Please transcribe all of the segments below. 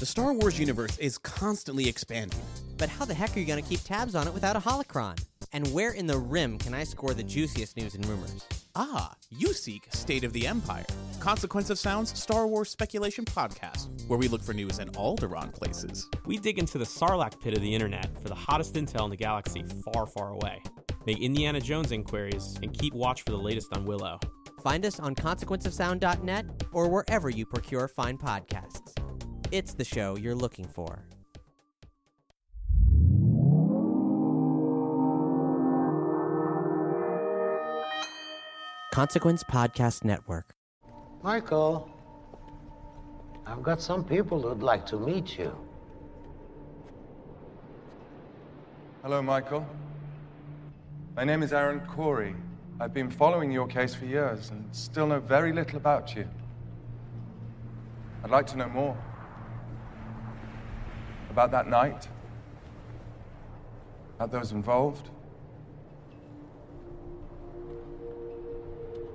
The Star Wars universe is constantly expanding. But how the heck are you going to keep tabs on it without a holocron? And where in the rim can I score the juiciest news and rumors? Ah, you seek State of the Empire, Consequence of Sound's Star Wars speculation podcast, where we look for news in all the wrong places. We dig into the Sarlacc pit of the internet for the hottest intel in the galaxy far, far away. Make Indiana Jones inquiries and keep watch for the latest on Willow. Find us on consequenceofsound.net or wherever you procure fine podcasts. It's the show you're looking for. Consequence Podcast Network. Michael, I've got some people who'd like to meet you. Hello, Michael. My name is Aaron Korey. I've been following your case for years and still know very little about you. I'd like to know more. About that night, about those involved.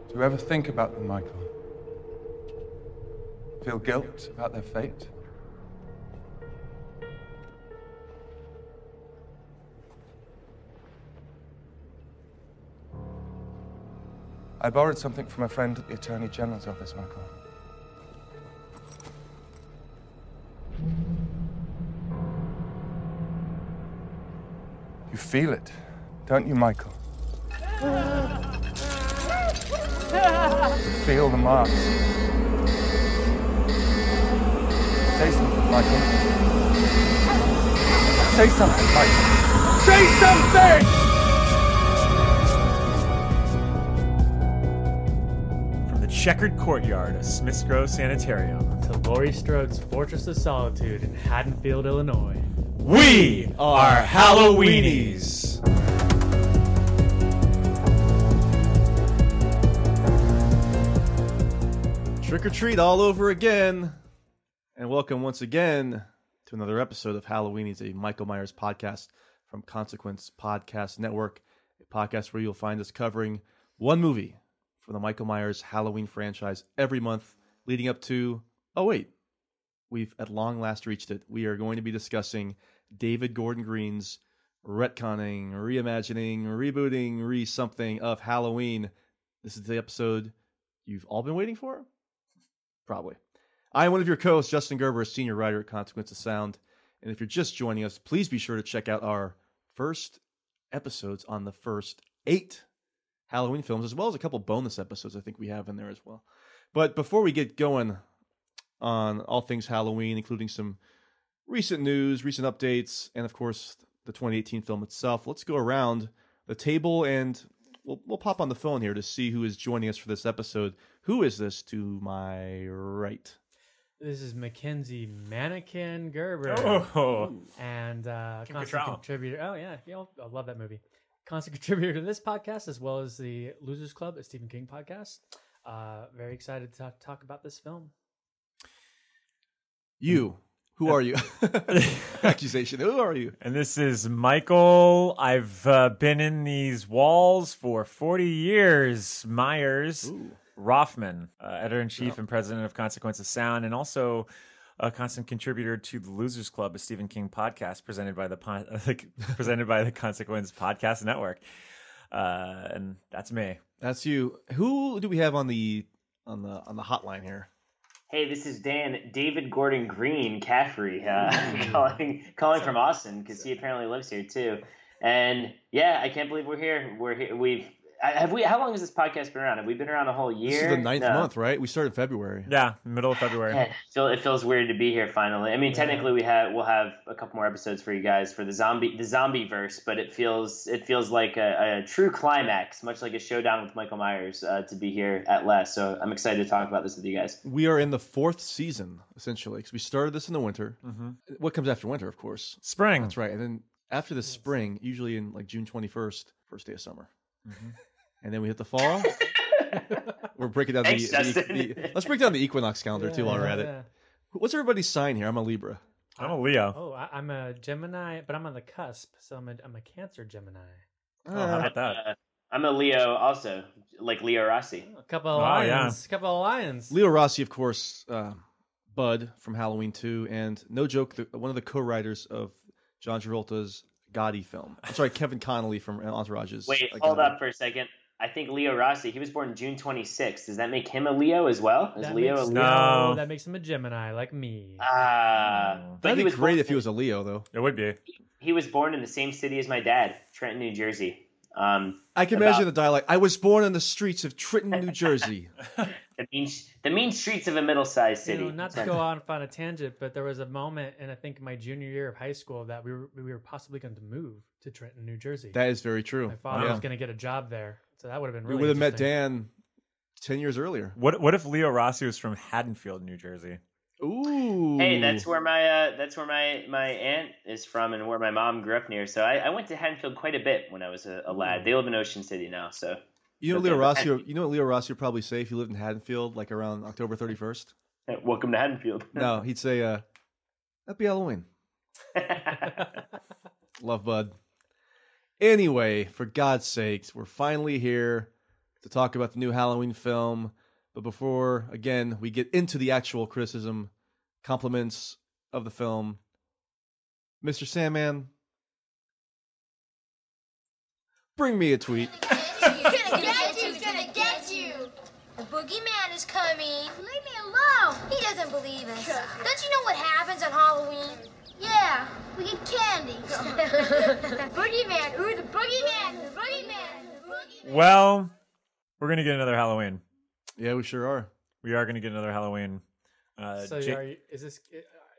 Do you ever think about them, Michael? Feel guilt about their fate? I borrowed something from a friend at the Attorney General's office, Michael. You feel it, don't you, Michael? feel the marks. Say something, Michael. Say something, Michael. Say something! From the checkered courtyard of Smiths Grove Sanitarium, to Laurie Strode's Fortress of Solitude in Haddonfield, Illinois. We are Halloweenies! Trick or treat all over again. And welcome once again to another episode of Halloweenies, a Michael Myers podcast from Consequence Podcast Network, a podcast where you'll find us covering one movie from the Michael Myers Halloween franchise every month leading up to. Oh, wait. We've at long last reached it. We are going to be discussing David Gordon Green's retconning, reimagining, rebooting, re something of Halloween. This is the episode you've all been waiting for? Probably. I am one of your co hosts, Justin Gerber, a senior writer at Consequence of Sound. And if you're just joining us, please be sure to check out our first episodes on the first eight Halloween films, as well as a couple bonus episodes I think we have in there as well. But before we get going on all things Halloween, including some recent news, recent updates, and of course the 2018 film itself, let's go around the table and we'll, we'll pop on the phone here to see who is joining us for this episode. Who is this to my right? This is Mackenzie Mannequin Gerber. Oh, And uh, Kim constant Cattrall. contributor. Oh, yeah. yeah I love that movie. Constant contributor to this podcast, as well as the Losers Club, a Stephen King podcast. Uh, very excited to talk, talk about this film. You. Who are you? Accusation. Who are you? and this is Michael. I've uh, been in these walls for 40 years. Myers Roffman, uh, editor in chief and president of Consequence of Sound, and also a constant contributor to the Losers Club, a Stephen King podcast presented by the presented by the Consequence Podcast Network. Uh, and that's me. That's you. Who do we have on the on the on the hotline here? Hey, this is Dan, David Gordon Green Caffrey, uh, calling calling from Austin because he apparently lives here too. And yeah, I can't believe we're here. We're here. We've have we. How long has this podcast been around? Have we been around a whole year? This is the ninth No. month, right? We started February. Yeah, middle of February. Yeah, it feels weird to be here finally. I mean, technically, we have we'll have a couple more episodes for you guys for the zombie the zombie verse, but it feels it feels like a, a true climax, much like a showdown with Michael Myers, uh, to be here at last. So I'm excited to talk about this with you guys. We are in the fourth season essentially because we started this in the winter. Mm-hmm. What comes after winter, of course. Spring. That's right. And then after the spring, usually in like June twenty first, first day of summer, Mm-hmm. And then we hit the fall. We're breaking down Thanks, the, the, the- Let's break down the equinox calendar too while we're at it. What's everybody's sign here? I'm a Libra. I'm a Leo. Oh, I, I'm a Gemini, but I'm on the cusp, so I'm a, I'm a Cancer Gemini. Oh, how about that? Uh, I'm a Leo, also like Leo Rossi. A couple of Oh, yeah. lions. A couple of lions. Leo Rossi, of course, uh, Bud from Halloween 2, and no joke, the, one of the co-writers of John Travolta's Gotti film. I'm sorry, Kevin Connolly from Entourage's. Wait, hold up for a second. I think Leo Rossi. He was born June 26th. Does that make him a Leo as well? Is That Leo makes, a Leo? No. that makes him a Gemini, like me. Ah, but That'd he be was great if he was a Leo, though. It would be. He was born in the same city as my dad, Trenton, New Jersey. Um, I can About- imagine the dialect. I was born in the streets of Trenton, New Jersey. the mean, the mean streets of a middle-sized You city. know, not to go on on a tangent, but there was a moment, and I think my junior year of high school, that we were we were possibly going to move to Trenton, New Jersey. that is very true. My father Yeah. was going to get a job there, so that would have been We would have met. Dan ten years earlier. What What if Leo Rossi was from Haddonfield, New Jersey? Ooh. Hey, that's where my uh, that's where my, my aunt is from, and where my mom grew up near. So I, I went to Haddonfield quite a bit when I was a, a lad. They live in Ocean City now, so You know Okay, Leo Rossi. You know what Leo Rossi would probably say if he lived in Haddonfield, like around October thirty first. welcome to Haddonfield. No, he'd say, uh, "Happy Halloween." Love Bud. Anyway, for God's sakes, we're finally here to talk about the new Halloween film. But before, again, we get into the actual criticism, compliments of the film, Mr. Sandman, bring me a tweet. The boogeyman is coming. Leave me alone. He doesn't believe us. Don't you know what happens on Halloween? Yeah, we get candy. boogeyman. Ooh, the boogeyman. The boogeyman. The boogeyman. Well, we're gonna get another Halloween. Yeah, we sure are. We are gonna get another Halloween. Uh, So, Ja- are you, is this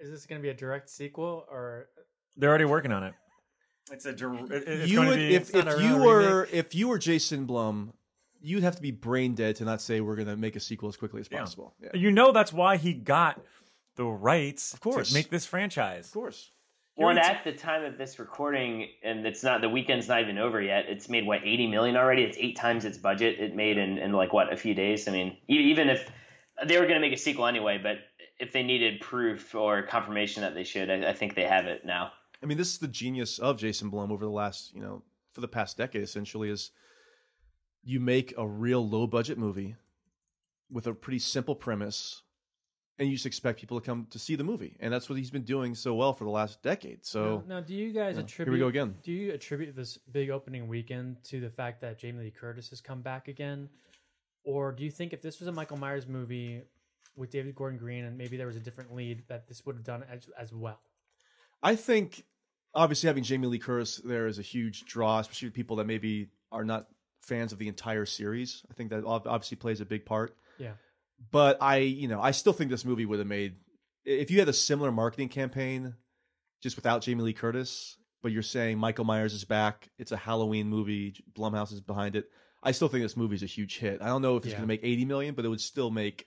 is this going to be a direct sequel or? they're already working on it. It's a. direct. it- it's you going would, to be. if, if you real were if you were Jason Blum, you'd have to be brain dead to not say we're going to make a sequel as quickly as Yeah. possible. Yeah. you know that's why he got the rights Of course. to make this franchise. Of course. Well, and at the time of this recording, and it's not the weekend's not even over yet. It's made what eighty million already. It's eight times its budget. It made in, in like what a few days. I mean, e- even if they were going to make a sequel anyway, but if they needed proof or confirmation that they should, I, I think they have it now. I mean, this is the genius of Jason Blum over the last, you know, for the past decade essentially is you make a real low budget movie with a pretty simple premise and you just expect people to come to see the movie. And that's what he's been doing so well for the last decade. So now, now, do you guys yeah, attribute? here we go again. Do you attribute this big opening weekend to the fact that Jamie Lee Curtis has come back again, or do you think if this was a Michael Myers movie with David Gordon Green and maybe there was a different lead, that this would have done as as well? I think obviously having Jamie Lee Curtis there is a huge draw, especially to people that maybe are not fans of the entire series. I think that obviously plays a big part. Yeah. But I, you know, I still think this movie would have made if you had a similar marketing campaign just without Jamie Lee Curtis, but you're saying Michael Myers is back, it's a Halloween movie, Blumhouse is behind it. I still think this movie is a huge hit. I don't know if it's Yeah. going to make 80 million, but it would still make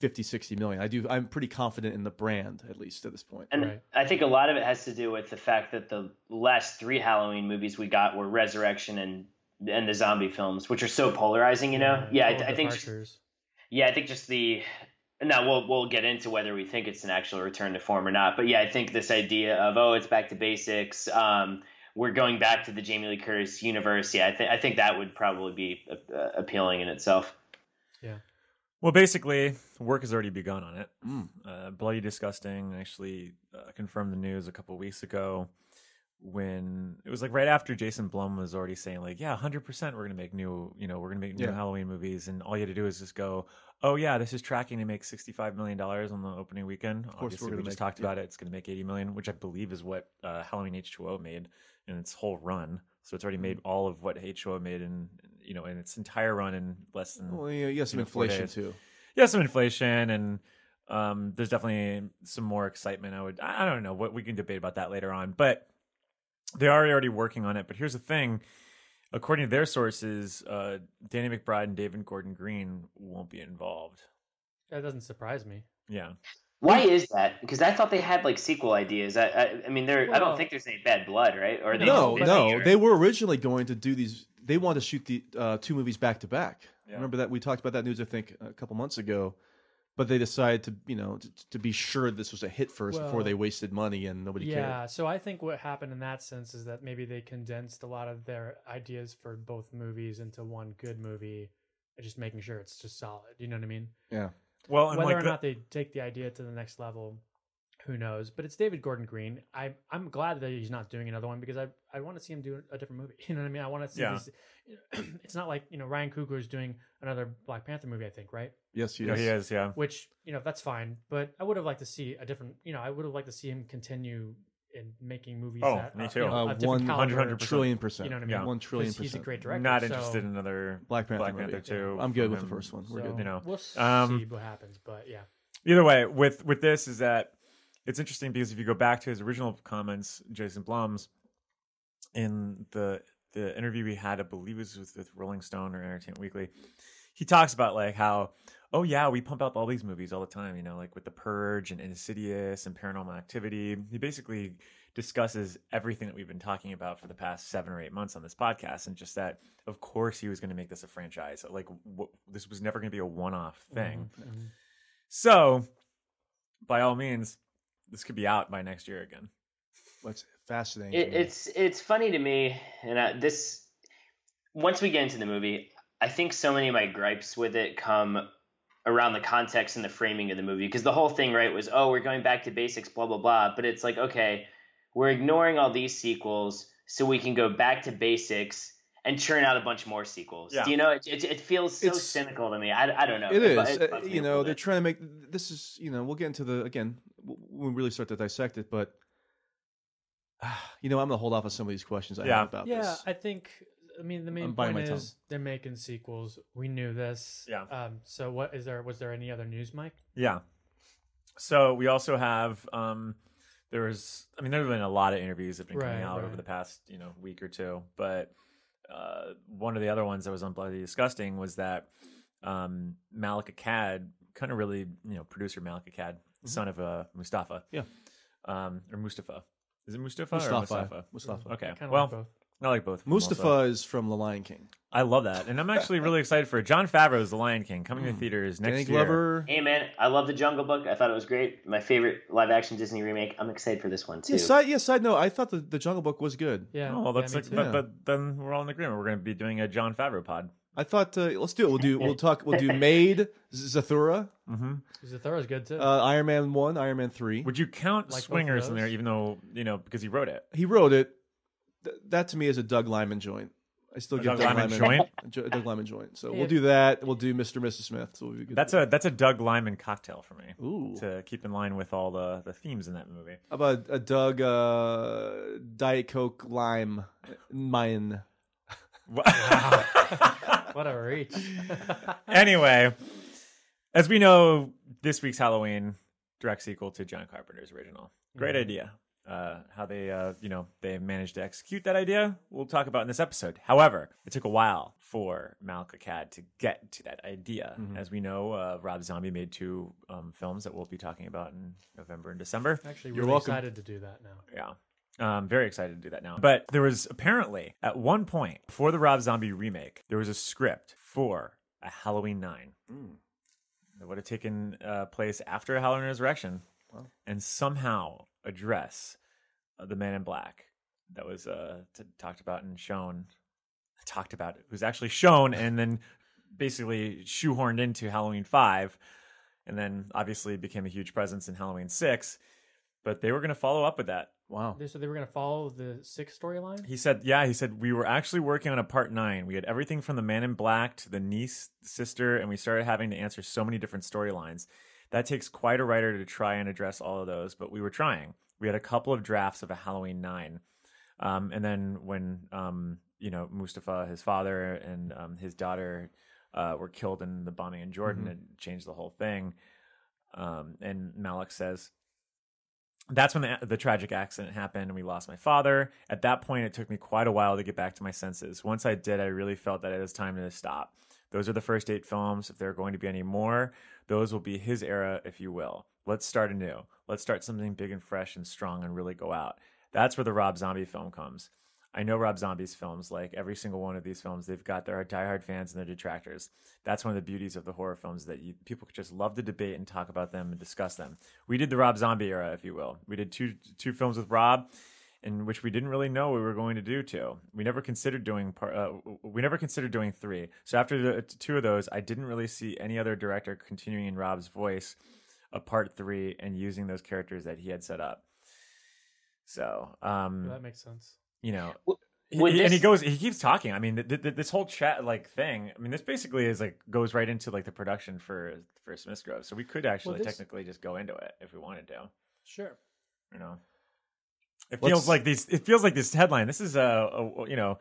50, 60 million. I do I'm pretty confident in the brand at least at this point. And Right. I think a lot of it has to do with the fact that the last three Halloween movies we got were Resurrection and and the zombie films, which are so polarizing. You know, yeah, total I, I think. Just, departures. Yeah, I think just the. Now we'll we'll get into whether we think it's an actual return to form or not, but yeah, I think this idea of oh, it's back to basics. Um, we're going back to the Jamie Lee Curtis universe. Yeah, I, th- I think that would probably be uh, appealing in itself. Yeah. Well, basically, work has already begun on it. Mm. Uh, Bloody Disgusting actually uh, confirmed the news a couple weeks ago when it was like right after Jason Blum was already saying like, yeah, 100% we're going to make new, you know, we're going to make new Yeah. Halloween movies and all you had to do is just go, "Oh yeah, this is tracking to make 65 million dollars on the opening weekend." course Obviously, we're we just make- talked about it. It's going to make 80 million, which I believe is what uh, Halloween H2O made in its whole run. So it's already made all of what H2O made in you know, in its entire run in less than Well, yeah, you got some you know, inflation too. yeah, some inflation and um, there's definitely some more excitement. I would, I don't know what we can debate about that later on, but they are already working on it. But here's the thing: according to their sources, uh, Danny McBride and David Gordon Green won't be involved. That doesn't surprise me. Yeah, Why is that? Because I thought they had like sequel ideas. I I, I mean, there. I Well- don't think there's any bad blood, right? Or they No, no, or- they were originally going to do these. They wanted to shoot the uh, two movies back to back. Remember that we talked about that news, I think, a couple months ago. But they decided to, you know, to, to be sure this was a hit first before they wasted money and nobody yeah, cared. so I think what happened in that sense is that maybe they condensed a lot of their ideas for both movies into one good movie, and just making sure it's just solid. You know what I mean? Yeah. Well, and whether like or the- not they take the idea to the next level, who knows? But it's David Gordon Green. I I'm glad that he's not doing another one because I I want to see him do a different movie. You know what I mean? I want to see. Yeah. This, it's not like you know Ryan Coogler is doing another Black Panther movie. I think right. Yes, he Yeah, is. he is. Yeah. Which you know that's fine, but I would have liked to see a different. You know, I would have liked to see him continue in making movies. Oh, that, me uh, too. You know, Uh, a different 100 caliber, trillion percent. You know what I mean? Yeah. One trillion 'Cause He's a percent. great director. Not so- interested in another Black Panther Black movie. Panther two. I'm good from with the first one. We're so good. You know, we'll see um, what happens, but yeah. either way with with this is that it's interesting because if you go back to his original comments jason blum's in the the interview we had i believe it was with, with rolling stone or entertainment weekly he talks about like how oh yeah we pump out all these movies all the time you know like with the purge and insidious and paranormal activity. He basically discusses everything that we've been talking about for the past seven or eight months on this podcast and just that of course he was going to make this a franchise. Like w- this was never going to be a one-off thing. Mhm. so, by all means, this could be out by next year again. What's fascinating? It, it's it's funny to me, and I, this once we get into the movie, I think so many of my gripes with it come around the context and the framing of the movie because the whole thing right was oh we're going back to basics blah blah blah but it's like okay we're ignoring all these sequels so we can go back to basics and churn out a bunch more sequels Yeah. do you know it, it, it feels so It's- cynical to me i, I don't know It bu- is. it Uh, you know, they're bit. trying to make this is. You know, we'll get into the again w- when we really start to dissect it. But you know, I'm gonna hold off on some of these questions I Yeah. have about yeah, this. I think. I mean, the main I'm biting point my is they're making sequels. We knew this. Yeah. Um. So, what is there? Was there any other news, Mike? Yeah. So we also have um there was I mean there's been a lot of interviews that have been coming out right. over the past, you know, week or two, but uh one of the other ones that was on Bloody Disgusting was that um Malik Akkad kind of really, you know, producer Malik Akkad, son of uh Mustafa. Yeah. Um or Mustafa. Is it Mustafa, or Mustafa. Mustafa? Mustafa. Okay. Kind of well, like both. I like both. Mustafa also. is from The Lion King. I love that. And I'm actually really excited for it. Jon Favreau's The Lion King coming to theaters next Danny year. Glover. hey man i love the jungle book i thought it was great my favorite live action disney remake i'm excited for this one too Yeah, side, yeah, side note. I thought the, the Jungle Book was good. Yeah. Oh, well, that's me like, but, but then we're all in agreement. We're going to be doing a John Favreau pod. I thought uh, let's do it. We'll do we'll talk. We'll do Made, Zathura, Mm-hmm. Zathura's good too. uh, Iron Man one, Iron Man three. Would you count Like Swingers in there, even though you know because he wrote it? He wrote it. Th- that to me is a Doug Lyman joint. I still A give Doug Doug, Liman Lyman joint? a Doug Lyman joint. So Yeah. we'll do that. We'll do Mr. and Mrs. Smith. So we'll be good. That's a that's a Doug Lyman cocktail for me ooh. to keep in line with all the the themes in that movie. How about a Doug uh, Diet Coke Lime Mine? what a reach. anyway, as we know, this week's Halloween direct sequel to John Carpenter's original. Great Mhm. idea. Uh, how they, uh, you know, they managed to execute that idea. We'll talk about in this episode. However, it took a while for Malik Akkad to get to that idea. Mhm. As we know, uh, Rob Zombie made two um, films that we'll be talking about in November and December. Actually, You're really welcome. excited to do that now. Yeah. I'm very excited to do that now. But there was apparently, at one point, for the Rob Zombie remake, there was a script for a Halloween 9 that would have taken uh, place after Halloween Resurrection Wow. and somehow address uh, the Man in Black that was uh, t- talked about and shown. Talked about it. Was actually shown and then basically shoehorned into Halloween 5 and then obviously became a huge presence in Halloween 6. But they were going to follow up with that. Wow. They- So they were going to follow the sixth storyline. He said, yeah, he said, we were actually working on a part nine. We had everything from the man in black to the niece, sister, and we started having to answer so many different storylines. That takes quite a writer to try and address all of those, but we were trying. We had a couple of drafts of a Halloween nine. Um, and then when, um, you know, Mustafa, his father, and um, his daughter uh, were killed in the bombing in Jordan, Mhm. it changed the whole thing. Um, and Malik says, that's when the, the tragic accident happened and we lost my father. At that point, it took me quite a while to get back to my senses. Once I did, I really felt that it was time to stop. Those are the first eight films. If there are going to be any more, those will be his era, if you will. Let's start anew. Let's start something big and fresh and strong and really go out. That's where the Rob Zombie film comes. I know Rob Zombie's films, like every single one of these films, they've got their diehard fans and their detractors. That's one of the beauties of the horror films that you, people just love to debate and talk about them and discuss them. We did the Rob Zombie era, if you will. We did two two films with Rob, in which we didn't really know we were going to do two. We never considered doing part. Uh, we never considered doing three. So after the two of those, I didn't really see any other director continuing in Rob's voice a part three and using those characters that he had set up. So, um, that makes sense. you know, he- would he- and he goes, he keeps talking. I mean, th- th- this whole chat like thing. I mean, this basically is like goes right into like the production for for Smith Grove. So we could actually this- technically just go into it if we wanted to. Sure. You know, it Let's- feels like these. It feels like this headline. This is a, a you know,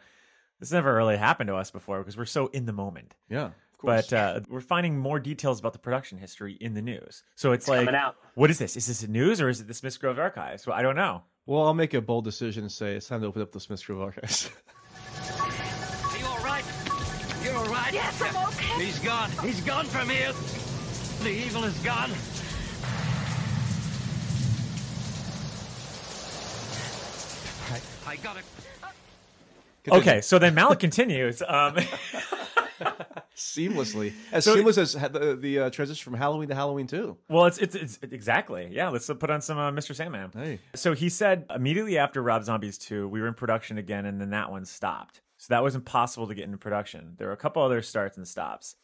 this never really happened to us before because we're so in the moment. Yeah, of course. But uh, we're finding more details about the production history in the news. So it's like, coming out. what is this? Is this news or is it the Smith Grove archives? Well, I don't know. well, I'll make a bold decision and say it's time to open up the Smith Grove archives. Are you all right? You're all right? Yes, I'm okay. He's gone. He's gone from here. The evil is gone. I, I got it. Okay, so then Malik continues. Um, seamlessly, as So- seamless as the, the uh, transition from Halloween to Halloween two. well, it's, it's it's exactly yeah. Let's put on some uh, Mr. Sandman. Hey, So he said immediately after Rob Zombies 2, we were in production again, and then that one stopped. So that was impossible to get into production. There were a couple other starts and stops.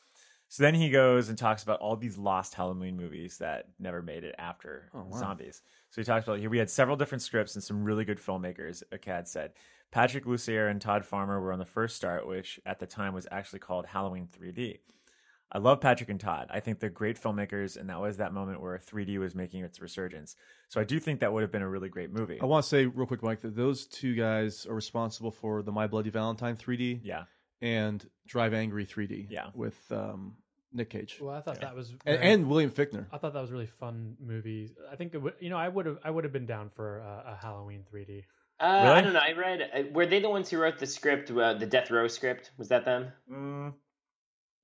So then he goes and talks about all these lost Halloween movies that never made it after wow. Zombies. So he talked about here we had several different scripts and some really good filmmakers, Akkad said. Patrick Lussier and Todd Farmer were on the first start, which at the time was actually called Halloween 3D. I love Patrick and Todd. I think they're great filmmakers, and that was that moment where 3D was making its resurgence. So I do think that would have been a really great movie. I want to say real quick, Mike, that those two guys are responsible for the My Bloody Valentine 3D Yeah. and Drive Angry 3D. Yeah. with um, Nick Cage Well, I thought that was and, very- and William Fichtner. I thought that was really fun movie. I think it would, you know I would have I would have been down for a, a Halloween 3D. Uh, I don't know. I read. Uh, were they the ones who wrote the script, uh, the Death Row script? Was that them?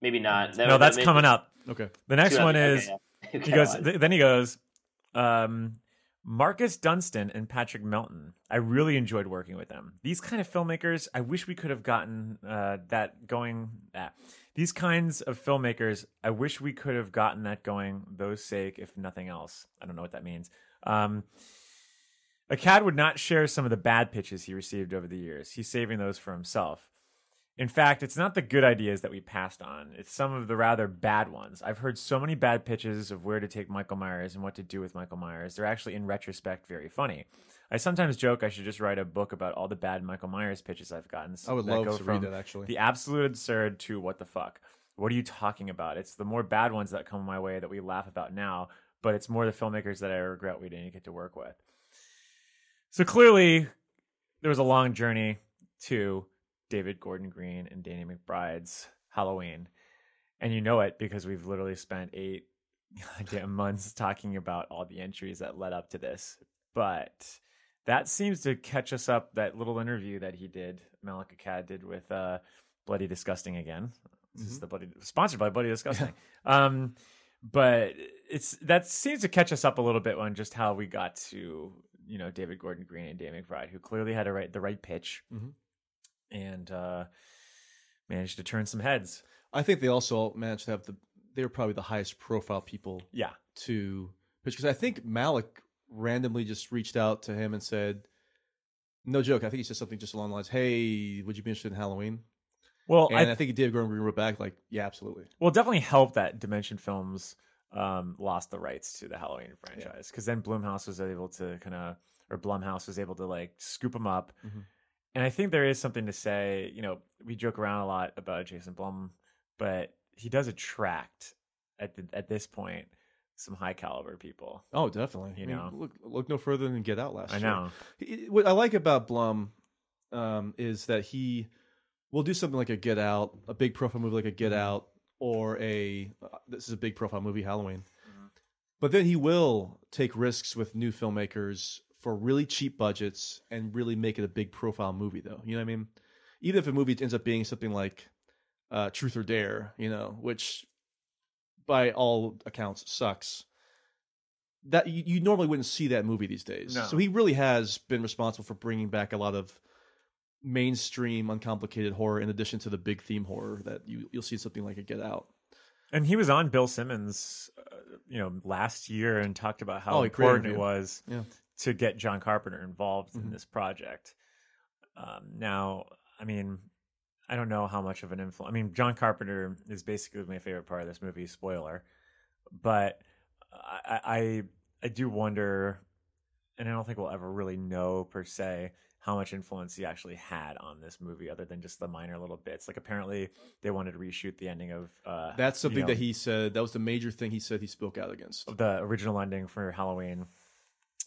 Maybe not. That- no, that that's coming up. Okay, The next one is okay, yeah. he goes. on. th- then he goes. Um, Marcus Dunstan and Patrick Melton. I really enjoyed working with them. These kind of filmmakers, I wish we could have gotten uh, that going. Ah. These kinds of filmmakers, I wish we could have gotten that going. Those sake, if nothing else. I don't know what that means. Um, Akkad would not share some of the bad pitches he received over the years. He's saving those for himself. In fact, it's not the good ideas that we passed on. It's some of the rather bad ones. I've heard so many bad pitches of where to take Michael Myers and what to do with Michael Myers. They're actually, in retrospect, very funny. I sometimes joke I should just write a book about all the bad Michael Myers pitches I've gotten. I would love to read that, actually. The absolute absurd to what the fuck. What are you talking about? It's the more bad ones that come my way that we laugh about now, but it's more the filmmakers that I regret we didn't get to work with. So clearly, there was a long journey to David Gordon Green and Danny McBride's Halloween. And you know it because we've literally spent eight goddamn months talking about all the entries that led up to this. But that seems to catch us up that little interview that he did, Malik Akkad did with uh, Bloody Disgusting again. This is the Bloody sponsored by Bloody Disgusting. um, but it's that seems to catch us up a little bit on just how we got to you know David Gordon Green and Danny McBride, who clearly had a right the right pitch Mhm. And uh, managed to turn some heads. I think they also managed to have the. They were probably the highest profile people Yeah, to pitch because I think Malik randomly just reached out to him and said, "No joke." I think he said something just along the lines, "Hey, would you be interested in Halloween?" well, And I, I, think David Gordon Green wrote back like, "Yeah, absolutely." well, it definitely helped that Dimension Films um, lost the rights to the Halloween franchise because then Blumhouse was able to kind of or Blumhouse was able to like scoop them up. Mhm. And I think there is something to say. You know, we joke around a lot about Jason Blum, but he does attract at the, at this point some high caliber people. Oh, definitely. You I mean, know. look look no further than Get Out last I year. I know. He- What I like about Blum um, is that he will do something like a Get Out, a big profile movie like a Get Out, or a uh, this is a big profile movie, Halloween. But then he will take risks with new filmmakers for really cheap budgets and really make it a big profile movie, though. You know what I mean? Even if a movie ends up being something like uh, Truth or Dare, you know, which by all accounts sucks. That you, you normally wouldn't see that movie these days. No. So he really has been responsible for bringing back a lot of mainstream, uncomplicated horror in addition to the big theme horror that you you'll see something like a Get Out. And he was on Bill Simmons, uh, you know, last year and talked about how Oh, important it was Yeah. To get John Carpenter involved Mhm. in this project. Um, now, I mean, I don't know how much of an influence. I mean, John Carpenter is basically my favorite part of this movie. Spoiler, but I, I I do wonder, and I don't think we'll ever really know per se how much influence he actually had on this movie, other than just the minor little bits. Like apparently they wanted to reshoot the ending of uh, That's you something know, that he said. That was the major thing he said he spoke out against. the original ending for Halloween.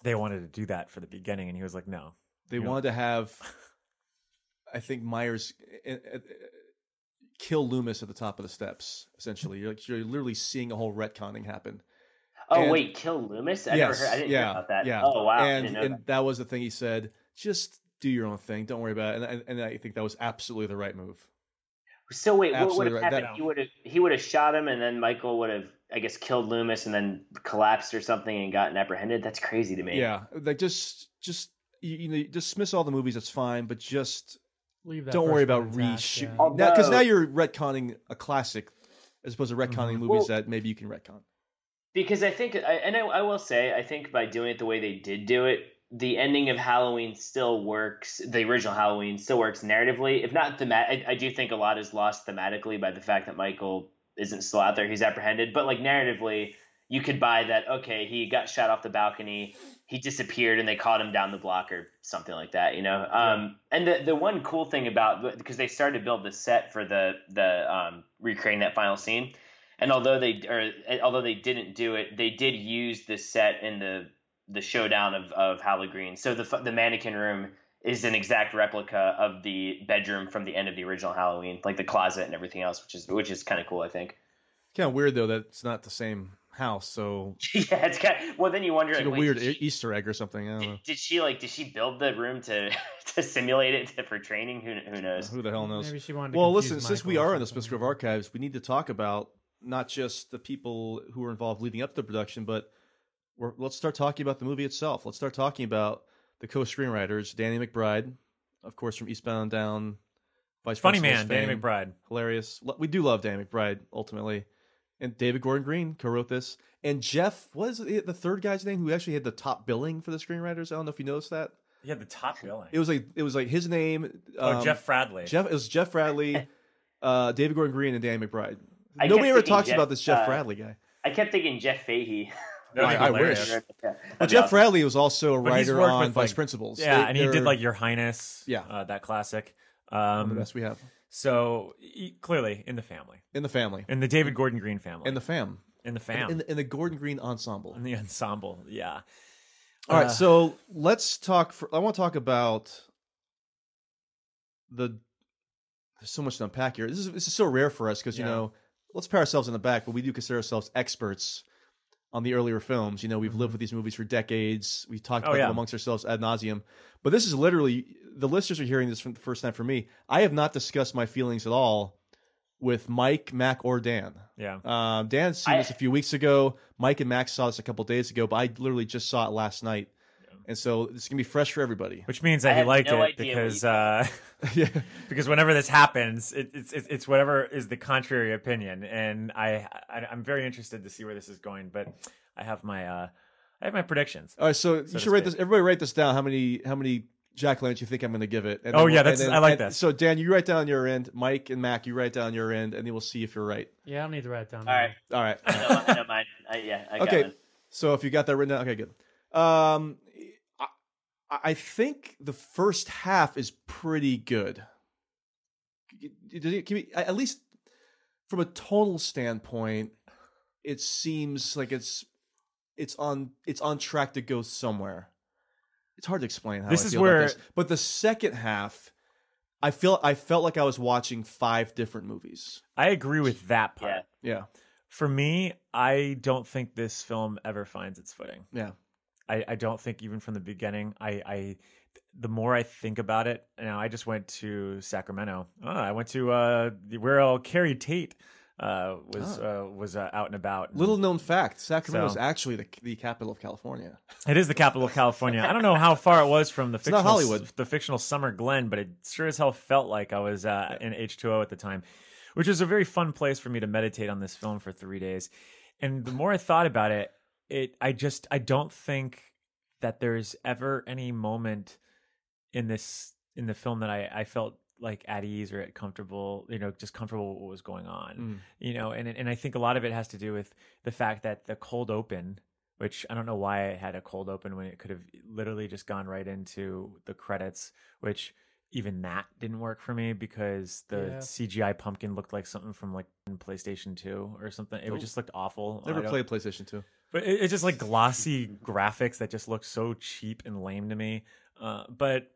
They wanted to do that for the beginning, and he was like, "No." They You know? wanted to have, I think Myers uh, uh, kill Loomis at the top of the steps. Essentially, you're, like, you're literally seeing a whole retconning happen. Oh And- wait, kill Loomis? I yes, heard. I didn't yeah, hear about that. Yeah. Oh wow. And and that. was the thing he said. Just do your own thing. Don't worry about it. And, and, and I think that was absolutely the right move. So wait, what would have right. happened? That- he would have he would have shot him, and then Michael would have, I guess, killed Loomis, and then collapsed or something, and gotten apprehended. That's crazy to me. Yeah, like just just you, you know dismiss all the movies. That's fine, but just Leave that don't worry about reshoot yeah. now because Although- now you're retconning a classic as opposed to mm-hmm. retconning movies Well- that maybe you can retcon. Because I think, I- and I, I will say, I think by doing it the way they did do it, the ending of Halloween still works. The original Halloween still works narratively, if not themat. I, I do think a lot is lost thematically by the fact that Michael isn't still out there; he's apprehended. But like narratively, you could buy that. Okay, he got shot off the balcony. He disappeared, and they caught him down the block or something like that. You know. Um, and the the one cool thing about because they started to build the set for the the um, recreating that final scene. And although they or although they didn't do it, they did use the set in the the showdown of of Halloween Green. So the the mannequin room is an exact replica of the bedroom from the end of the original Halloween, like the closet and everything else, which is which is kind of cool, I think. Kind of weird though that it's not the same house. So yeah, it's kind of, well. Then you wonder, it's like a weird she, Easter egg or something. I don't know. did she like did she build the room to to simulate it to, for training? Who who knows? Who the hell knows? Maybe she wanted to well, confuse listen, since we are in the something. Smith Grove Archives, we need to talk about not just the people who were involved leading up to the production, but we're, let's start talking about the movie itself. Let's start talking about the co-screenwriters, Danny McBride, of course, from Eastbound and Down, Vice Funny Principals man, Danny. McBride. hilarious. We do love Danny McBride ultimately, and David Gordon Green co-wrote this, and Jeff, was it, the third guy's name who actually had the top billing for the screenwriters? I don't know if you noticed that. Yeah, the top billing. It was like it was like his name. Oh, um, Jeff Fradley. Jeff it was Jeff Fradley, uh, David Gordon Green, and Danny McBride. I Nobody ever talks Jeff- about this Jeff uh, Fradley guy. I kept thinking Jeff Fahey. That'd I- I wish. Yeah, Well, that'd Jeff awesome. Fradley was also a writer on with, Vice like- Principals. Yeah, They- and he did like Your Highness. Yeah. uh, that classic. Um, the best we have so e- clearly in the family, in the family, in the David Gordon Green family, in the fam, in the fam, in, the, in the Gordon Green ensemble. in the ensemble. Yeah. All right, Uh, so let's talk. For, I want to talk about the. There's so much to unpack here. This is this is so rare for us because you Yeah. know, let's pat ourselves on the back, but we do consider ourselves experts on the earlier films. You know, we've lived with these movies for decades. We've talked Oh, about yeah. them amongst ourselves ad nauseum. But this is literally the listeners are hearing this for the first time for me. I have not discussed my feelings at all with Mike, Mac, or Dan. yeah. Um, Dan seen I- this a few weeks ago. Mike and Max saw this a couple days ago, but I literally just saw it last night, and so it's gonna be fresh for everybody. Which means I that he liked no it because uh, yeah, because whenever this happens, it, it's it's it's whatever is the contrary opinion, and I, I I'm very interested to see where this is going. But I have my uh, I have my predictions. All right, so, you So to should write this. Everybody, write this down. How many how many Jack Lynch you think I'm going to give it? And Oh, then we'll- yeah, that's- then- I like that. So Dan, you write down your end. Mike and Mac, you write down your end, and then we'll see if you're right. Yeah, I don't need to write it down. All right. All right. I know, I know mine. I, yeah, I got okay. So if you got that written down, okay, good. Um, I, I think the first half is pretty good. Can we, at least from a total standpoint, it seems like it's it's on it's on track to go somewhere. It's hard to explain how This I is feel about where- this. but the second half, I feel I felt like I was watching five different movies. I agree with that part. Yeah. Yeah, For me, I don't think this film ever finds its footing. yeah. I, I don't think even from the beginning. I, I the more I think about it, now I just went to Sacramento. Oh, I went to uh, where uh, Keri Tate uh, was uh, was uh, out and about. Little known fact: Sacramento is actually the the capital of California. It is the capital of California. I don't know how far it was from the fictional Hollywood. the fictional Summer Glen, but it sure as hell felt like I was uh, in H two O at the time, which was a very fun place for me to meditate on this film for three days. And the more I thought about it, it I just I don't think that there's ever any moment in this in the film that I, I felt like at ease or at comfortable, you know, just comfortable with what was going on. Mm. You know, and and I think a lot of it has to do with the fact that the cold open, which I don't know why it had a cold open when it could have literally just gone right into the credits, which even that didn't work for me because the Yeah. CGI pumpkin looked like something from like PlayStation 2 or something. It Oh. just looked awful. Never I played PlayStation 2. But it, it's just like glossy graphics that just look so cheap and lame to me. Uh, but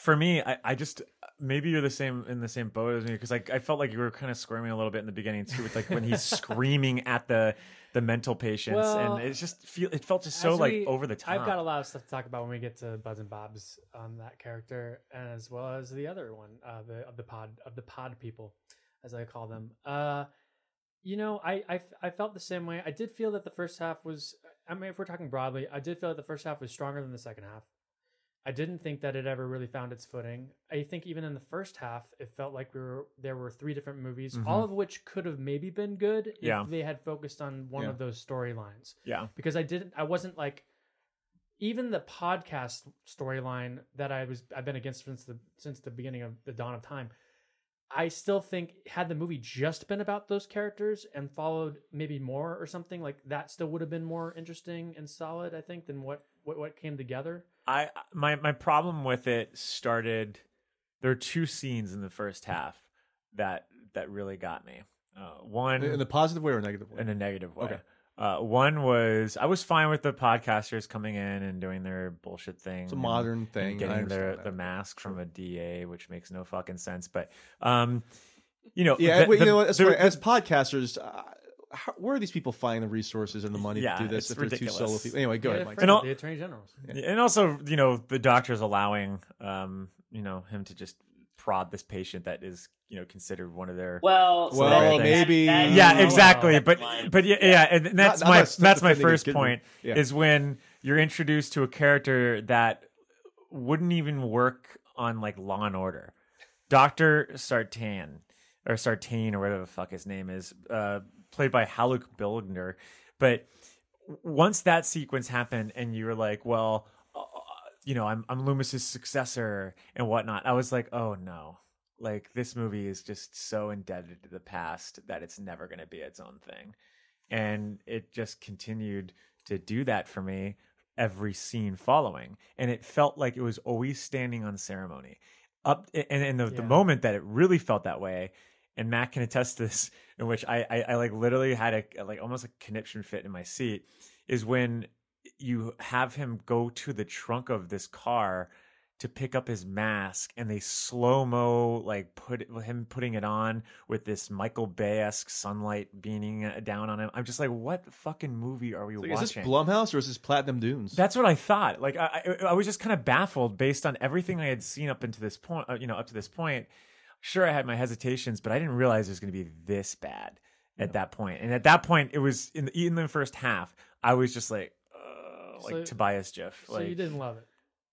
for me, I, I just maybe you're the same in the same boat as me because like I felt like you were kind of squirming a little bit in the beginning too, with like when he's screaming at the the mental patients, Well, and it's just feel it felt just so like we- over the top. I've got a lot of stuff to talk about when we get to Buzz and Bob's on that character, as well as the other one, uh, the of the pod of the pod people, as I call them. Uh, you know, I, I I felt the same way. I did feel that the first half was. I mean, if we're talking broadly, I did feel that the first half was stronger than the second half. I didn't think that it ever really found its footing. I think even in the first half, it felt like we were there were three different movies, all Mhm. of which could have maybe been good if Yeah. they had focused on one Yeah. of those storylines. Yeah. because I didn't. I wasn't like even the podcast storyline that I was I've been against since the since the beginning of the dawn of time. I still think had the movie just been about those characters and followed maybe more or something like that, still would have been more interesting and solid. I think than what what, what came together. I my my problem with it started. There are two scenes in the first half that that really got me. Uh, one In a positive way or a negative way? in a negative way. Okay. Uh, one was I was fine with the podcasters coming in and doing their bullshit thing. It's a modern and thing, I getting their that. the mask from a DA, which makes no fucking sense. But um, you know, Yeah, the- but you the- know what? That's the- As podcasters, uh, how, where are these people finding the resources and the money Yeah, to do this it's if they're two ridiculous. solo people? Anyway, go Yeah, ahead, Mike. And with al- the attorney generals. and also you know the doctor's allowing um you know him to just prod this patient that is you know considered one of their Well, so Well, that- that- maybe- that- yeah that- exactly that but line. but yeah, yeah and that's Not- my not- not that's my first point. Yeah. is when you're introduced to a character that wouldn't even work on like law and order dr sartan or sartain or whatever the fuck his name is uh played by haluk bilginer but once that sequence happened and you were like well you know i'm i'm loomis's successor and whatnot i was like oh no. Like this movie is just so indebted to the past that it's never going to be its own thing. And it just continued to do that for me every scene following and it felt like it was always standing on ceremony. Up and, and the, the moment that it really felt that way and matt can attest to this in which i i, I like literally had a like almost a conniption fit in my seat is when you have him go to the trunk of this car to pick up his mask and they slow mo like put him putting it on with this Michael Bay esque sunlight beaming uh, down on him. I'm just like, what fucking movie are we like, is this Blumhouse or is this Platinum Dunes? That's what I thought. Like I, I, I was just kind of baffled based on everything I had seen up into this point. Uh, you know, up to this point. Sure, I had my hesitations, but I didn't realize it was going to be this bad at that point. And at that point, it was in the, in the first half. I was just like, like So- Tobias Jiff. So like, you didn't love it.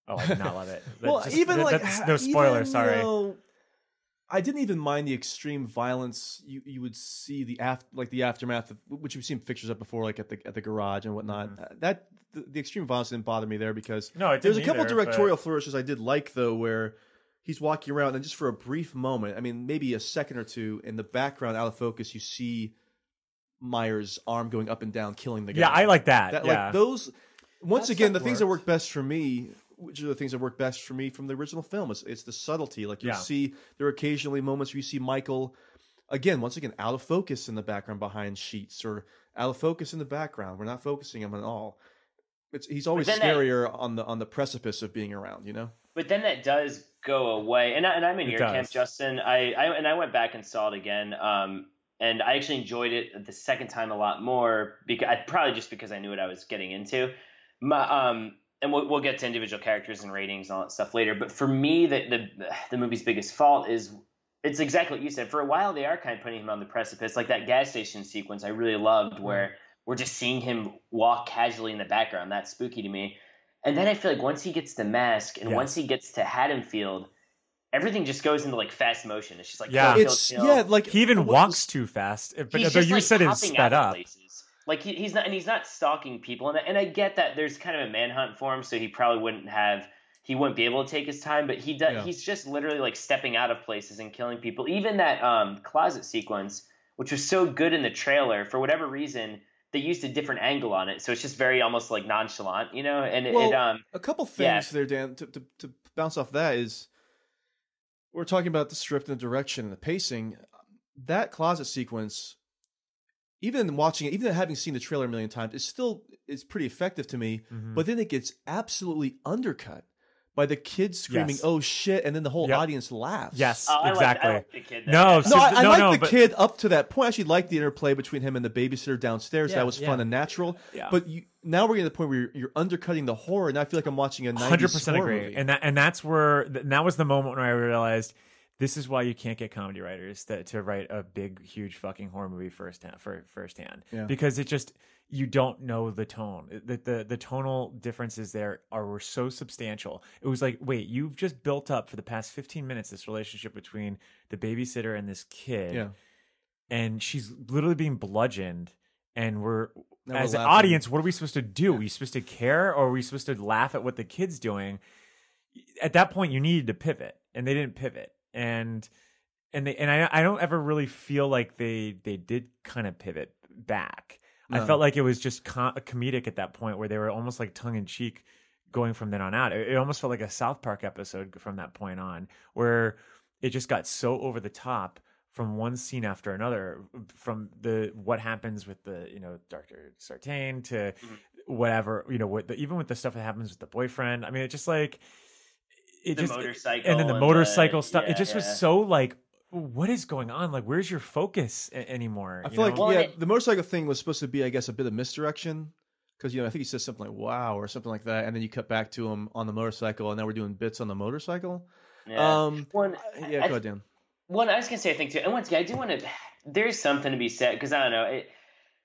Oh, I did not love it. well, just- even that- like no spoiler. even, sorry. You know, I didn't even mind the extreme violence you, you would see the after like the aftermath of which you've seen pictures of before, like at the at the garage and whatnot. Uh, That the, the extreme violence didn't bother me there because Mm-hmm. No, it there's a couple either, directorial but- flourishes I did like though, where he's walking around and just for a brief moment, I mean maybe a second or two, in the background out of focus, you see Myers' arm going up and down, killing the guy. Yeah, I like that, yeah. Like those. Once That again, the stuff things that worked. work best for me, which are the things that work best for me from the original film, is it's the subtlety. Like you Yeah. see, there are occasionally moments where you see Michael, again, once again, out of focus in the background behind sheets, or out of focus in the background. We're not focusing him at all. It's he's always then that- scarier on the on the precipice of being around. You know. But then that does go away, and I, and I'm in It your does. camp, Justin. I, I and I went back and saw it again, um, and I actually enjoyed it the second time a lot more because probably just because I knew what I was getting into. My, um, and we'll, we'll get to individual characters and ratings and all that stuff later. But for me, the the the movie's biggest fault is it's exactly what you said. For a while, they are kind of putting him on the precipice, like that gas station sequence. I really loved where we're just seeing him walk casually in the background. That's spooky to me. And then I feel like once he gets the mask and Yes. once he gets to Haddonfield, everything just goes into like fast motion. It's just like Yeah. kill, kill, It's kill. yeah, like he even walks too fast. But, but you like said it sped up. places. Like he, he's not and he's not stalking people and, and I get that there's kind of a manhunt for him so he probably wouldn't have he wouldn't be able to take his time but he does Yeah. he's just literally like stepping out of places and killing people even that um closet sequence which was so good in the trailer for whatever reason they used a different angle on it so it's just very almost like nonchalant you know and it, Well, it um a couple yeah. things there, Dan. To, to to bounce off that is, we're talking about the script and the direction and the pacing. That closet sequence, even watching it, even having seen the trailer a million times, it's still is pretty effective to me. Mhm. But then it gets absolutely undercut by the kids screaming, Yes. "Oh shit!" and then the whole Yep. audience laughs. Yes, Oh, I like- I exactly. the kid no, No, I, I no, like no, the but- kid up to that point. I actually liked the interplay between him and the babysitter downstairs. Yeah, that was fun and natural. Yeah. But you, now we're getting to the point where you're, you're undercutting the horror, and I feel like I'm watching a 90s hundred percent agree, movie. and that and that's where and that was the moment when I realized this is why you can't get comedy writers to, to write a big, huge fucking horror movie first hand, for first hand, Yeah. because it just you don't know the tone. The, the the tonal differences there are were so substantial. It was like, wait, you've just built up for the past fifteen minutes this relationship between the babysitter and this kid, Yeah. and she's literally being bludgeoned, and we're Now we're as an audience, what are we supposed to do? Are we supposed to care, or are we supposed to laugh at what the kid's doing? At that point, you needed to pivot, and they didn't pivot, and and they and I I don't ever really feel like they they did kind of pivot back. I felt like it was just com- comedic at that point, where they were almost like tongue in cheek going from then on out. It, it almost felt like a South Park episode from that point on, where it just got so over the top from one scene after another from the what happens with the you know dr sartain to mm-hmm. whatever you know what the, even with the stuff that happens with the boyfriend i mean it just like it The just motorcycle and then the and the- motorcycle stuff yeah, it just was so like what is going on like where's your focus a- anymore I you feel like know? Well, yeah, it- the motorcycle thing was supposed to be, I guess, a bit of misdirection because you know I think he says something like "wow" or something like that, and then you cut back to him on the motorcycle, and now we're doing bits on the motorcycle. yeah. Um, One, yeah, I- go ahead, Dan. One, I was gonna say, I think too, and once again, I do want to. There's something to be said because I don't know. It,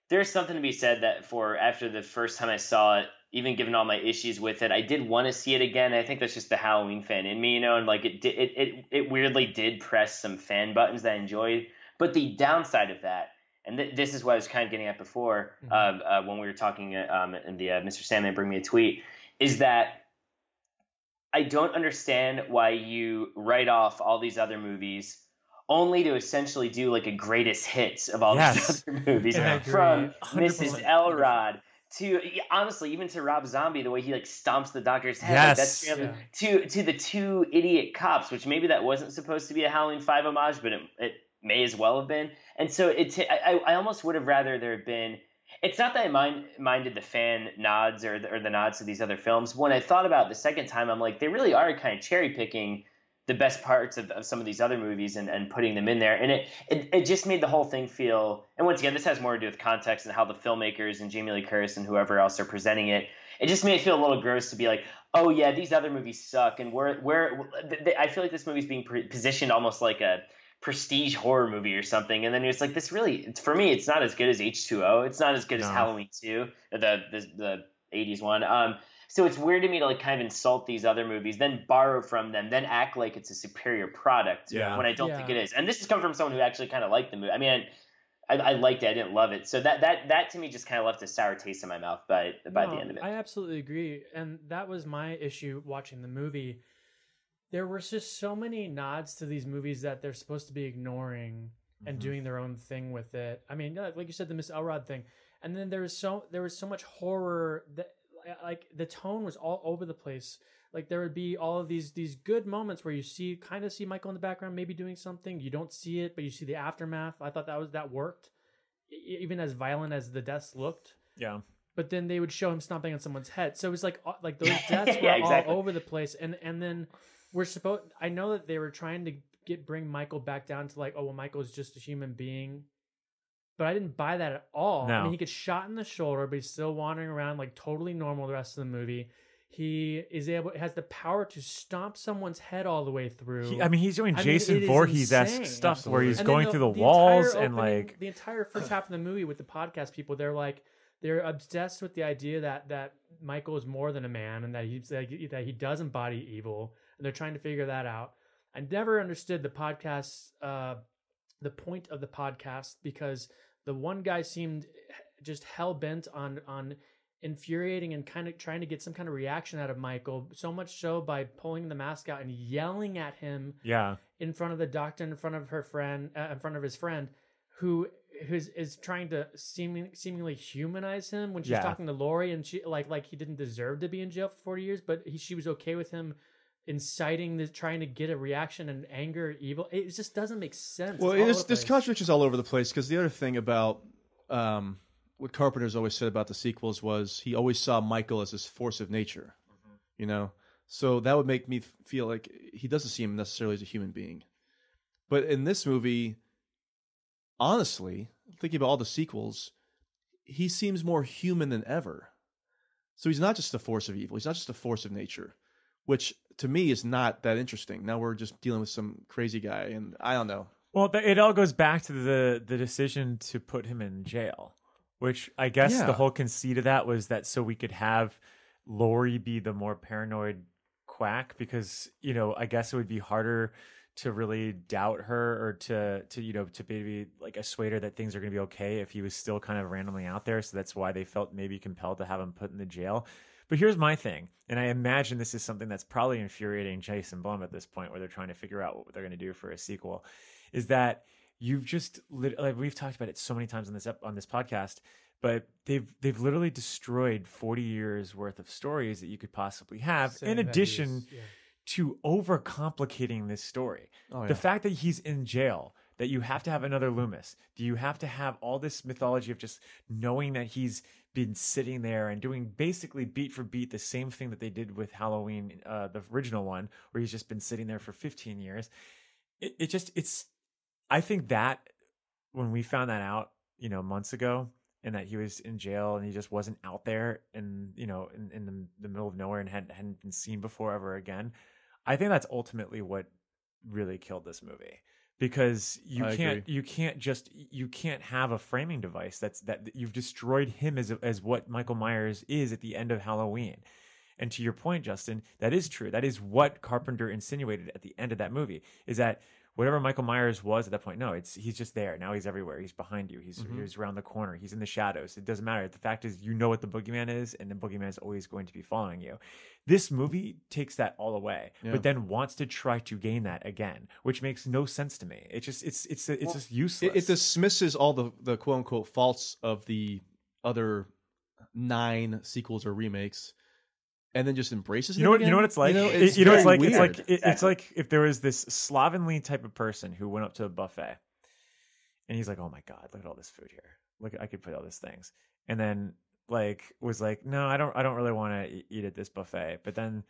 there's something to be said that for after the first time I saw it, even given all my issues with it, I did want to see it again. I think that's just the Halloween fan in me, you know, and like it, did, it, it, it weirdly did press some fan buttons that I enjoyed. But the downside of that, and th- this is what I was kind of getting at before Mhm. uh, uh, when we were talking um, in the uh, Mr. Sandman bring me a tweet, is that I don't understand why you write off all these other movies only to essentially do like a greatest hits of all Yes. these other movies agree. from Mrs. Elrod to honestly even to Rob Zombie the way he like stomps the doctor's head like, that's Yes. really- to to the two idiot cops which maybe that wasn't supposed to be a Halloween 5 homage but it, it may as well have been and so it t- I, I I almost would have rather there had been it's not that I mind, minded the fan nods or the, or the nods to these other films. When I thought about it the second time, I'm like, they really are kind of cherry picking the best parts of, of some of these other movies and, and putting them in there. And it, it, it just made the whole thing feel, and once again, this has more to do with context and how the filmmakers and Jamie Lee Curtis and whoever else are presenting it. It just made it feel a little gross to be like, oh yeah, these other movies suck. And we're, we're, th- th- I feel like this movie's being pre- positioned almost like a, prestige horror movie or something and then it's like this really it's for me it's not as good as h2o it's not as good as halloween 2 the, the the 80s one um so it's weird to me to like kind of insult these other movies then borrow from them then act like it's a superior product Yeah. when i don't think it is and this has come from someone who actually kind of liked the movie i mean I, I liked it i didn't love it so that that that to me just kind of left a sour taste in my mouth by by the end of it I absolutely agree, and that was my issue watching the movie. There was just so many nods to these movies that they're supposed to be ignoring and Mhm. doing their own thing with it. I mean, like you said, the Miss Elrod thing, and then there was so there was so much horror that like the tone was all over the place. Like there would be all of these these good moments where you see kind of see Michael in the background maybe doing something. You don't see it, but you see the aftermath. I thought that was that worked, even as violent as the deaths looked yeah but then they would show him stomping on someone's head. So it was like uh, like those deaths were exactly. all over the place, and and then we're supposed. I know that they were trying to get bring Michael back down to like, oh well, Michael's just a human being, but I didn't buy that at all. I mean, he gets shot in the shoulder, but he's still wandering around like totally normal the rest of the movie. He is able has the power to stomp someone's head all the way through. He- I mean, he's doing I Jason Voorhees esque stuff where he's And going through the, entire walls and like the entire first half of the movie with the podcast people, they're like they're obsessed with the idea that that Michael is more than a man and that he's that he, that he does embody evil, and they're trying to figure that out. I never understood the podcast, uh, the point of the podcast, because the one guy seemed just hell bent on on infuriating and kind of trying to get some kind of reaction out of Michael. So much so by pulling the mask out and yelling at him Yeah. in front of the doctor, in front of her friend, uh, in front of his friend, who who's is trying to seeming, seemingly humanize him when she's Yeah. talking to Laurie, and she like like he didn't deserve to be in jail for forty years, but he, she was okay with him inciting the trying to get a reaction and anger, evil. It just doesn't make sense. Well, It's there's, contradictions all over the place because the other thing about um, what Carpenter's always said about the sequels was he always saw Michael as this force of nature, you know. So that would make me feel like he doesn't see him necessarily as a human being. But in this movie, honestly, thinking about all the sequels, he seems more human than ever. So he's not just a force of evil. He's not just a force of nature, which to me is not that interesting. Now we're just dealing with some crazy guy, and I don't know. Well, it all goes back to the the decision to put him in jail, which I guess Yeah. the whole conceit of that was that so we could have Laurie be the more paranoid quack because you know I guess it would be harder to really doubt her or to to you know to maybe like assuade her that things are going to be okay if he was still kind of randomly out there. So that's why they felt maybe compelled to have him put in the jail. But here's my thing, and I imagine this is something that's probably infuriating Jason Blum at this point, where they're trying to figure out what they're going to do for a sequel, is that you've just like we've talked about it so many times on this on this podcast, but they've they've literally destroyed 40 years worth of stories that you could possibly have, in addition yeah. to overcomplicating this story. Oh, The fact that he's in jail, that you have to have another Loomis, do you have to have all this mythology of just knowing that he's been sitting there and doing basically beat for beat the same thing that they did with Halloween, uh, the original one, where he's just been sitting there for 15 years. It, it just, it's, I think that when we found that out, you know, months ago, and that he was in jail and he just wasn't out there and you know in, in the, the middle of nowhere and hadn't, hadn't been seen before ever again i think that's ultimately what really killed this movie because you I can't agree. you can't just you can't have a framing device that's that that you've destroyed him as as what Michael Myers is at the end of Halloween. And to your point, Justin, that is true. That is what Carpenter insinuated at the end of that movie. Is that whatever Michael Myers was at that point? No, it's he's just there. Now he's everywhere. He's behind you. He's Mhm. he's around the corner. He's in the shadows. It doesn't matter. The fact is, you know what the boogeyman is, and the boogeyman is always going to be following you. This movie takes that all away, Yeah. but then wants to try to gain that again, which makes no sense to me. It just it's it's it's just useless. It, it dismisses all the the quote unquote faults of the other nine sequels or remakes, and then just embraces. You know it what? You know what it's like. You know, It- you know, it's very like it's like it- it's like if there was this slovenly type of person who went up to a buffet, and he's like, "Oh my god, look at all this food here. Look, I could put all these things," and then like was like, "No, I don't. I don't really want to eat at this buffet," but then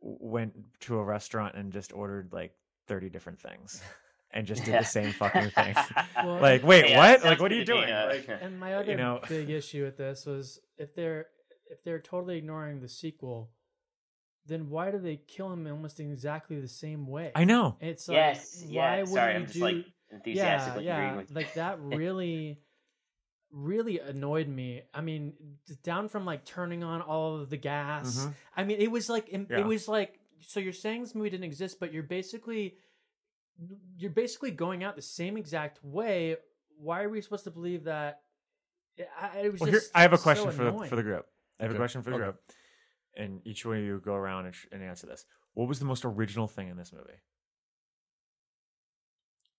went to a restaurant and just ordered like thirty different things. And just did Yeah. the same fucking thing. Well- like, wait, Yeah, what? Like, what are you good to me, doing? uh, Like, And my other you know, big issue with this was if they're if they're totally ignoring the sequel, then why do they kill him almost exactly the same way? I know. It's like, Yes, why yeah, wouldn't sorry, you I'm just, do- like, enthusiastically yeah, agreeing yeah, with you. like that really, really annoyed me. I mean, down from like turning on all of the gas. Mhm. I mean, it was like it, Yeah. it was like so you're saying this movie didn't exist, but you're basically you're basically going out the same exact way. Why are we supposed to believe that? I, it was Well, here, just I have a so question for the, for the group. I have Okay. a question for the Okay. group, and each one of you go around and, sh- and answer this. What was the most original thing in this movie?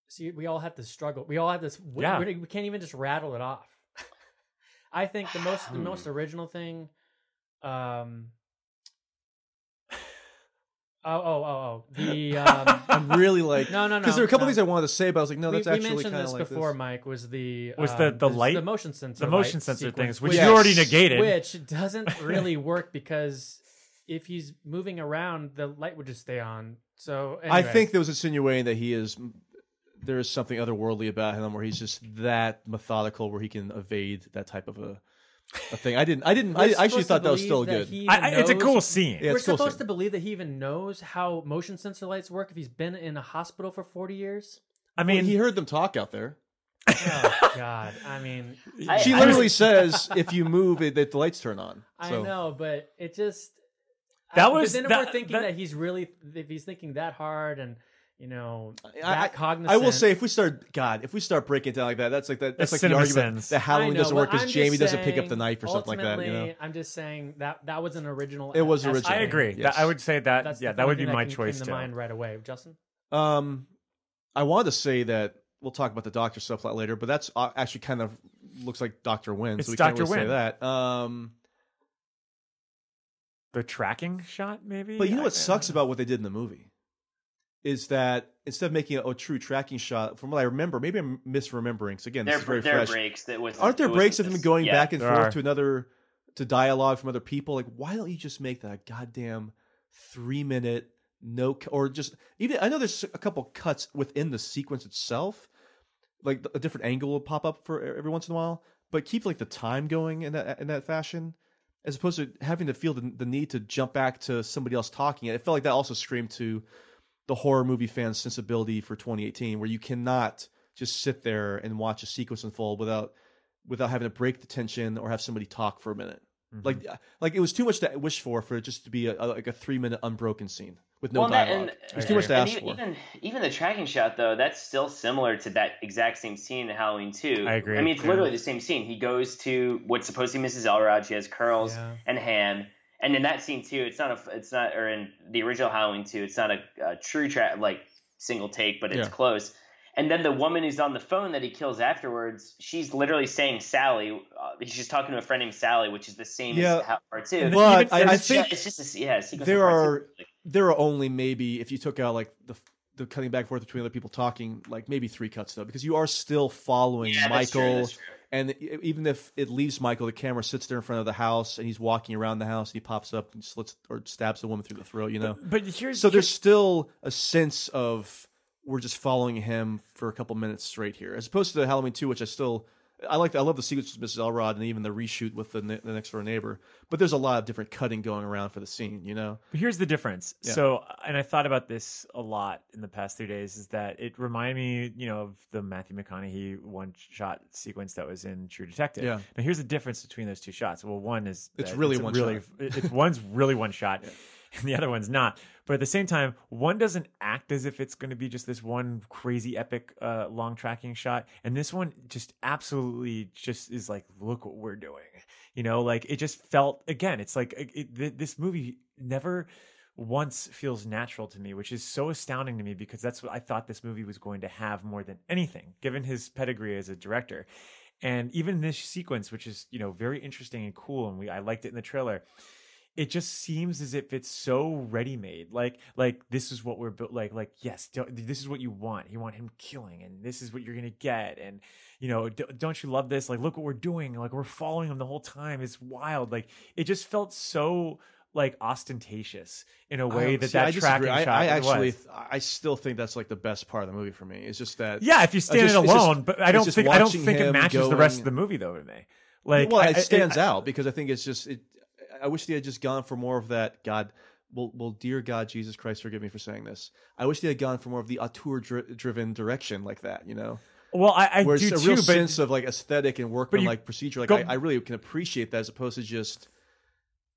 See, we all have to struggle. We all have this. We, Yeah. we, we can't even just rattle it off. I think the most the Hmm. most original thing. Um. Oh oh oh oh the um. I'm really like no no no because there are a couple no. things I wanted to say, but I was like, no, we, that's we actually mentioned kind this of like before, this. Mike. Was the Was the- um, the s- light- the motion sensor the motion sensor sequence, things, which you already negated. which doesn't really work because if he's moving around, the light would just stay on. So I think there was insinuating that he is there is something otherworldly about him, where he's just that methodical, where he can evade that type of a, a thing. I didn't. I didn't. We're I actually thought that was still that good. I- even I- it's a cool scene. Yeah, We're it's cool supposed scene. to believe that he even knows how motion sensor lights work if he's been in a hospital for 40 years. I Well, mean, he heard them talk out there. Oh, God. I mean, I- she I literally was- says, "If you move, it, that the lights turn on." I know, but it just. That I- was- But then that- we're thinking that- that, he's really, if he's thinking that hard and, you know, that I, I- cognizant. I will say, if we start, God, if we start breaking it down like that, that's like that. That's, That's like the argument sins. that Halloween know, doesn't work because I'm just Jamie doesn't pick up the knife or something like that. You know, I'm just saying that that was an original. It was original. I agree. Yes. That, I would say that. That's yeah, that would thing be my came- choice came to too. mind right away, Justin. Um, I wanted to say that we'll talk about the Doctor stuff later, but that's uh, actually kind of looks like Doctor Wynn. It's so we can't Dr. really say that. Um, The tracking shot, maybe. but you know I- what sucks about what they did in the movie is that instead of making a, a true tracking shot, from what I remember, maybe I'm misremembering. Because again, this There, is very there are fresh. breaks that was. Aren't there breaks of wasn't him going yeah. back and forth are. to another to dialogue from other people? Like, why don't you just make that a goddamn three minute no or just even? I know there's a couple cuts within the sequence itself, like a different angle will pop up for every once in a while, but keep like the time going in that in that fashion. As opposed to having to feel the, the need to jump back to somebody else talking, it felt like that also screamed to the horror movie fan's sensibility for 2018, where you cannot just sit there and watch a sequence unfold without without having to break the tension or have somebody talk for a minute. Mhm. Like like it was too much to wish for for it just to be a, a- like a three minute unbroken scene with no Well, that- dialogue. and- It's too much to ask e- for. Even even the tracking shot though, that's still similar to that exact same scene in Halloween 2. I agree, I mean, it's yeah. literally the same scene. He goes to what's supposed to be Mrs. Elrod. She has curls Yeah. and ham. And in that scene too, it's not a, it's not, or in the original Halloween 2, it's not a, a true track like single take, but it's Yeah. close. And then the woman who's on the phone that he kills afterwards, she's literally saying Sally. Uh, she's talking to a friend named Sally, which is the same Yeah. as how- part two. And But I, I It's ju- think it's just a, yeah, a sequence there are two. There are only maybe if you took out like the the cutting back and forth between other people talking, like maybe three cuts though, because you are still following yeah, that's true, Michael. that's true. And even if it leaves Michael, the camera sits there in front of the house, and he's walking around the house, and he pops up and slits or stabs the woman through the throat. You know, But here's so there's still a sense of we're just following him for a couple minutes straight here, as opposed to the Halloween two, which I still I like. I love the sequence with Mrs. Elrod and even the reshoot with the, ne- the next door neighbor. But there's a lot of different cutting going around for the scene. You know, But here's the difference. Yeah. So, and I thought about this a lot in the past three days, is that it reminded me, you know, of the Matthew McConaughey one shot sequence that was in True Detective. Yeah. Now, here's the difference between those two shots. Well, one is It's really a one really, shot. It's one's really one shot, and the other one's not. But at the same time, one doesn't act as if it's going to be just this one crazy epic uh, long tracking shot, and this one just absolutely just is like, look what we're doing. You know, like it just felt again. It's like it, it, this movie never once feels natural to me, which is so astounding to me because that's what I thought this movie was going to have more than anything, given his pedigree as a director. And even this sequence, which is you know very interesting and cool, and we I liked it in the trailer. It just seems as if it's so ready made, like like this is what we're built. Like like yes, this is what you want. You want him killing, and this is what you're gonna get. And you know, d- don't you love this? Like look what we're doing. Like we're following him the whole time. It's wild. Like it just felt so like ostentatious in a way I- that see, that I tracking I, shot I actually, was. I still think that's like the best part of the movie for me. It's just that. Yeah, if you stand just- it it's just- alone, but I don't think I don't think it matches the rest of the movie though to me. Like, well, I- it stands I- out because I think it's just it. I wish they had just gone for more of that. God, well, well, dear God, Jesus Christ, forgive me for saying this. I wish they had gone for more of the auteur-driven direction like that. You know, Well, I, I where do it's a too, real but sense of like aesthetic and workman like procedure. Like go- I, I really can appreciate that as opposed to just.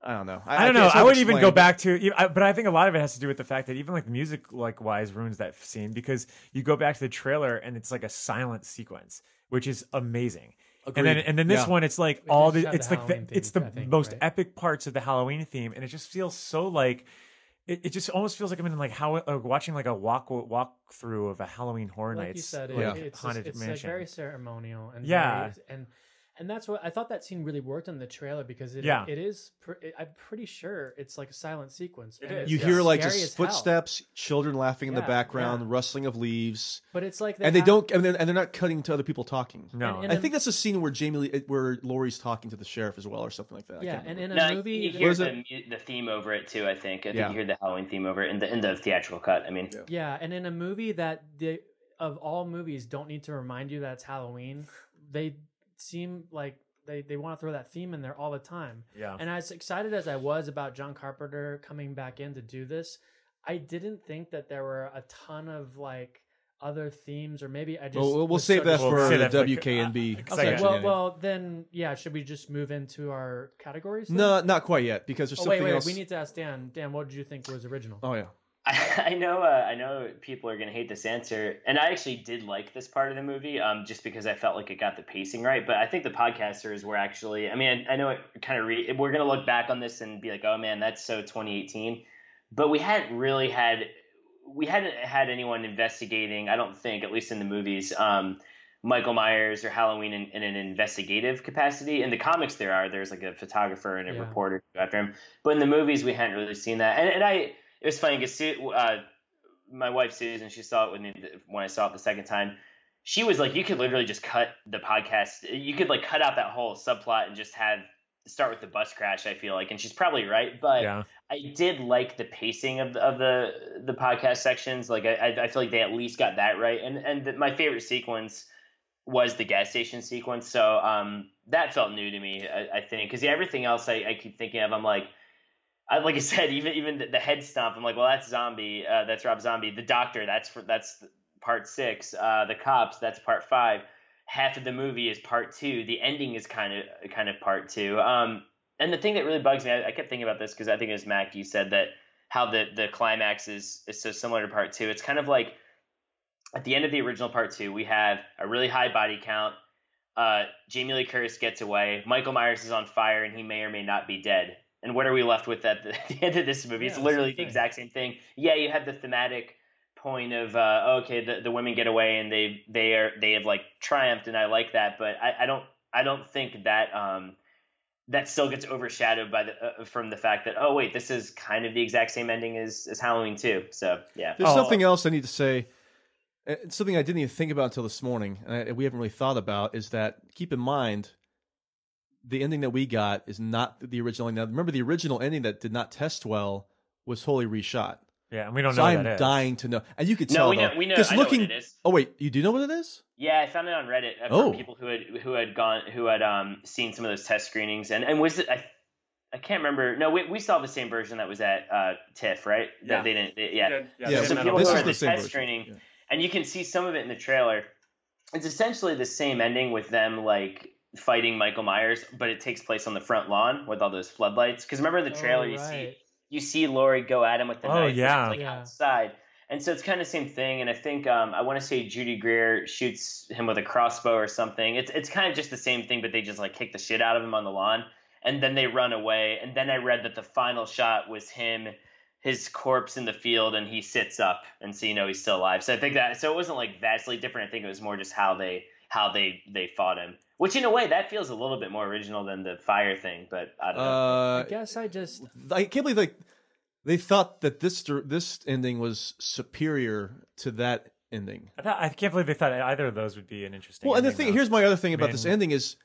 I don't know. I, don't know. I wouldn't even go back to, I- but I think a lot of it has to do with the fact that even like music, like wise, ruins that scene because you go back to the trailer and it's like a silent sequence, which is amazing. And then, and then this Yeah. one, it's like We all just the, had it's the like the, Halloween it's theme, the I think, most right? epic parts of the Halloween theme, and it just feels so like. It, it just almost feels like I'm in like how uh, watching like a walk walk through of a Halloween Horror like Nights you said, it, like, it's, just- haunted it's like mansion. very ceremonial and Yeah. very- and and that's what I thought that scene really worked in the trailer because it Yeah. it is pr- it, I'm pretty sure it's like a silent sequence. it's You hear like just as hell. footsteps, children laughing in the background, yeah. rustling of leaves. But it's like and they have- don't, and they're, and they're not cutting to other people talking. No. And- and I in- think that's a scene where Jamie, Lee, eh, where Laurie's talking to the sheriff as well, or something like that. Yeah, and in a No, movie, you hear the, the theme over it too. I think. I think Yeah. you hear the Halloween theme over it in the in the theatrical cut. I mean, Yeah, and in a movie that the of all movies don't need to remind you that it's Halloween, they seem like they, they want to throw that theme in there all the time. Yeah. And as excited as I was about John Carpenter coming back in to do this, I didn't think that there were a ton of like other themes or maybe I just Well, we'll, we'll save so that We'll for the WKNB uh, Okay, well, well, then yeah. Should we just move into our categories? then? no, not quite yet because there's Oh something wait, wait, else. we need to ask Dan. Dan, what did you think was original? oh yeah, I, I know uh, I know people are gonna hate this answer, and I actually did like this part of the movie, um, just because I felt like it got the pacing right. But I think the podcasters were actually, I mean, I, I know it kind of re- we're gonna look back on this and be like, oh man, that's so 2018, but we hadn't really had we hadn't had anyone investigating. I don't think, at least in the movies. Um, Michael Myers or Halloween in, in, an investigative capacity. In the comics, there are. There's like a photographer and a Yeah. reporter after him. But in the movies, we hadn't really seen that. And, and I, it was funny because uh, my wife Susan, she saw it when when I saw it the second time. She was like, you could literally just cut the podcast. You could like cut out that whole subplot and just have start with the bus crash. I feel like, and she's probably right. But Yeah. I did like the pacing of the, of the the podcast sections. Like I, I- feel like they at least got that right. And and the, my favorite sequence was the gas station sequence. So um, that felt new to me. I, I think because everything else I, I keep thinking of, I'm like. I, like I said, even even the, the head stomp, I'm like, well, that's zombie. Uh, that's Rob Zombie. The doctor, that's for, that's part six. Uh, the cops, that's part five. Half of the movie is part two. The ending is kind of kind of part two. Um, and the thing that really bugs me, I, I kept thinking about this because I think it was Mac. You said that how the the climax is is so similar to part two. It's kind of like at the end of the original part two, we have a really high body count. Uh, Jamie Lee Curtis gets away. Michael Myers is on fire, and he may or may not be dead. And what are we left with at the, the end of this movie? Yeah, it's literally the exact same thing. Yeah, you have the thematic point of uh, okay, the, the women get away and they they are they have like triumphed, and I like that. But I, I don't I don't think that um, that still gets overshadowed by the uh, from the fact that oh wait, this is kind of the exact same ending as, as Halloween too. So yeah, There's Oh. something else I need to say. Uh, It's something I didn't even think about until this morning, and I, we haven't really thought about. Is that keep in mind, the ending that we got is not the original. ending. Now, remember, the original ending that did not test well was wholly reshot. Yeah, and we don't so know I'm what that is. dying to know, and you could No, tell. we know- we know- 'cause I know what looking, it is. Oh wait, you do know what it is? Yeah, I found it on Reddit uh, Oh. from people who had who had gone who had um seen some of those test screenings and and was it I I can't remember. No, we, we saw the same version that was at uh, TIFF, right? That Yeah. they didn't. they- yeah. did. Yeah, Yeah, so people that this who is are the the test version. screening, Yeah. and you can see some of it in the trailer. It's essentially the same ending with them like fighting Michael Myers, but it takes place on the front lawn with all those floodlights. Because remember in the Oh, trailer, you see you see Laurie go at him with the Oh, knife. yeah. like Yeah. outside. And so it's kind of the same thing. And I think um, I want to say Judy Greer shoots him with a crossbow or something. It's it's kind of just the same thing, but they just like kick the shit out of him on the lawn, and then they run away. And then I read that the final shot was him, his corpse in the field, and he sits up, and so you know he's still alive. So I think that so it wasn't like vastly different. I think it was more just how they how they they fought him. Which in a way that feels a little bit more original than the fire thing, but I don't know. Uh, I guess I just I can't believe like they thought that this this ending was superior to that ending. I, thought, I can't believe they thought either of those would be an interesting. Well, and the thing though. here's my other thing about mean- this ending is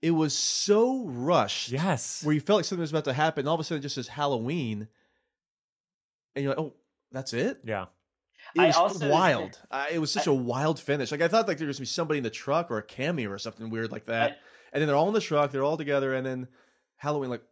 it was so rushed. Yes. Where you felt like something was about to happen, and all of a sudden it just says Halloween, and you're like, oh, that's it. Yeah. It I was also- wild. I, it was such a wild finish. Like I thought, like there was gonna be somebody in the truck or a cameo or something weird like that, I- and then they're all in the truck, they're all together, and then Halloween, like,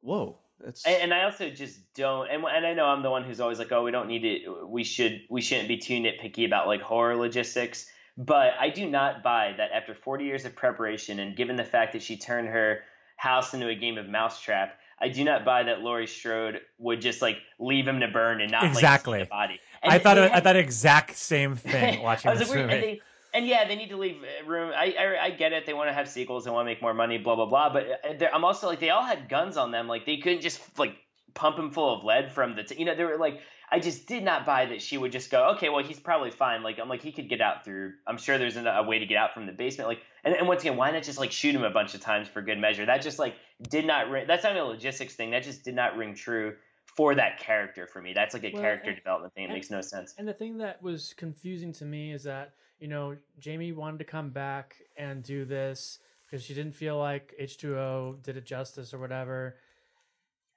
whoa, that's And, and I also just don't, and, and I know I'm the one who's always like, oh, we don't need to, we should, we shouldn't be too nitpicky about like horror logistics. But I do not buy that after 40 years of preparation, and given the fact that she turned her house into a game of mousetrap, I do not buy that Laurie Strode would just like leave him to burn and not Exactly. like see the body. And I thought they I thought exact same thing watching this like, movie. and, they, and yeah, they need to leave room. I, I I get it. They want to have sequels. They want to make more money. Blah blah blah. But uh, I'm also like, they all had guns on them. Like they couldn't just like pump him full of lead from the. T- you know, they were like, I just did not buy that she would just go, okay, well, he's probably fine. Like I'm like, he could get out through. I'm sure there's a, a way to get out from the basement. Like, and, and once again, why not just like shoot him a bunch of times for good measure? That just like did not ring. That's not a logistics thing. That just did not ring true for that character for me. That's like a Well, character and- development thing. It and- makes no sense. And the thing that was confusing to me is that, you know, Jamie wanted to come back and do this because she didn't feel like H2O did it justice or whatever.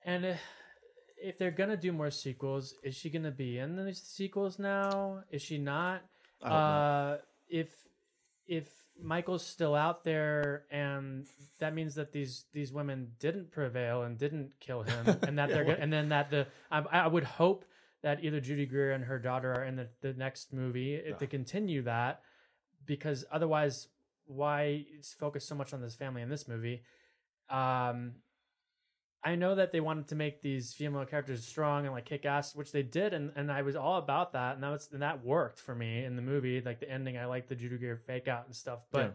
And if, if they're going to do more sequels, is she going to be in the sequels now? Is she not? I hope not. Uh, if if Michael's still out there and that means that these these women didn't prevail and didn't kill him and that they're go- and then that the I, I would hope that either Judy Greer and her daughter are in the, the next movie if to continue that because otherwise why focus so much on this family in this movie? Um I know that they wanted to make these female characters strong and like kick ass, which they did, and, and I was all about that, and that was and that worked for me in the movie. Like the ending, I liked the Judy Greer fake out and stuff. But Yeah.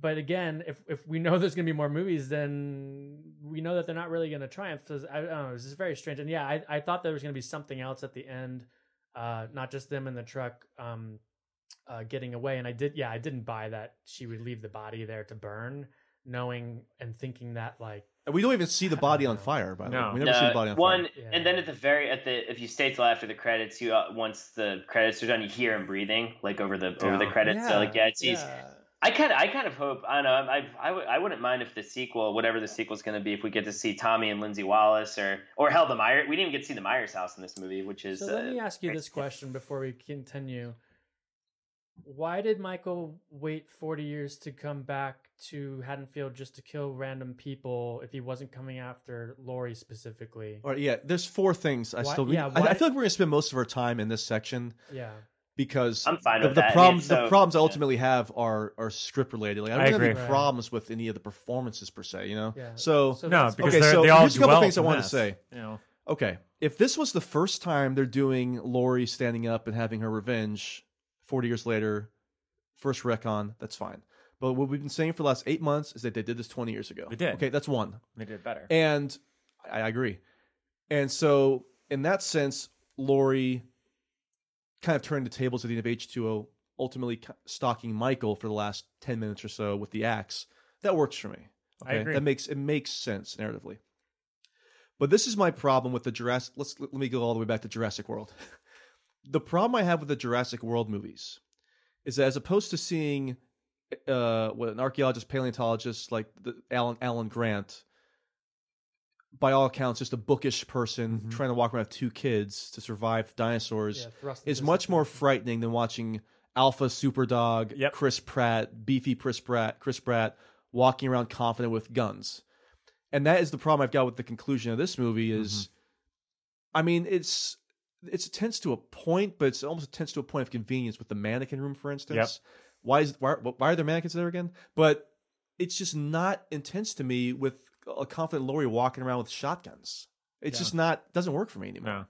but again, if if we know there's gonna be more movies, then we know that they're not really gonna triumph. So I, I don't know. This is very strange. And yeah, I, I thought there was gonna be something else at the end, uh, not just them in the truck, um, uh, getting away. And I did, yeah, I didn't buy that she would leave the body there to burn, knowing and thinking that like And we don't even see the body on fire. By the way, we never see the body on one, fire. and then at the very at the if you stay till after the credits, you uh, once the credits are done, you hear him breathing like over the over the Yeah. credits. So like yeah, it's he's. yeah. I kind of I kind of hope I don't know I I, w- I wouldn't mind if the sequel whatever the sequel's going to be if we get to see Tommy and Lindsay Wallace or or hell the Meyer we didn't even get to see the Myers house in this movie which is So let uh, me ask you this question before we continue. Why did Michael wait 40 years to come back to Haddonfield just to kill random people if he wasn't coming after Laurie specifically? Or yeah, there's four things I Why- still. yeah, I, I feel like we're gonna spend most of our time in this section Yeah. because I'm fine the, with the that. I mean, problems the problems I yeah. ultimately have are are script related. Like I don't I have any agree. Right. problems with any of the performances per se. You know, Yeah. so, So No, because okay, so they all here's a couple things I from wanted to say. You know, Okay, if this was the first time they're doing Laurie standing up and having her revenge, forty years later, first recon, that's fine. But what we've been saying for the last eight months is that they did this twenty years ago. They did. Okay, that's one. they did better. And I I agree. And so, in that sense, Laurie kind of turned the tables at the end of H2O, ultimately stalking Michael for the last 10 minutes or so with the axe. That works for me. I agree. That makes it makes sense narratively. But this is my problem with the Jurassic. Let's let me go all the way back to Jurassic World. the problem I have with the Jurassic World movies is that as opposed to seeing uh, what an archaeologist, paleontologist like the, Alan Alan Grant, by all accounts, just a bookish person Mm-hmm. trying to walk around with two kids to survive dinosaurs, Yeah, is much more frightening than watching Alpha Superdog, Yep. Chris Pratt, beefy Chris Pratt, Chris Pratt walking around confident with guns. And that is the problem I've got with the conclusion of this movie is Mm-hmm. I mean, it's it's tense to a point, but it's almost tense to a point of convenience with the mannequin room, for instance. Yep. Why is why, why are there mannequins there again? But it's just not intense to me with a confident Laurie walking around with shotguns. It's Yeah. just not doesn't work for me anymore. No.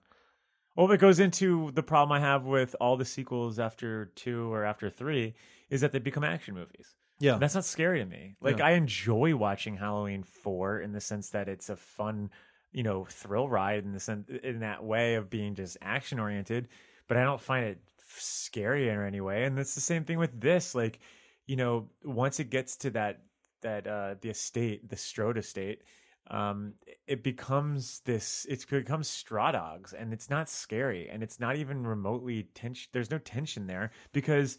Well, it goes into the problem I have with all the sequels after two or after three is that they become action movies. Yeah. That's not scary to me. Like Yeah. I enjoy watching Halloween four in the sense that it's a fun, you know, thrill ride in the sense in that way of being just action oriented. But I don't find it scary in any way. And it's the same thing with this. Like, you know, once it gets to that that uh the estate, the Strode estate, um, it becomes this. It becomes straw dogs, and it's not scary, and it's not even remotely tension. There's no tension there because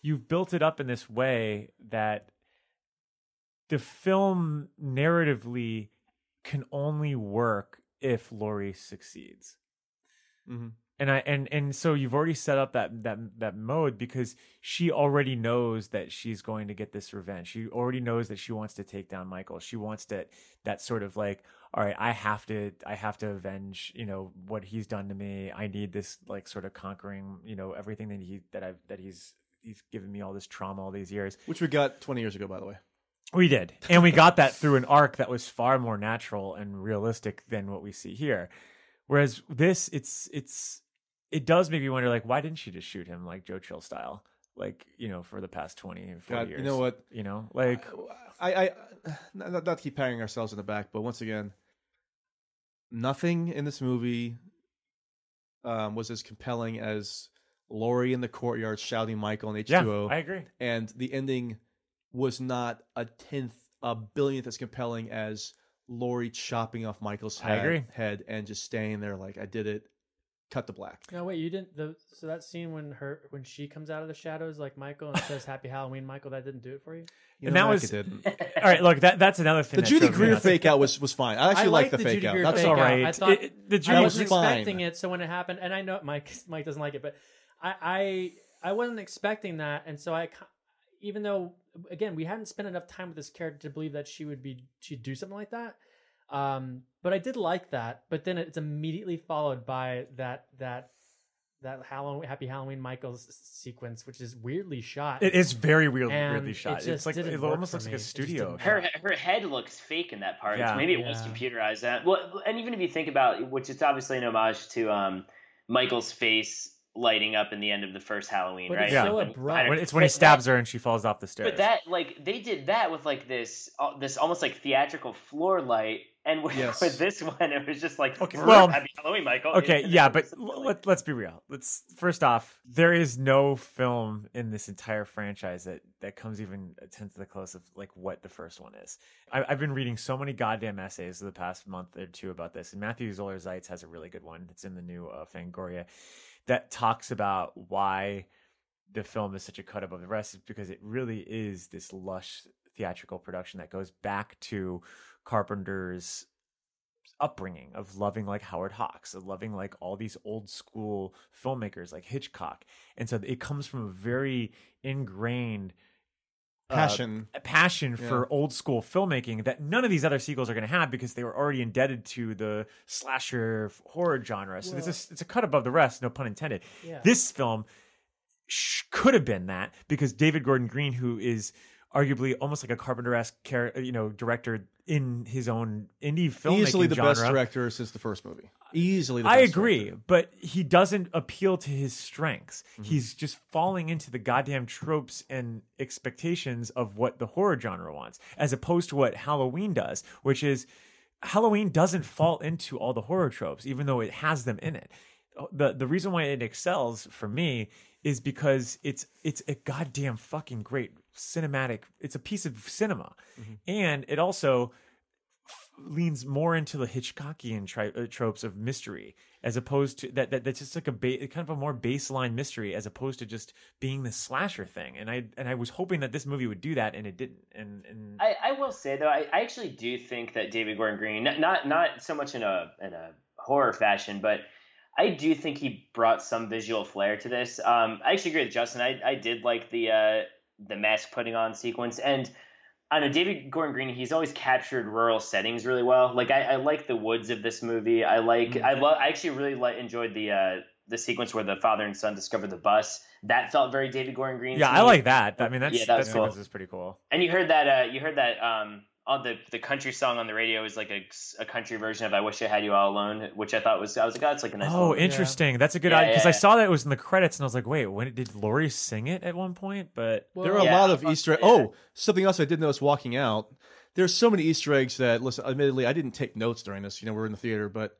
you've built it up in this way that the film narratively can only work if Laurie succeeds. Mhm. And I and and so you've already set up that that that mode because she already knows that she's going to get this revenge. She already knows that she wants to take down Michael. She wants that that sort of like, all right, I have to I have to avenge, you know, what he's done to me. I need this like sort of conquering, you know, everything that he that I've that he's he's given me all this trauma all these years. Which we got 20 years ago, by the way. We did. And we got that through an arc that was far more natural and realistic than what we see here. Whereas this, it's it's it does make me wonder like why didn't she just shoot him like Joe Chill style? Like, you know, for the past 20 40 God, years. you know what? You know, like I, I not, not keep patting ourselves in the back, but once again, nothing in this movie um, was as compelling as Laurie in the courtyard shouting Michael and H2O. I agree. And the ending was not a tenth, a billionth as compelling as Laurie chopping off Michael's I head, agree. head and just staying there like I did it. Cut the black. No, wait, you didn't. The so that scene when her when she comes out of the shadows like Michael and says "Happy Halloween, Michael," that didn't do it for you. You and know, that like was it didn't. all right. Look, that that's another thing. The that Judy drove me Greer nuts. fake out was was fine. I actually I like liked the, fake Judy out. Greer That's fake all out. I thought It- the I Judy- wasn't was fine. expecting it, so when it happened, and I know Mike Mike doesn't like it, but I I I wasn't expecting that, and so I, ki- even though again we hadn't spent enough time with this character to believe that she would be she'd do something like that, um, but I did like that. But then it's immediately followed by that that that Halloween Happy Halloween Michaels sequence, which is weirdly shot. It is very weird, And weirdly it shot. It's like it almost looks me. like a studio. her her head looks fake in that part. Yeah. Maybe it was computerized. That well, and even if you think about, which it's obviously an homage to um, Michael's face lighting up in the end of the first Halloween, But right? it's Yeah. so When he abrupt. When it's when he stabs that- her and she falls off the stairs. But that like they did that with like this uh, this almost like theatrical floor light, and with, Yes. with this one it was just like Okay, well- Happy Halloween, Michael. Okay, And yeah, but was l- let, let's be real. Let's first off, there is no film in this entire franchise that that comes even a tenth of the close of like what the first one is. I, I've been reading so many goddamn essays the past month or two about this, and Matthew Zoller Seitz has a really good one. It's in the new uh, Fangoria that talks about why the film is such a cut above the rest is because it really is this lush theatrical production that goes back to Carpenter's upbringing of loving like Howard Hawks, of loving like all these old school filmmakers like Hitchcock. And so it comes from a very ingrained uh, Passion. passion Yeah. for old school filmmaking that none of these other sequels are going to have because they were already indebted to the slasher horror genre. So it's a, it's a cut above the rest, no pun intended. Yeah. This film sh- could have been that because David Gordon Green, who is arguably almost like a Carpenter-esque char- you know director in his own indie filmmaking Easily the genre. best director since the first movie. Easily the I agree, director. but he doesn't appeal to his strengths. Mm-hmm. He's just falling into the goddamn tropes and expectations of what the horror genre wants, as opposed to what Halloween does, which is Halloween doesn't fall into all the horror tropes, even though it has them in it. The the reason why it excels for me is because it's it's a goddamn fucking great cinematic. It's a piece of cinema, Mm-hmm. and it also f- leans more into the Hitchcockian tri- uh, tropes of mystery, as opposed to that, that that's just like a ba- kind of a more baseline mystery, as opposed to just being the slasher thing. And I and I was hoping that this movie would do that, and it didn't. And and I, I will say though, I, I actually do think that David Gordon Green, not, not not so much in a in a horror fashion, but I do think he brought some visual flair to this. Um, I actually agree with Justin. I, I did like the uh, the mask putting on sequence, and I know David Gordon Green. He's always captured rural settings really well. Like I, I like the woods of this movie. I like I love. I actually really like, enjoyed the uh, the sequence where the father and son discover the bus. That felt very David Gordon Green. yeah, I like that. I mean, that's yeah, that that cool. sequence is pretty cool. And you heard that uh, you heard that um, on the the country song on the radio is like a, a country version of "I Wish I Had You All Alone," which I thought was I was like, oh, it's like a nice. Oh, little- interesting. That's a good Yeah, idea because yeah, I yeah. saw that it was in the credits, and I was like, wait, when did Laurie sing it at one point? But there are a lot of Easter eggs. Oh, something else I did notice walking out. There's so many Easter eggs that listen. Admittedly, I didn't take notes during this. You know, we're in the theater, but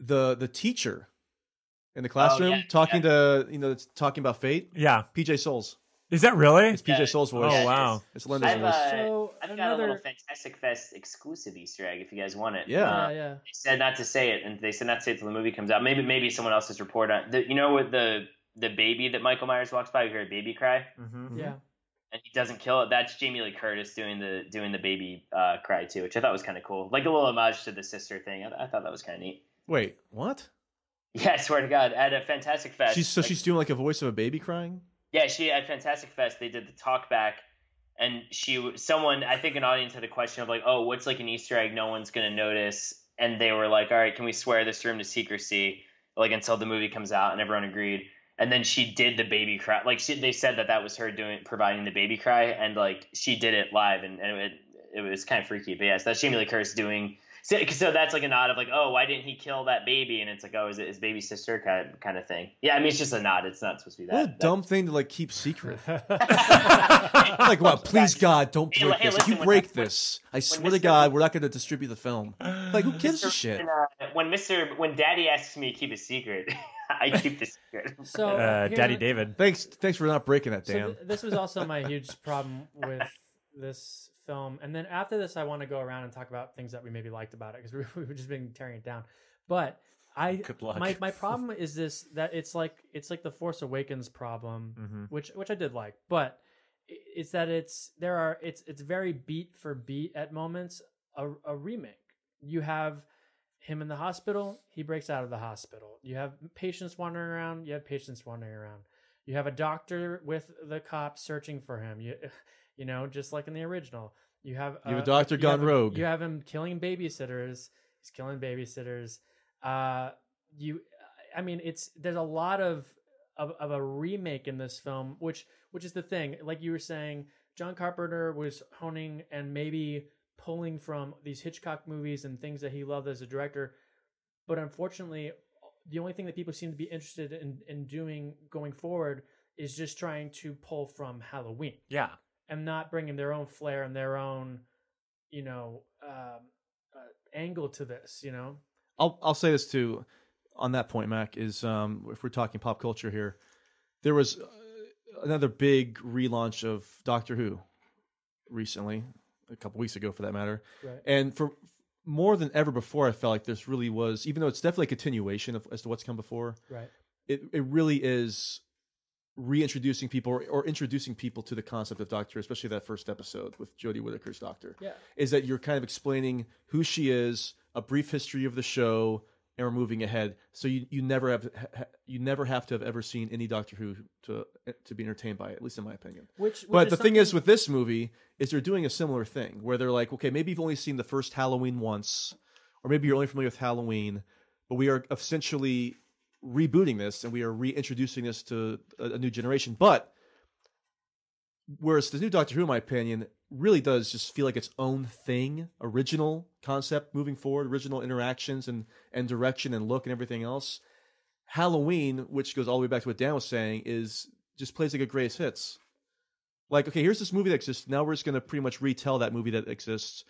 the the teacher in the oh, classroom Oh, yeah, talking to you know talking about fate. yeah, PJ Soles. Is that really? It's PJ Yeah. Soles' voice. Oh Yeah, it wow. is. It's Linda's I've, voice. uh, So, I've got a little Fantastic Fest exclusive Easter egg if you guys want it. Yeah. Uh, yeah, yeah. They said not to say it, and they said not to say it till the movie comes out. Maybe maybe someone else's report on the, you know with the the baby that Michael Myers walks by, you hear a baby cry, Mm-hmm. Yeah. and he doesn't kill it. That's Jamie Lee Curtis doing the doing the baby uh, cry too, which I thought was kind of cool, like a little homage to the sister thing. I, I thought that was kind of neat. Wait, what? Yeah, I swear to God, at a Fantastic Fest. She's so like- she's doing like a voice of a baby crying. Yeah, she at Fantastic Fest they did the talk back, and she someone I think an audience had a question of like, oh, what's like an Easter egg no one's gonna notice, and they were like, all right, can we swear this room to secrecy like until the movie comes out, and everyone agreed. And then she did the baby cry. Like she, they said that that was her doing providing the baby cry, and like she did it live, and, and it it was kind of freaky. But yes, that's Jamie Lee Curtis doing. So, so that's like a nod of like, oh, why didn't he kill that baby? And it's like, oh, is it his baby sister kind of, kind of thing? Yeah, I mean, it's just a nod. It's not supposed to be that. What a that- dumb thing to like keep secret. like, what? Please, God, don't Hey, break hey, this. If you listen, when- break when- this, I when swear to God, we're not going to distribute the film. Like, who gives a shit? When, uh, when Mr. when Daddy asks me to keep a secret, I keep the secret. So Uh, here- Daddy David. Thanks, thanks for not breaking that, So th- this was also my huge problem with this film. And then after this, I want to go around and talk about things that we maybe liked about it because we, we've just been tearing it down. But I, my my problem is this that it's like it's like the Force Awakens problem, Mhm. which which I did like, but it's that it's there are it's it's very beat for beat at moments a, a remake. You have him in the hospital, he breaks out of the hospital. You have patients wandering around, you have patients wandering around. You have a doctor with the cops searching for him. You you know, just like in the original. You have You have a uh, doctor you gone have- rogue. You have him killing babysitters. He's killing babysitters. Uh, you, I mean, it's there's a lot of, of of a remake in this film, which which is the thing. Like you were saying, John Carpenter was honing and maybe pulling from these Hitchcock movies and things that he loved as a director, but unfortunately, the only thing that people seem to be interested in in doing going forward is just trying to pull from Halloween Yeah. And not bringing their own flair and their own, you know, um, uh, angle to this. You know, I'll I'll say this too on that point, Mac. Is um, if we're talking pop culture here, there was uh, another big relaunch of Doctor Who recently, a couple weeks ago, for that matter. Right. And for more than ever before, I felt like this really was, even though it's definitely a continuation of as to what's come before. Right. It it really is reintroducing people or, or introducing people to the concept of Doctor, especially that first episode with Jodie Whittaker's Doctor Yeah. is that you're kind of explaining who she is, a brief history of the show, and we're moving ahead. So you, you never have ha, you never have to have ever seen any Doctor Who to to be entertained by it, at least in my opinion. Which- which but the thing is with this movie is they're doing a similar thing where they're like, okay, maybe you've only seen the first Halloween once, or maybe you're only familiar with Halloween, but we are essentially rebooting this and we are reintroducing this to a, a new generation. But whereas the new Doctor Who, in my opinion, really does just feel like its own thing, original concept moving forward, original interactions and and direction and look and everything else. Halloween, which goes all the way back to what Dan was saying, is just plays like a greatest hits. Like, okay, here's this movie that exists. Now we're just going to pretty much retell that movie that exists,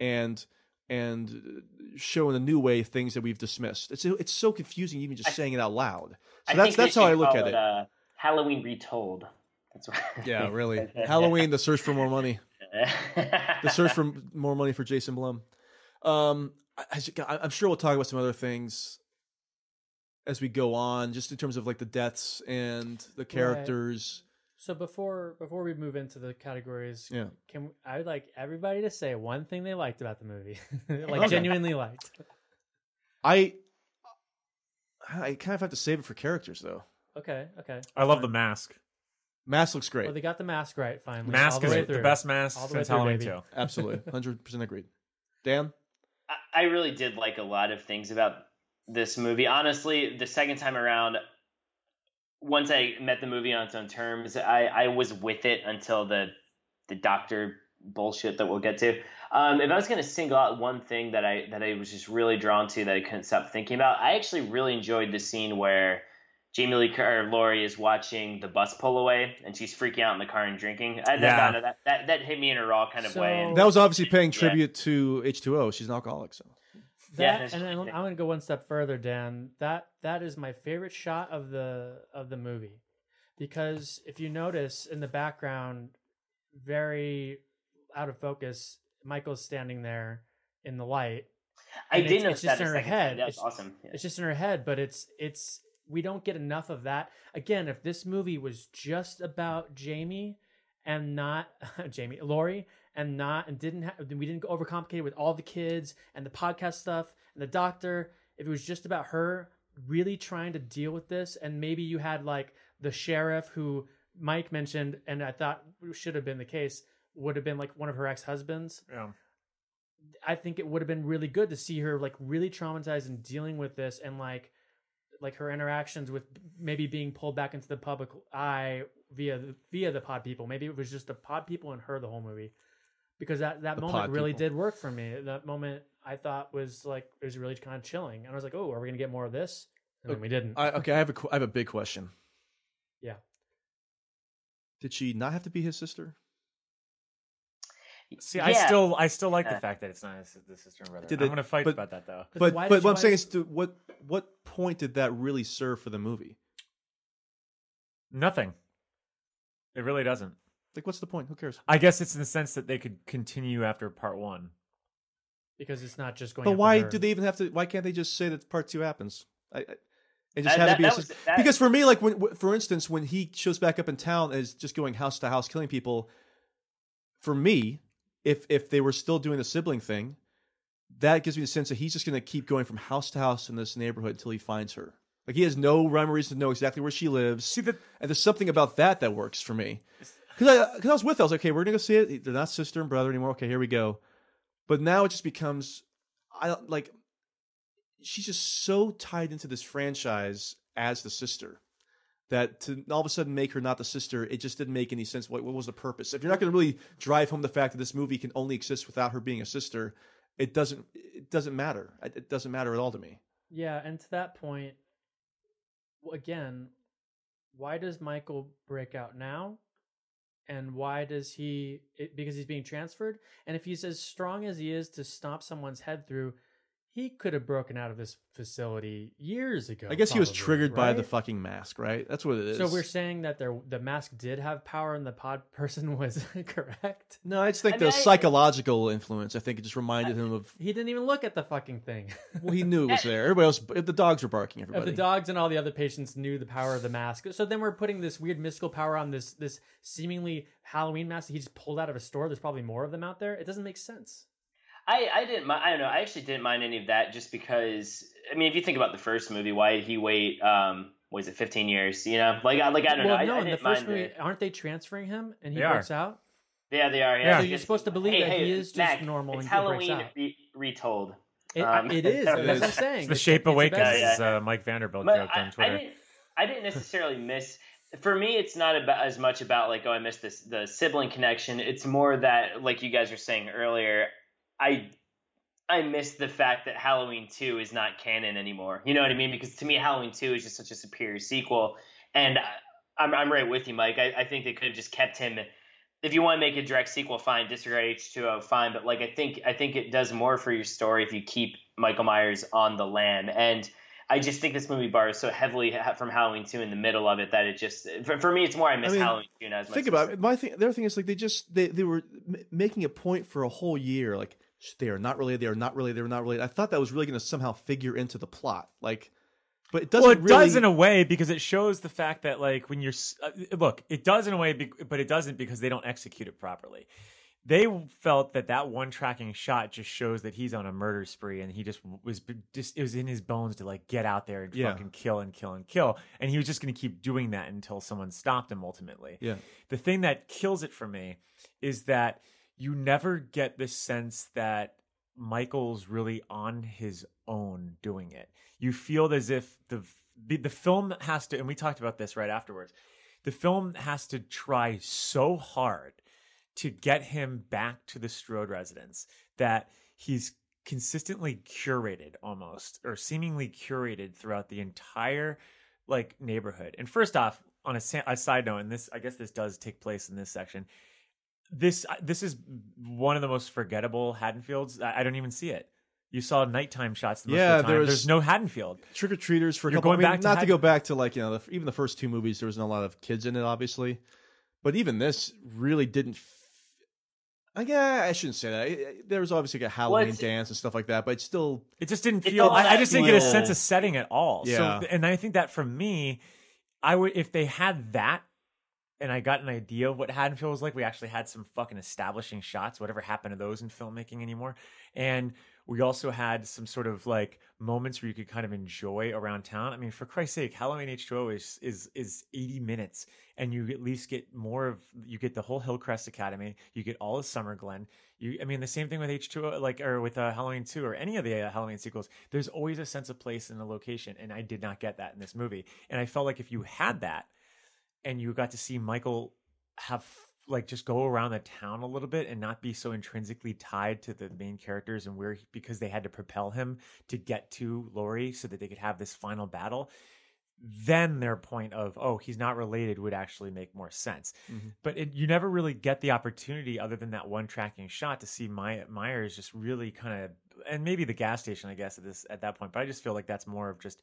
and and show in a new way things that we've dismissed. It's it's so confusing even just saying it out loud. So I that's that's how I look at it. Uh, Halloween retold. That's what. Yeah, really. Halloween, the search for more money. the search for more money for Jason Blum. Um, I, I- I'm sure we'll talk about some other things as we go on, just in terms of like the deaths and the characters. So before before we move into the categories, Yeah. can I would like everybody to say one thing they liked about the movie, like Okay. genuinely liked. I I kind of have to save it for characters though. Okay, okay. I love the mask. Mask looks great. Well, they got the mask right finally. Mask all the is the best mask All the since Halloween baby. two. Absolutely, hundred percent agreed. Dan, I really did like a lot of things about this movie. Honestly, the second time around, once I met the movie on its own terms, I, I was with it until the the doctor bullshit that we'll get to. Um, if I was going to single out one thing that I that I was just really drawn to that I couldn't stop thinking about, I actually really enjoyed the scene where Jamie Lee Cur- or Laurie is watching the bus pull away and she's freaking out in the car and drinking. I, Yeah. that, that, that that hit me in a raw kind of way. And, that was obviously paying Yeah. tribute to H2O. She's an alcoholic, so That, Yeah, and then I'm going to go one step further, Dan. That that is my favorite shot of the of the movie, because if you notice in the background, very out of focus, Michael's standing there in the light. I did it's, notice it's just that in her head. That was It's- awesome. Yeah. It's just in her head, but it's it's we don't get enough of that. Again, if this movie was just about Jamie and not Jamie, Laurie, and not and didn't have we didn't overcomplicate it with all the kids and the podcast stuff and the doctor. If it was just about her really trying to deal with this, and maybe you had like the sheriff who Mike mentioned, and I thought should have been the case, would have been like one of her ex husbands. Yeah. I think it would have been really good to see her like really traumatized and dealing with this and like like her interactions with maybe being pulled back into the public eye via the, via the pod people. Maybe it was just the pod people and her the whole movie. Because that that The moment really people. did work for me. That moment I thought was like it was really kind of chilling. And I was like, "Oh, are we going to get more of this?" And then we didn't. I, okay, I have a qu- I have a big question. yeah. Did she not have to be his sister? See, I still I still like the uh. fact that it's not his, the sister and brother. Did I'm it- going to fight but- about that though. But But but what I'm saying wanna- is, to what what point did that really serve for the movie? Nothing. It really doesn't. Like, what's the point? Who cares? I guess it's in the sense that they could continue after part one. Because it's not just going But after why her. do they even have to? Why can't they just say that part two happens? I, I, it just That- had that- to be a that sis- was- that- because for me, like when, w- for instance, when he shows back up in town and is just going house to house killing people. For me, if if they were still doing the sibling thing, that gives me the sense that he's just going to keep going from house to house in this neighborhood until he finds her. Like he has no rhyme or reason to know exactly where she lives. See that And there's something about that that works for me. Because I, cause I was with, her, I was like, okay, we're gonna go see it. They're not sister and brother anymore. Okay, here we go. But now it just becomes, I like, she's just so tied into this franchise as the sister that to all of a sudden make her not the sister, it just didn't make any sense. What, what was the purpose? If you're not going to really drive home the fact that this movie can only exist without her being a sister, it doesn't it doesn't matter. It doesn't matter at all to me. Yeah, and to that point, again, why does Michael break out now? And why does he? It, because he's being transferred. And if he's as strong as he is to stomp someone's head through, he could have broken out of this facility years ago. I guess he was probably, triggered by the fucking mask, right? That's what it is. So we're saying that there, the mask did have power, and the pod person was correct. no, I just think I the mean, I- psychological influence. I think it just reminded him of. He didn't even look at the fucking thing. Well, he knew it was there. Everybody else, the dogs were barking, If everybody. the dogs and all the other patients knew the power of the mask, so then we're putting this weird mystical power on this this seemingly Halloween mask that he just pulled out of a store. There's probably more of them out there. It doesn't make sense. I, I didn't mind. I don't know. I actually didn't mind any of that just because. I mean, if you think about the first movie, why did he wait? Um, was it 15 years? You know, like I like I don't well, know. no, I, I in the first mind movie, aren't they transferring him and he They are. breaks out? Yeah, they are. Yeah. So you're supposed to believe Hey, that hey, he is just Mac, normal It's and he breaks Halloween out. re- retold. It, Um, it is. That's what I'm saying. It's the Shape it's a Awakens, better- Yeah, yeah. uh, Mike Vanderbilt But joke I, on I didn't. I didn't necessarily miss. For me, it's not about as much about like oh I missed this the sibling connection. It's more that like you guys were saying earlier, I I missed the fact that Halloween Two is not canon anymore. You know what I mean? Because to me, Halloween Two is just such a superior sequel, and I- I'm I'm right with you, Mike. I, I think they could have just kept him. If you want to make a direct sequel, fine. Disregard H2O, fine. But like I think I think it does more for your story if you keep Michael Myers on the lam and. I just think this movie borrows so heavily from Halloween 2 in the middle of it that it just for, for me it's more I miss I mean, Halloween 2 not as much. Think about it. My thing, the other thing is like they just they they were m- making a point for a whole year, like they are not related, they are not related, they are not related. I thought that was really going to somehow figure into the plot, like, but it doesn't. well, it really, does in a way because it shows the fact that like when you're uh, look, it does in a way, but it doesn't because they don't execute it properly. They felt that that one tracking shot just shows that he's on a murder spree and he just was just it was in his bones to like get out there and Yeah. fucking kill and kill and kill, and he was just going to keep doing that until someone stopped him. Ultimately, Yeah. the thing that kills it for me is that you never get the sense that Michael's really on his own doing it. You feel as if the the, the film has to, and we talked about this right afterwards. The film has to try so hard to get him back to the Strode residence that he's consistently curated almost or seemingly curated throughout the entire like neighborhood. And first off, on a, a side note, and this I guess this does take place in this section. This uh, this is one of the most forgettable Haddonfields. I, I don't even see it. You saw nighttime shots. Most Yeah, of the time. there was- there's no Haddonfield. trick or treaters for a You're couple. going I mean, back to not to Had- go back to like you know the, even the first two movies. There wasn't a lot of kids in it, obviously, but even this really didn't. F- I yeah, I shouldn't say that. It- it- There was obviously like a Halloween it's- dance and stuff like that, but it's still It just didn't It feel. don't I, I just didn't get a feel- sense of setting at all. Yeah. So, and I think that for me, I would if they had that, and I got an idea of what Haddonfield was like. We actually had some fucking establishing shots. Whatever happened to those in filmmaking anymore? And we also had some sort of like moments where you could kind of enjoy around town. I mean, for Christ's sake, Halloween H two O is is is eighty minutes, and you at least get more of you get the whole Hillcrest Academy, you get all of Summer Glen. You, I mean, the same thing with H two O, like or with uh, Halloween two or any of the uh, Halloween sequels. There's always a sense of place in the location, and I did not get that in this movie. And I felt like if you had that, and you got to see Michael have like just go around the town a little bit and not be so intrinsically tied to the main characters and where he, because they had to propel him to get to Laurie so that they could have this final battle then their point of oh he's not related would actually make more sense Mhm. but it, you never really get the opportunity other than that one tracking shot to see My, myers just really kind of and maybe the gas station i guess at this at that point but i just feel like that's more of just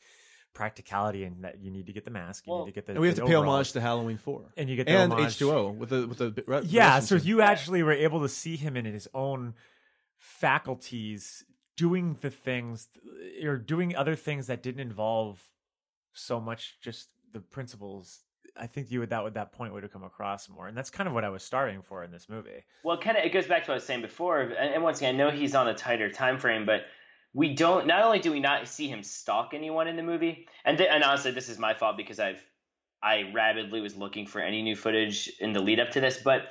practicality and that you need to get the mask you Well- need to get the and we have the to pay homage to Halloween four. And you get the and homage- H two O with the with the re- yeah so you actually were able to see him in his own faculties doing the things or doing other things that didn't involve so much just the principles. I think you would that would that point would have come across more and that's kind of what i was starting for in this movie. Well, kind of it goes back to what I was saying before, and, and once again, I know he's on a tighter time frame, but we don't. Not only do we not see him stalk anyone in the movie, and th- and honestly, this is my fault because I've I rabidly was looking for any new footage in the lead up to this, but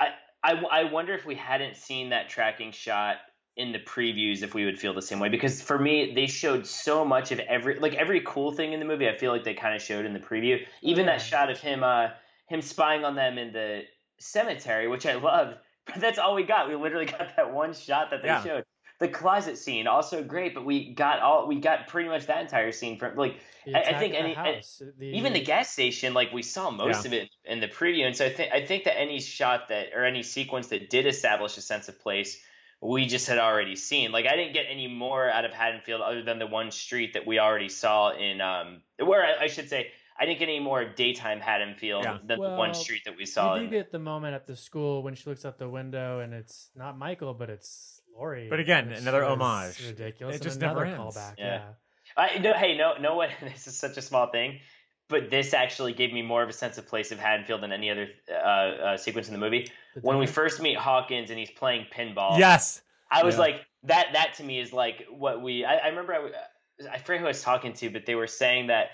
I I, I wonder if we hadn't seen that tracking shot in the previews if we would feel the same way because for me they showed so much of every like every cool thing in the movie. I feel like they kind of showed in the preview. Even that shot of him uh him spying on them in the cemetery, which I loved. But that's all we got. We literally got that one shot that they Yeah. showed. The closet scene also great, but we got all we got pretty much that entire scene from like I, I think any house, the- even the gas station like we saw most Yeah. of it in the preview, and so I think I think that any shot that or any sequence that did establish a sense of place we just had already seen. Like I didn't get any more out of Haddonfield other than the one street that we already saw in um where I, I should say I didn't get any more of daytime Haddonfield Yeah. than the one street that we saw. You do in, get the moment at the school when she looks out the window and it's not Michael, but it's Laurie. But again, another is homage. Ridiculous. It just another never ends. callback. Yeah. Yeah. I no, hey, no, no, what? This is such a small thing, but this actually gave me more of a sense of place of Haddonfield than any other uh, uh, sequence in the movie. The When we first meet Hawkins and he's playing pinball, Yes. I was Yeah. like that. That to me is like what we. I, I remember I, w- I forget who I was talking to, but they were saying that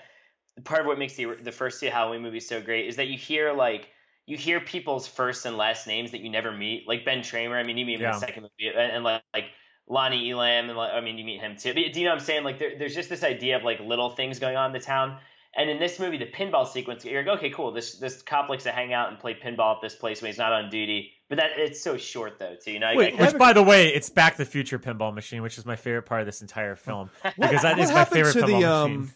part of what makes the the first two Halloween movies so great is that you hear like you hear people's first and last names that you never meet, like Ben Tramer. I mean, you meet him in the second movie, and, and like, like Lonnie Elam, and like, I mean, you meet him too. But do you know what I'm saying? Like, there, there's just this idea of like little things going on in the town. And in this movie, the pinball sequence, you're like, okay, cool. This this cop likes to hang out and play pinball at this place when he's not on duty. But that it's so short though, too. You know, Wait, Which, by the way, it's Back to the Future pinball machine, which is my favorite part of this entire film because that what is my happened favorite to pinball the machine. um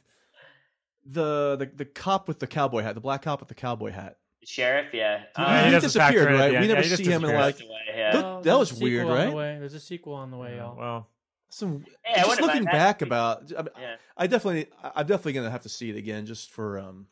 the, the the cop with the cowboy hat, the black cop with the cowboy hat? Sheriff, yeah. He- Uh, he doesn't disappeared, in right? We end. never Yeah, see him in disappears. like. Away, yeah. Th- Well, that there's was weird, right? The. There's a sequel on the way, y'all. Well, Some Hey, I just looking mind that. back about, I, mean, Yeah. I definitely, I'm definitely gonna have to see it again just for um,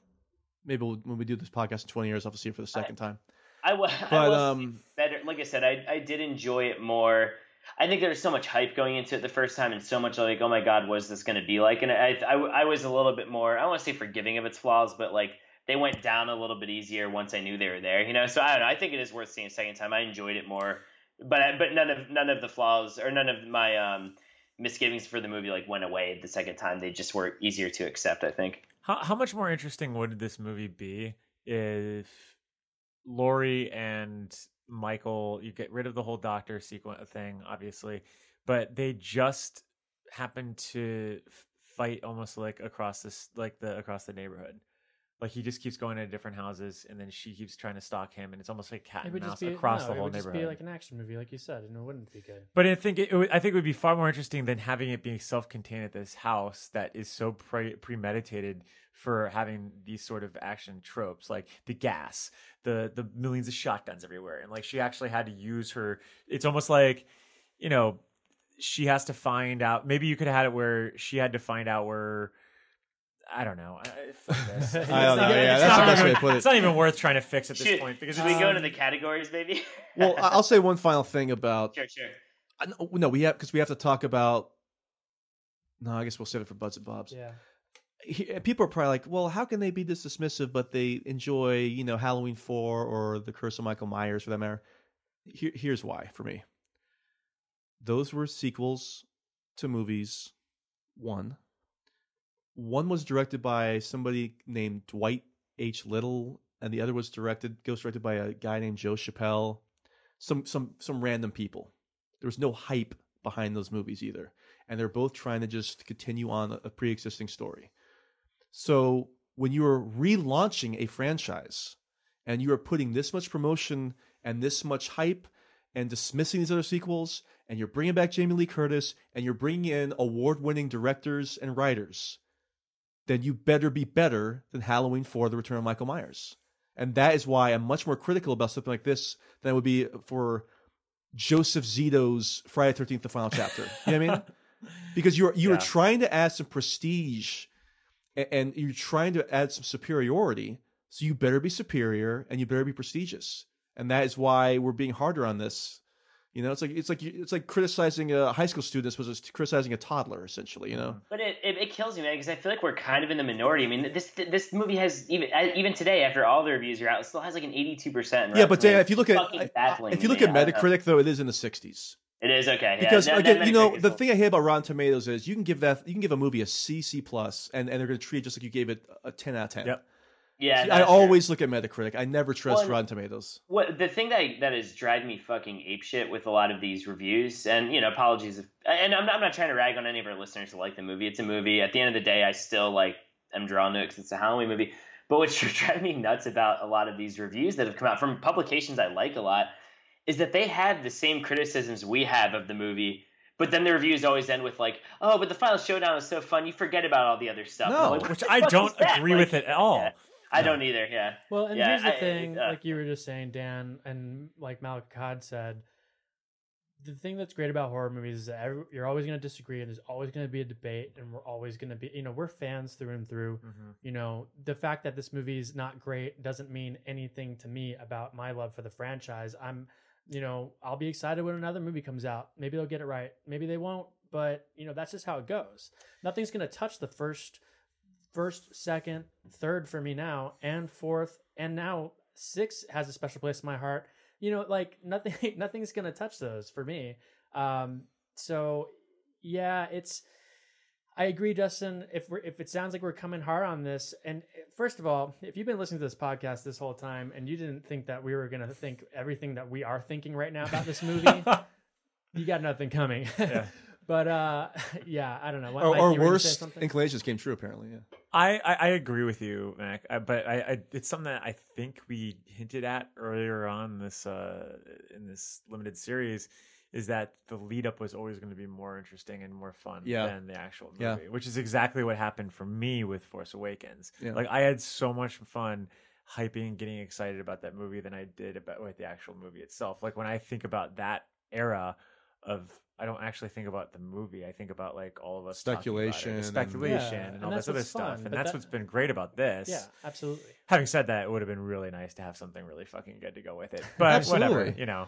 maybe we'll, when we do this podcast in 20 years, I'll have to see it for the second time. I was, I But will say um, better. Like I said, I I did enjoy it more. I think there was so much hype going into it the first time, and so much like, oh my god, what is this going to be like? And I, I I was a little bit more. I don't want to say forgiving of its flaws, but like they went down a little bit easier once I knew they were there. You know, so I don't know. I think it is worth seeing a second time. I enjoyed it more, but but none of none of the flaws or none of my um misgivings for the movie like went away the second time. They just were easier to accept. I think. how how much more interesting would this movie be if Laurie and Michael you get rid of the whole doctor sequence thing, obviously, but they just happen to fight almost like across this like the across the neighborhood. Like he just keeps going to different houses, and then she keeps trying to stalk him, and it's almost like cat It and would mouse just be across no, the it whole would just neighborhood. be like an action movie, like you said, and it wouldn't be good. But I think it, it would, I think it would be far more interesting than having it being self-contained at this house that is so pre- premeditated for having these sort of action tropes, like the gas, the the millions of shotguns everywhere, and like she actually had to use her. It's almost like, you know, she has to find out. Maybe you could have had it where she had to find out where. I don't know. I- fuck this. I don't It's know, not- yeah, that's not the best even- way to put it. It's not even worth trying to fix at this Should, point because should it's we go to the categories, maybe? well, I- I'll say one final thing about sure, sure. I no, we have because we have to talk about. No, I guess we'll save it for Buds and Bobs. Yeah. He- People are probably like, "Well, how can they be this dismissive?" But they enjoy, you know, Halloween Four or The Curse of Michael Myers, for that matter. Here, here's why for me. Those were sequels to movies. One. One was directed by somebody named Dwight H. Little, and the other was directed, ghost directed by a guy named Joe Chappelle. Some some some random people. There was no hype behind those movies either, and they're both trying to just continue on a, pre-existing story. So when you are relaunching a franchise, and you are putting this much promotion and this much hype, and dismissing these other sequels, and you're bringing back Jamie Lee Curtis, and you're bringing in award-winning directors and writers, then you better be better than Halloween 4 The Return of Michael Myers. And that is why I'm much more critical about something like this than I would be for Joseph Zito's Friday the 13th, the final chapter. You know what I mean? Because you're you're Yeah. trying to add some prestige and you're trying to add some superiority. So you better be superior and you better be prestigious. And that is why we're being harder on this. You know, it's like it's like it's like criticizing a high school student as opposed to criticizing a toddler, essentially. You know, But it, it, it kills me, man, because I feel like we're kind of in the minority. I mean, this this movie has even uh, even today, after all the reviews are out, it still has like an eighty two percent. yeah. But Dan, if you look at baffling if you look me. at I don't know. Metacritic, though, it is in the 60s. it is okay. Yeah, because no, no, again, you know, the cool. thing I hate about Rotten Tomatoes is you can give that you can give a movie a C, C plus, and and they're going to treat it just like you gave it a ten out of ten. Yep. Yeah, See, I that's true. always look at Metacritic. I never trust Well, Rotten Tomatoes. What the thing that that is driving me fucking apeshit with a lot of these reviews, and you know, apologies if, and I'm not, I'm not trying to rag on any of our listeners who like the movie. It's a movie. At the end of the day, I still like am drawn to it because it's a Halloween movie. But what's driving me nuts about a lot of these reviews that have come out from publications I like a lot is that they have the same criticisms we have of the movie. But then the reviews always end with like, "Oh, but the final showdown was so fun, you forget about all the other stuff." No, like, which I don't agree Like, with it at all. yeah, I don't either. Yeah. Well, and Yeah, here's the I- thing, uh, like you were just saying, Dan, and like Malik Akkad said, the thing that's great about horror movies is that every, you're always going to disagree, and there's always going to be a debate, and we're always going to be, you know, we're fans through and through. Mhm. You know, the fact that this movie is not great doesn't mean anything to me about my love for the franchise. I'm, you know, I'll be excited when another movie comes out. Maybe they'll get it right, maybe they won't, but you know, that's just how it goes. Nothing's going to touch the first first, second, third for me now, and fourth, and now six has a special place in my heart. You know, like nothing, nothing's gonna touch those for me. Um, so yeah, it's. I agree, Justin. If we're if it sounds like we're coming hard on this, and first of all, if you've been listening to this podcast this whole time and you didn't think that we were gonna think everything that we are thinking right now about this movie, you got nothing coming. Yeah. but uh, yeah, I don't know. What, Or, Mike, or you were gonna say worse, something? inclinations came true. Apparently, yeah. I, I, I agree with you, Mac. I, but I, I, it's something that I think we hinted at earlier on this uh, in this limited series, is that the lead up was always going to be more interesting and more fun Yeah. than the actual Yeah. movie, which is exactly what happened for me with Force Awakens. Yeah. Like I had so much fun hyping and getting excited about that movie than I did about with the actual movie itself. Like when I think about that era of I don't actually think about the movie. I think about like all of us talking about it, Speculation and- speculation, Yeah, and, and all that's this other what's stuff. fun, and that's that- what's been great about this. Yeah, absolutely. Having said that, it would have been really nice to have something really fucking good to go with it. But whatever, you know,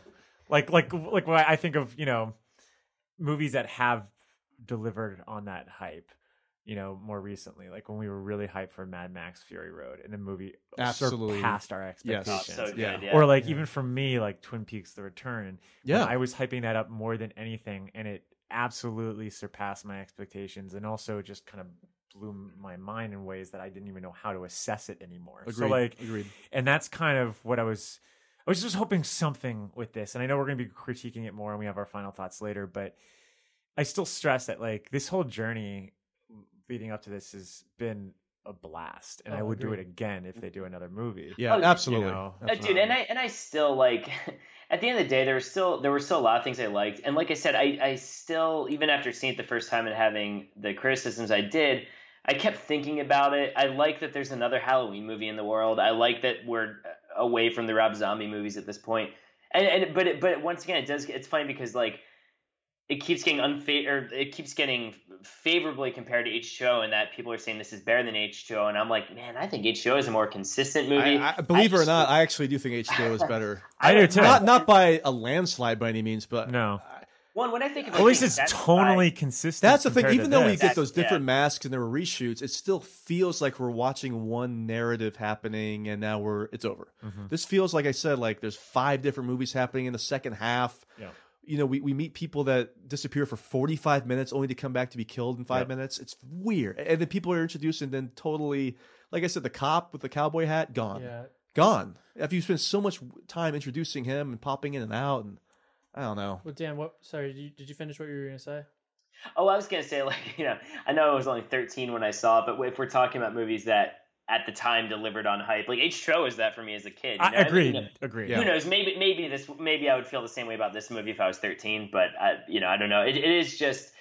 like like like when I think of you know movies that have delivered on that hype. You know, more recently, like when we were really hyped for Mad Max Fury Road, and the movie Absolutely. surpassed our Yes. Oh, expectations. so good. Yeah. Yeah. Or like Yeah. even for me, like Twin Peaks: The Return. Yeah. I was hyping that up more than anything, and it absolutely surpassed my expectations, and also just kind of blew my mind in ways that I didn't even know how to assess it anymore. Agreed. So like, Agreed. and that's kind of what I was. I was just hoping something with this, and I know we're going to be critiquing it more, and we have our final thoughts later. But I still stress that like this whole journey leading up to this has been a blast, and Oh, I would do it again if they do another movie. Yeah, Oh, you absolutely. know, Uh, dude, and I and I still like. At the end of the day, there was still there were still a lot of things I liked, and like I said, I I still even after seeing it the first time and having the criticisms I did, I kept thinking about it. I like that there's another Halloween movie in the world. I like that we're away from the Rob Zombie movies at this point. And, and but it, but once again, it does. It's funny because like it keeps getting unfa- or it keeps getting favorably compared to H2O, and that people are saying this is better than H2O, and I'm like, man, I think H2O is a more consistent movie. I, I, believe it or just- not, I actually do think H2O is better. I do too. not not by a landslide by any means, but no, One, when I think of at least it's that's tonally why- consistent. that's the thing. Even to though we get those different yeah. masks and there were reshoots, it still feels like we're watching one narrative happening, and now we're it's over. Mhm. This feels like I said, like there's five different movies happening in the second half. Yeah. You know, we, we meet people that disappear for 45 minutes only to come back to be killed in five Yep. minutes. It's weird. And then people are introduced and then totally, like I said, the cop with the cowboy hat, gone. Yeah, Gone. After you spend so much time introducing him and popping in and out, and I don't know. Well, Dan, what? Sorry, did you, did you finish what you were gonna say? Oh, I was gonna say like you know I know I was only 13 when I saw it, but if we're talking about movies that at the time delivered on hype, like H2O is that for me as a kid. you I know? mean, you know, agreed. Yeah. Who knows? Maybe maybe this maybe I would feel the same way about this movie if I was 13, but I you know I don't know. It, it is just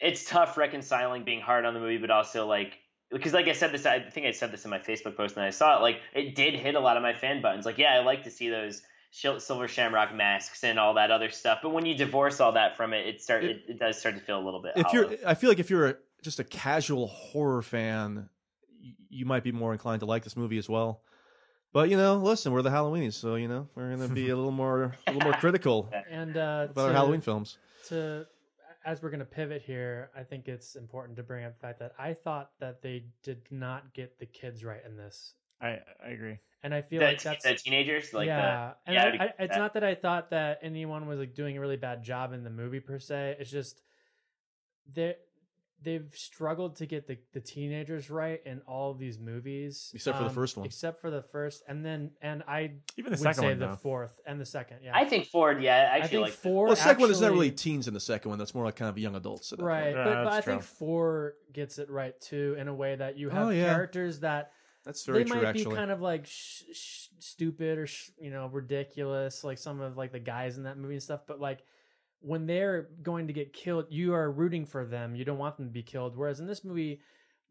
it's tough reconciling being hard on the movie, but also like because like I said this, I think I said this in my Facebook post and I saw it. Like it did hit a lot of my fan buttons. Like yeah, I like to see those silver shamrock masks and all that other stuff, but when you divorce all that from it, it start it, it does start to feel a little bit. If hollow. you're, I feel like if you're a, just a casual horror fan, y- you might be more inclined to like this movie as well. But you know, listen, we're the Halloweenies, so you know we're gonna be a little more, a little more critical And uh, about our Halloween films. to as we're going to pivot here, I think it's important to bring up the fact that I thought that they did not get the kids right in this, I I agree. and I feel the, like te- that's the teenagers, like yeah. the, and yeah, I, I'd I, it's that. not that I thought that anyone was like doing a really bad job in the movie per se. It's just there. They've struggled to get the, the teenagers right in all of these movies, um, Except for the first one. Except for the first, and then and I Even the would second say one, the though. fourth and the second. Yeah, I think Ford. Yeah, I I actually think like the- four. Well, the second one is not really teens in the second one. That's more like kind of young adults. At right. Yeah, but, but I that's think four gets it right too in a way that you have Oh, yeah. characters that That's very they true. might actually, be kind of like sh- sh- stupid or sh- you know ridiculous, like some of like the guys in that movie and stuff. But like when they're going to get killed, you are rooting for them. You don't want them to be killed. Whereas in this movie,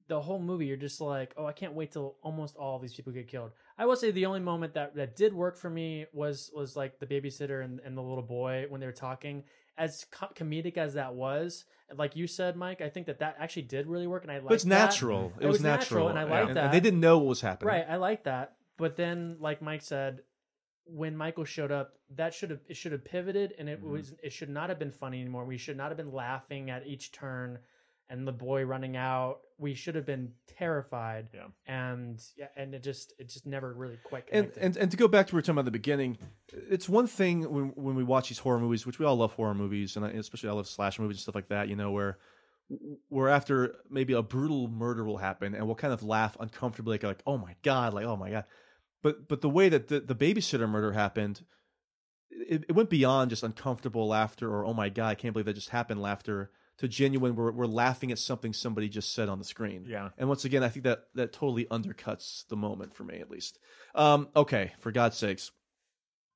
the whole movie, you're just like, oh, I can't wait till almost all these people get killed. I will say the only moment that that did work for me was was like the babysitter and, and the little boy when they were talking. As co- comedic as that was, like you said, Mike, I think that that actually did really work, and I like. it's natural. It, was, natural, and I like and, that. and they didn't know what was happening. Right, I like that. But then, like Mike said, when Michael showed up, that should have it should have pivoted, and it Mhm. was it should not have been funny anymore. We should not have been laughing at each turn, and the boy running out. We should have been terrified. Yeah. and yeah, and it just it just never really quite And, and and to go back to what we were talking about the beginning, it's one thing when when we watch these horror movies, which we all love horror movies, and I, especially I love slash movies and stuff like that. You know, where where after maybe a brutal murder will happen, and we'll kind of laugh uncomfortably, like, like oh my god, like oh my god. But but the way that the, the babysitter murder happened, it, it went beyond just uncomfortable laughter or oh my god, I can't believe that just happened laughter to genuine. We're we're laughing at something somebody just said on the screen. Yeah. And once again, I think that that totally undercuts the moment for me, at least. Um, okay, for God's sakes,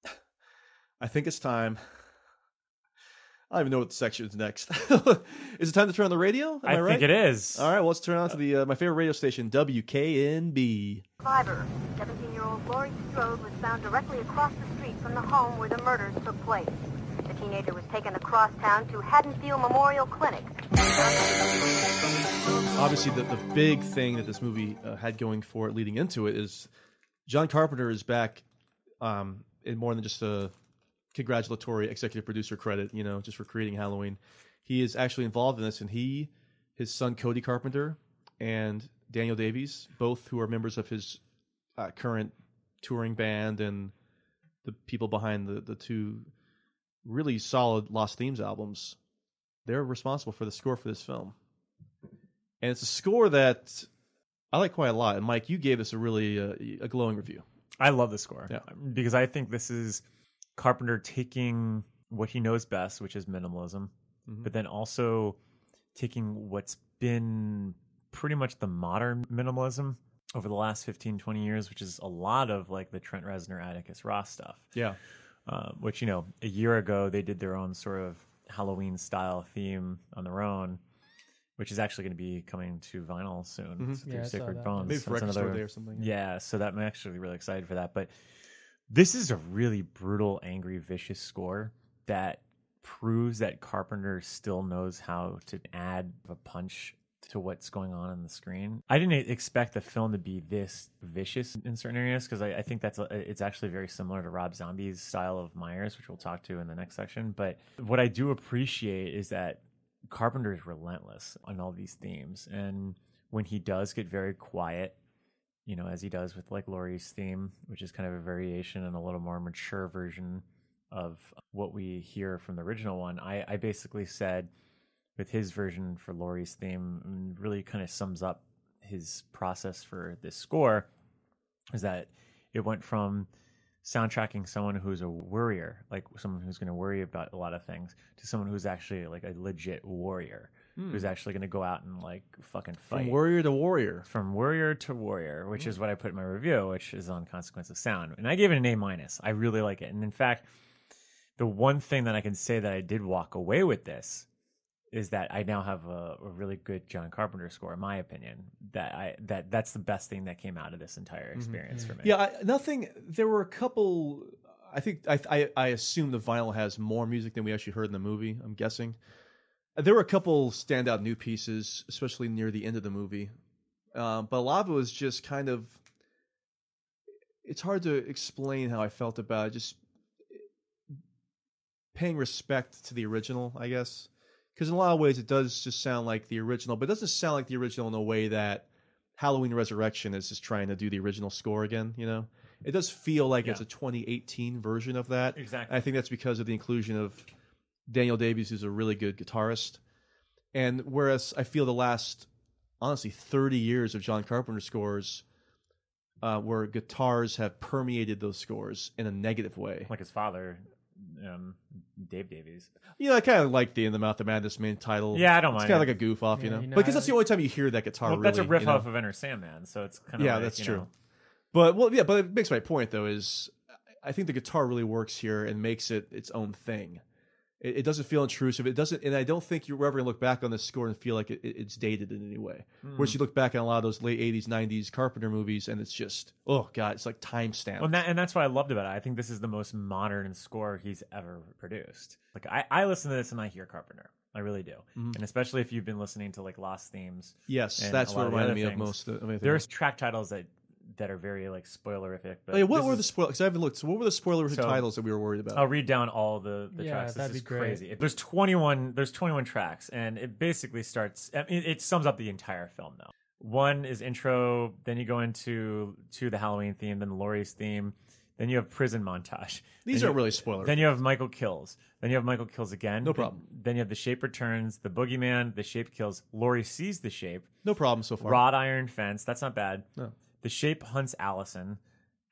I think it's time. I don't even know what the section is next. is it time to turn on the radio? Am I, I right? think it is. All right, well, let's turn on to the uh, my favorite radio station, WKNB. Fiverr. 17-year-old Laurie Strode was found directly across the street from the home where the murders took place. The teenager was taken across town to Haddonfield Memorial Clinic. Obviously, the, the big thing that this movie uh, had going for it leading into it is John Carpenter is back um, in more than just a congratulatory executive producer credit, you know, just for creating Halloween. He is actually involved in this, and he, his son Cody Carpenter, and Daniel Davies, both who are members of his uh, current touring band and the people behind the, the two really solid Lost Themes albums, they're responsible for the score for this film. And it's a score that I like quite a lot. And Mike, you gave this a really uh, a glowing review. I love the score. Yeah. Because I think this is Carpenter taking what he knows best, which is minimalism, Mhm. but then also taking what's been pretty much the modern minimalism over the last 15, 20 years, which is a lot of like the Trent Reznor, Atticus Ross stuff. Yeah. Uh, which, you know, a year ago they did their own sort of Halloween style theme on their own. Which is actually going to be coming to vinyl soon Mhm. through Yeah, Sacred. Bones. Maybe So for Record Store another- Day or something. Yeah, so that I'm actually really excited for that. But this is a really brutal, angry, vicious score that proves that Carpenter still knows how to add a punch to what's going on on the screen. I didn't expect the film to be this vicious in certain areas because I, I think that's a, it's actually very similar to Rob Zombie's style of Myers, which we'll talk to in the next section. But what I do appreciate is that Carpenter is relentless on all these themes, and when he does get very quiet, you know, as he does with like Laurie's theme, which is kind of a variation and a little more mature version of what we hear from the original one. I, I basically said with his version for Laurie's theme, and really kind of sums up his process for this score, is that it went from soundtracking someone who's a worrier, like someone who's going to worry about a lot of things, to someone who's actually like a legit warrior, Hmm. who's actually going to go out and like fucking fight. From warrior to warrior. From warrior to warrior, which is what I put in my review, which is on Consequence of Sound, and I gave it an A minus. I really like it, and in fact, the one thing that I can say that I did walk away with this is that I now have a, a really good John Carpenter score, in my opinion. That I that that's the best thing that came out of this entire experience for me. Yeah, I, nothing. There were a couple. I think I, I I assume the vinyl has more music than we actually heard in the movie. I'm guessing. There were a couple standout new pieces, especially near the end of the movie, um, but a lot of it was just kind of. It's hard to explain how I felt about it. Just paying respect to the original, I guess, because in a lot of ways it does just sound like the original, but it doesn't sound like the original in a way that Halloween Resurrection is just trying to do the original score again. You know, it does feel like it's a 2018 version of that. Exactly. I think that's because of the inclusion of Daniel Davies, who's a really good guitarist, And whereas I feel the last, honestly, 30 years of John Carpenter scores, uh, where guitars have permeated those scores in a negative way. Like his father, um, Dave Davies. Yeah, I kind of like the In the Mouth of Madness main title. Yeah, I don't It's mind kind of like a goof off, you know, you know, because that's I- the only time you hear that guitar. Well, that's a riff you know? off of Enter Sandman, so it's kind of yeah, like, that's you true. know- But well, yeah, but it makes my point though is I think the guitar really works here and makes it its own thing. It, it doesn't feel intrusive. It doesn't, and I don't think you're ever gonna look back on this score and feel like it, it- it's dated in any way. Whereas Mm. you look back on a lot of those late '80s, '90s Carpenter movies, and it's just oh god, it's like time stamped. Well, and, that, and that's what I loved about it. I think this is the most modern score he's ever produced. Like I, I listen to this and I hear Carpenter. I really do, Mhm. and especially if you've been listening to like Lost Themes. Yes, that's what lot of the reminded me of most of everything There's track titles that that are very like spoilerific. But yeah, what this were is- the spoil? Because I haven't looked. So what were the spoiler So, titles that we were worried about? I'll read down all the, the Yeah, tracks. This that'd is be great. crazy. There's 21. There's 21 tracks, and it basically starts. I mean, it sums up the entire film, though. One is intro, then you go into to the Halloween theme, then Laurie's theme, then you have prison montage. These Then aren't you- really spoilers. Then you have Michael kills. Then you have Michael kills again. No problem. Then you have the shape returns, the boogeyman, the shape kills. Laurie sees the shape. No problem so far. Wrought iron fence. That's not bad. No. The shape hunts Allison.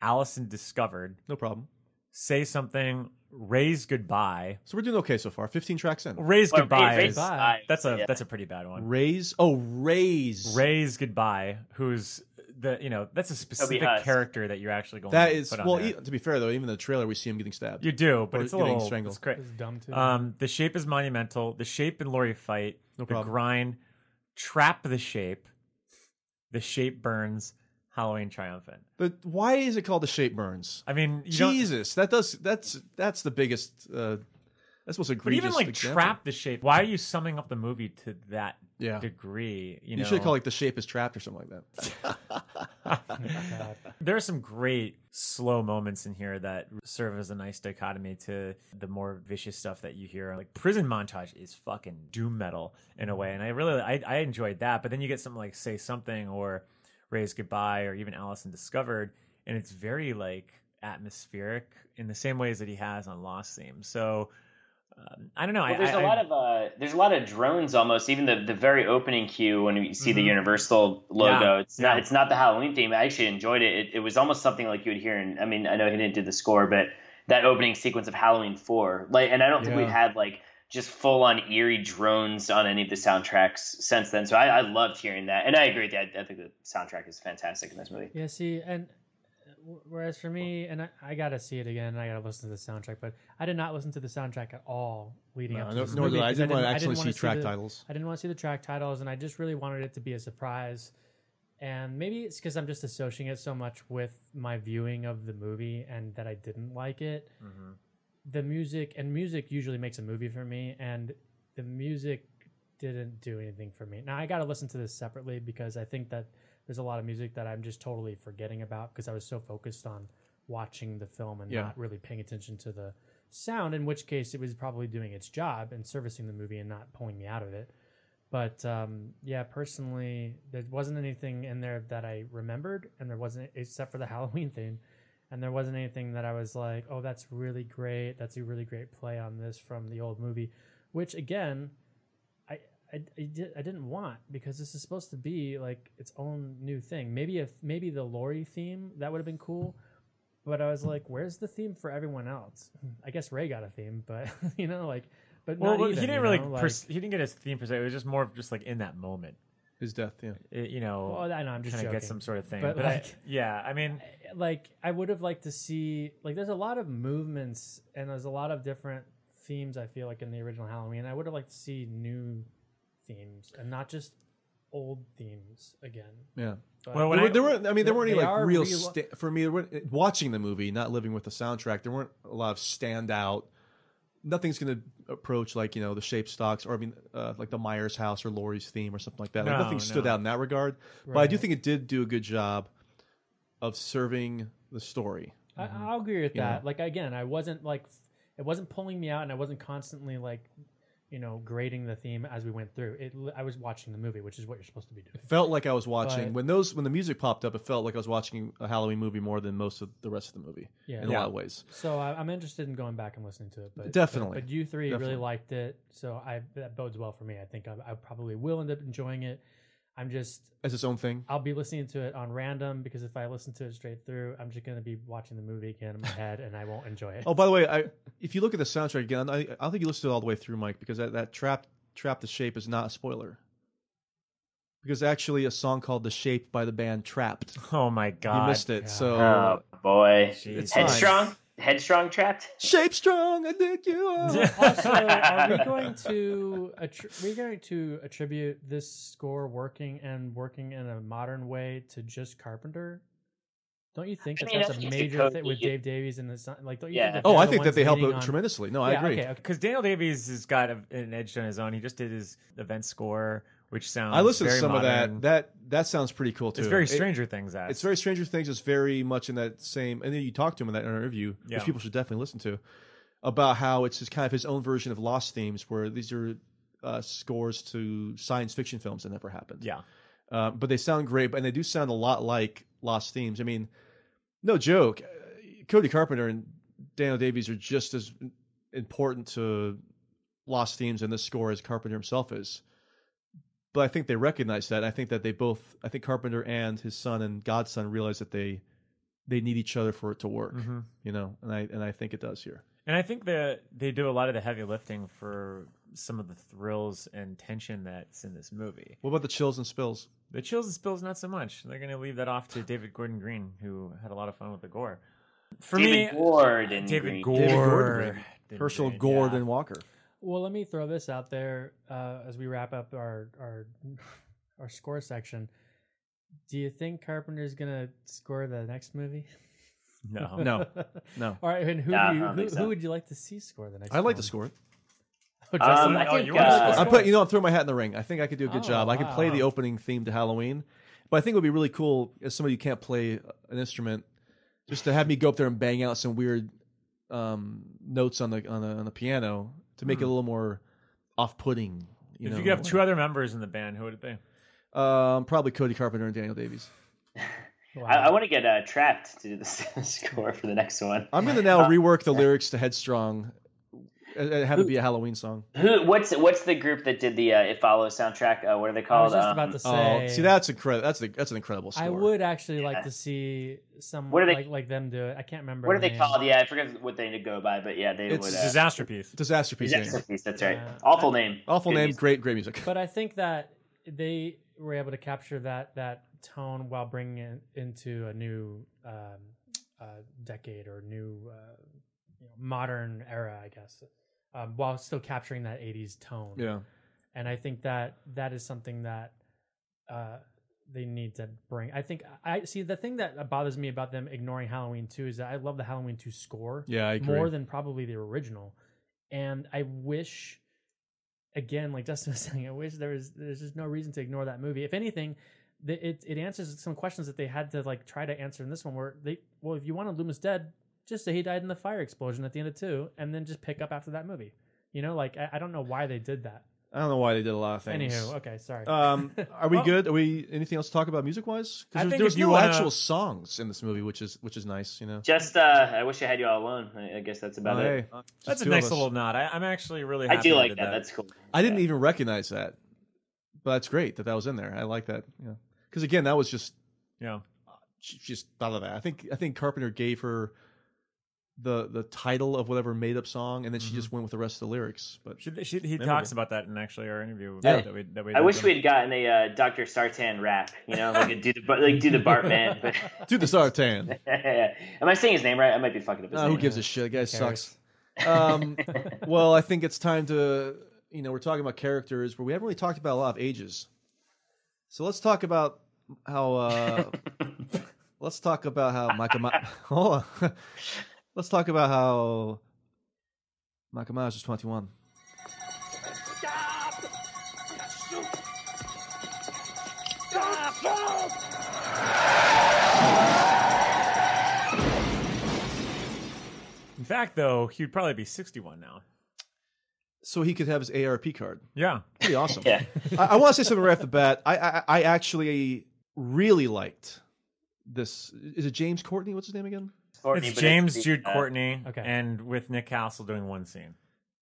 Allison discovered. No problem. Say something. Ray's goodbye. So we're doing okay so far. 15 tracks in. Raise Well, goodbye. Raise is- Goodbye. That's a Yeah. that's a pretty bad one. Raise. Oh, raise. Ray's goodbye. Who's the you know that's a specific Husk. character that you're actually going. That to is put on well. there. E- to be fair though, even in the trailer we see him getting stabbed. you do, but Or it's a getting little strangled. It's great. It's dumb too. Um, the shape is monumental. The shape and Laurie fight. No the problem. grind. Trap the shape. The shape burns. Halloween triumphant. But why is it called the shape burns? I mean, you Jesus, that does that's that's the biggest. Uh, that's most But egregious. even like example. trap the shape. Why are you summing up the movie to that Yeah. degree? You, You, know? should call it like the shape is trapped or something like that. There are some great slow moments in here that serve as a nice dichotomy to the more vicious stuff that you hear. Like prison montage is fucking doom metal in a way, and I really I, I enjoyed that. But then you get something like say something or Ray's goodbye or even Allison discovered, and it's very like atmospheric in the same ways that he has on Lost Theme. So um, I don't know. Well, I, there's I- a lot of uh, there's a lot of drones almost. Even the, the very opening cue when you see the Mhm. Universal logo, Yeah, it's not it's not the Halloween theme. I actually enjoyed it. it. It was almost something like you would hear in. I mean, I know he didn't do the score, but that opening sequence of Halloween Four, like, and I don't think Yeah. we've had like just full on eerie drones on any of the soundtracks since then. So I, I loved hearing that, and I agree with you. I, I think the soundtrack is fantastic in this movie. Yeah, see, and whereas for me, and I, I got to see it again, and I got to listen to the soundtrack, but I did not listen to the soundtrack at all leading No, up to no- this nor did movie. I. I 'cause didn't wanna I actually wanna see track the- titles. I didn't want to see the track titles, and I just really wanted it to be a surprise. And maybe it's because I'm just associating it so much with my viewing of the movie and that I didn't like it. Mhm. The music and music usually makes a movie for me, and the music didn't do anything for me. Now I got to listen to this separately because I think that there's a lot of music that I'm just totally forgetting about because I was so focused on watching the film and Yeah. not really paying attention to the sound. In which case, it was probably doing its job and servicing the movie and not pulling me out of it. But um, yeah, personally, there wasn't anything in there that I remembered, and there wasn't except for the Halloween theme, and there wasn't anything that I was like, "Oh, that's really great. That's a really great play on this from the old movie," which again, I I, I, did, I didn't want because this is supposed to be like its own new thing. Maybe if maybe the Laurie theme that would have been cool, but I was like, "Where's the theme for everyone else?" I guess Ray got a theme, but you know, like, but well, well, even, he didn't really know, pers- like- he didn't get his theme per se. It was just more of just like in that moment. His death, yeah. It- you know, Well, I know, I'm just kind of get some sort of thing. But, But, I- yeah, I mean, like I would have liked to see like there's a lot of movements and there's a lot of different themes I feel like in the original Halloween. I would have liked to see new themes and not just old themes again. Yeah. But- Well, there, I- were, there weren't. I mean, there weren't any like real. real- sta- for me, there weren't, watching the movie, not living with the soundtrack, there weren't a lot of standout. Nothing's going to approach like you know the shape stalks or I mean uh, like the Myers house or Laurie's theme or something like that. Like, No, nothing stood no. out in that regard. But I do think it did do a good job of serving the story. I, I'll agree with You know? that. Like again, I wasn't like it wasn't pulling me out, and I wasn't constantly like you know, grading the theme as we went through. It, I was watching the movie, which is what you're supposed to be doing. felt like I was watching But- when those when the music popped up. It felt like I was watching a Halloween movie more than most of the rest of the movie. Yeah. in a lot of ways. So I, I'm interested in going back and listening to it. But Definitely. But, but you three Definitely. really liked it, so I that bodes well for me. I think I, I probably will end up enjoying it. I'm just As its own thing. I'll be listening to it on random because if I listen to it straight through, I'm just going to be watching the movie again in my head, and I won't enjoy it. Oh, by the way, I if you look at the soundtrack again, I, I don't think you listened to it all the way through, Mike, because that, that trap trap the shape is not a spoiler. Because actually, a song called "The Shape" by the band Trapped. Oh my god! You missed it. So Oh boy, It's headstrong, headstrong trapped. Shape strong, I think you are. also, are we going to attri- we going to attribute this score working and working in a modern way to just Carpenter? Don't you think I that mean, that's I a think major thing with Dave Davies and the son? Like, don't you Yeah. think? Oh, I think that they help leading on- tremendously. No, I Yeah, agree. Okay, okay. Because Daniel Davies has got a, an edge on his own. He just did his event score, which sounds. I listened to some modern. of that. That that sounds pretty cool too. It's very It- Stranger Things. That it's very Stranger Things. It's very much in that same. And then you talked to him in that interview, Yeah. which people should definitely listen to, about how it's just kind of his own version of Lost themes, where these are uh, scores to science fiction films that never happened. Yeah. Uh, but they sound great, and they do sound a lot like Lost themes. I mean, no joke. Cody Carpenter and Daniel Davies are just as important to Lost themes in this score as Carpenter himself is. But I think they recognize that. I think that they both. I think Carpenter and his son and godson realize that they they need each other for it to work. Mhm. You know, and I and I think it does here. And I think that they do a lot of the heavy lifting for some of the thrills and tension that's in this movie. What about the chills and spills? The chills and spills, not so much. They're going to leave that off to David Gordon Green, who had a lot of fun with the gore. For David me, Gordon David Green. Gore, David Gordon Green. Herschel Green, Gordon yeah. Walker. Well, let me throw this out there uh, as we wrap up our our our score section. Do you think Carpenter's gonna score the next movie? No. No. No. All right, and who Nah, do you, who, so. who would you like to see score the next? I'd like to score it. Oh, Um, Justin? I Oh, think you uh, I put you know I'm throwing my hat in the ring. I think I could do a good Oh, job. I could play the opening theme to Halloween, but I think it would be really cool as somebody who can't play an instrument, just to have me go up there and bang out some weird um, notes on the on the on the piano to make it a little more off-putting. You if know, you could have two other members in the band, who would it be? um, probably Cody Carpenter and Daniel Davies. I, I want to get uh, Trapt to do the score for the next one. I'm going to now rework the lyrics to Headstrong and had to be a Halloween song. Who? What's what's the group that did the uh, It Follows soundtrack? Uh, what are they I was called? just Um, about to Oh, say. see that's incredible. That's the, that's an incredible score. I would actually like to see some What are they- like like them do it. I can't remember. what are they name. called? Yeah, I forget what they need to go by, but yeah, they It's would. Uh, Disasterpeace. Disaster piece. Disasterpeace, That's right. Yeah. Awful name. Awful Good name, music. great great music. But I think that they were able to capture that that tone while bringing it into a new um, uh, decade or new uh, you know, modern era, I guess, um, while still capturing that '80s tone. Yeah. and I think that that is something that uh, they need to bring. I think I see the thing that bothers me about them ignoring Halloween 2 is that I love the Halloween 2 score Yeah, more than probably the original, and I wish. Again, like Dustin was saying, I wish there was there's just no reason to ignore that movie. If anything, the, it it answers some questions that they had to like try to answer in this one. Where they well, if you want wanted Loomis dead, just say he died in the fire explosion at the end of two, and then just pick up after that movie. You know, like I, I don't know why they did that. I don't know why they did a lot of things. Anywho, okay, sorry. Um, are we Well- good? Are we anything else to talk about music wise? I Because think there's if you no wanna- actual songs in this movie, which is which is nice. You know. Just, uh, I wish I had you all alone. I, I guess that's about Oh, it. hey, That's a nice little nod. I, I'm actually really I do they like did that. That's cool. I didn't Yeah. even recognize that, but that's great that that was in there. I like that. Yeah. Because again, that was just Yeah. she just thought of that. I think I think Carpenter gave her the the title of whatever made up song, and then she just went with the rest of the lyrics. But She, she, he Memorable. talks about that in actually our interview Yeah. that we that we I wish them. we had gotten a uh, Dr. Sartain rap. You know, like a do the like do the Bartman. But do the Sartain. am I saying his name right? I might be fucking up his Nah, name. who gives a shit? The guy cares? sucks. Um, well, I think it's time to, you know, we're talking about characters, but we haven't really talked about a lot of ages. So let's talk about how. Uh, let's talk about how Michael. Ma- hold on. Let's talk about how Michael Myers is twenty-one. In fact, though, he'd probably be 61 now. so he could have his ARP card. Yeah. Pretty awesome. Yeah. I, I want to say something right off the bat. I, I I actually really liked this. Is it James Courtney? What's his name again? Courtney, it's James it's- Jude uh, Courtney, Okay. and with Nick Castle doing one scene.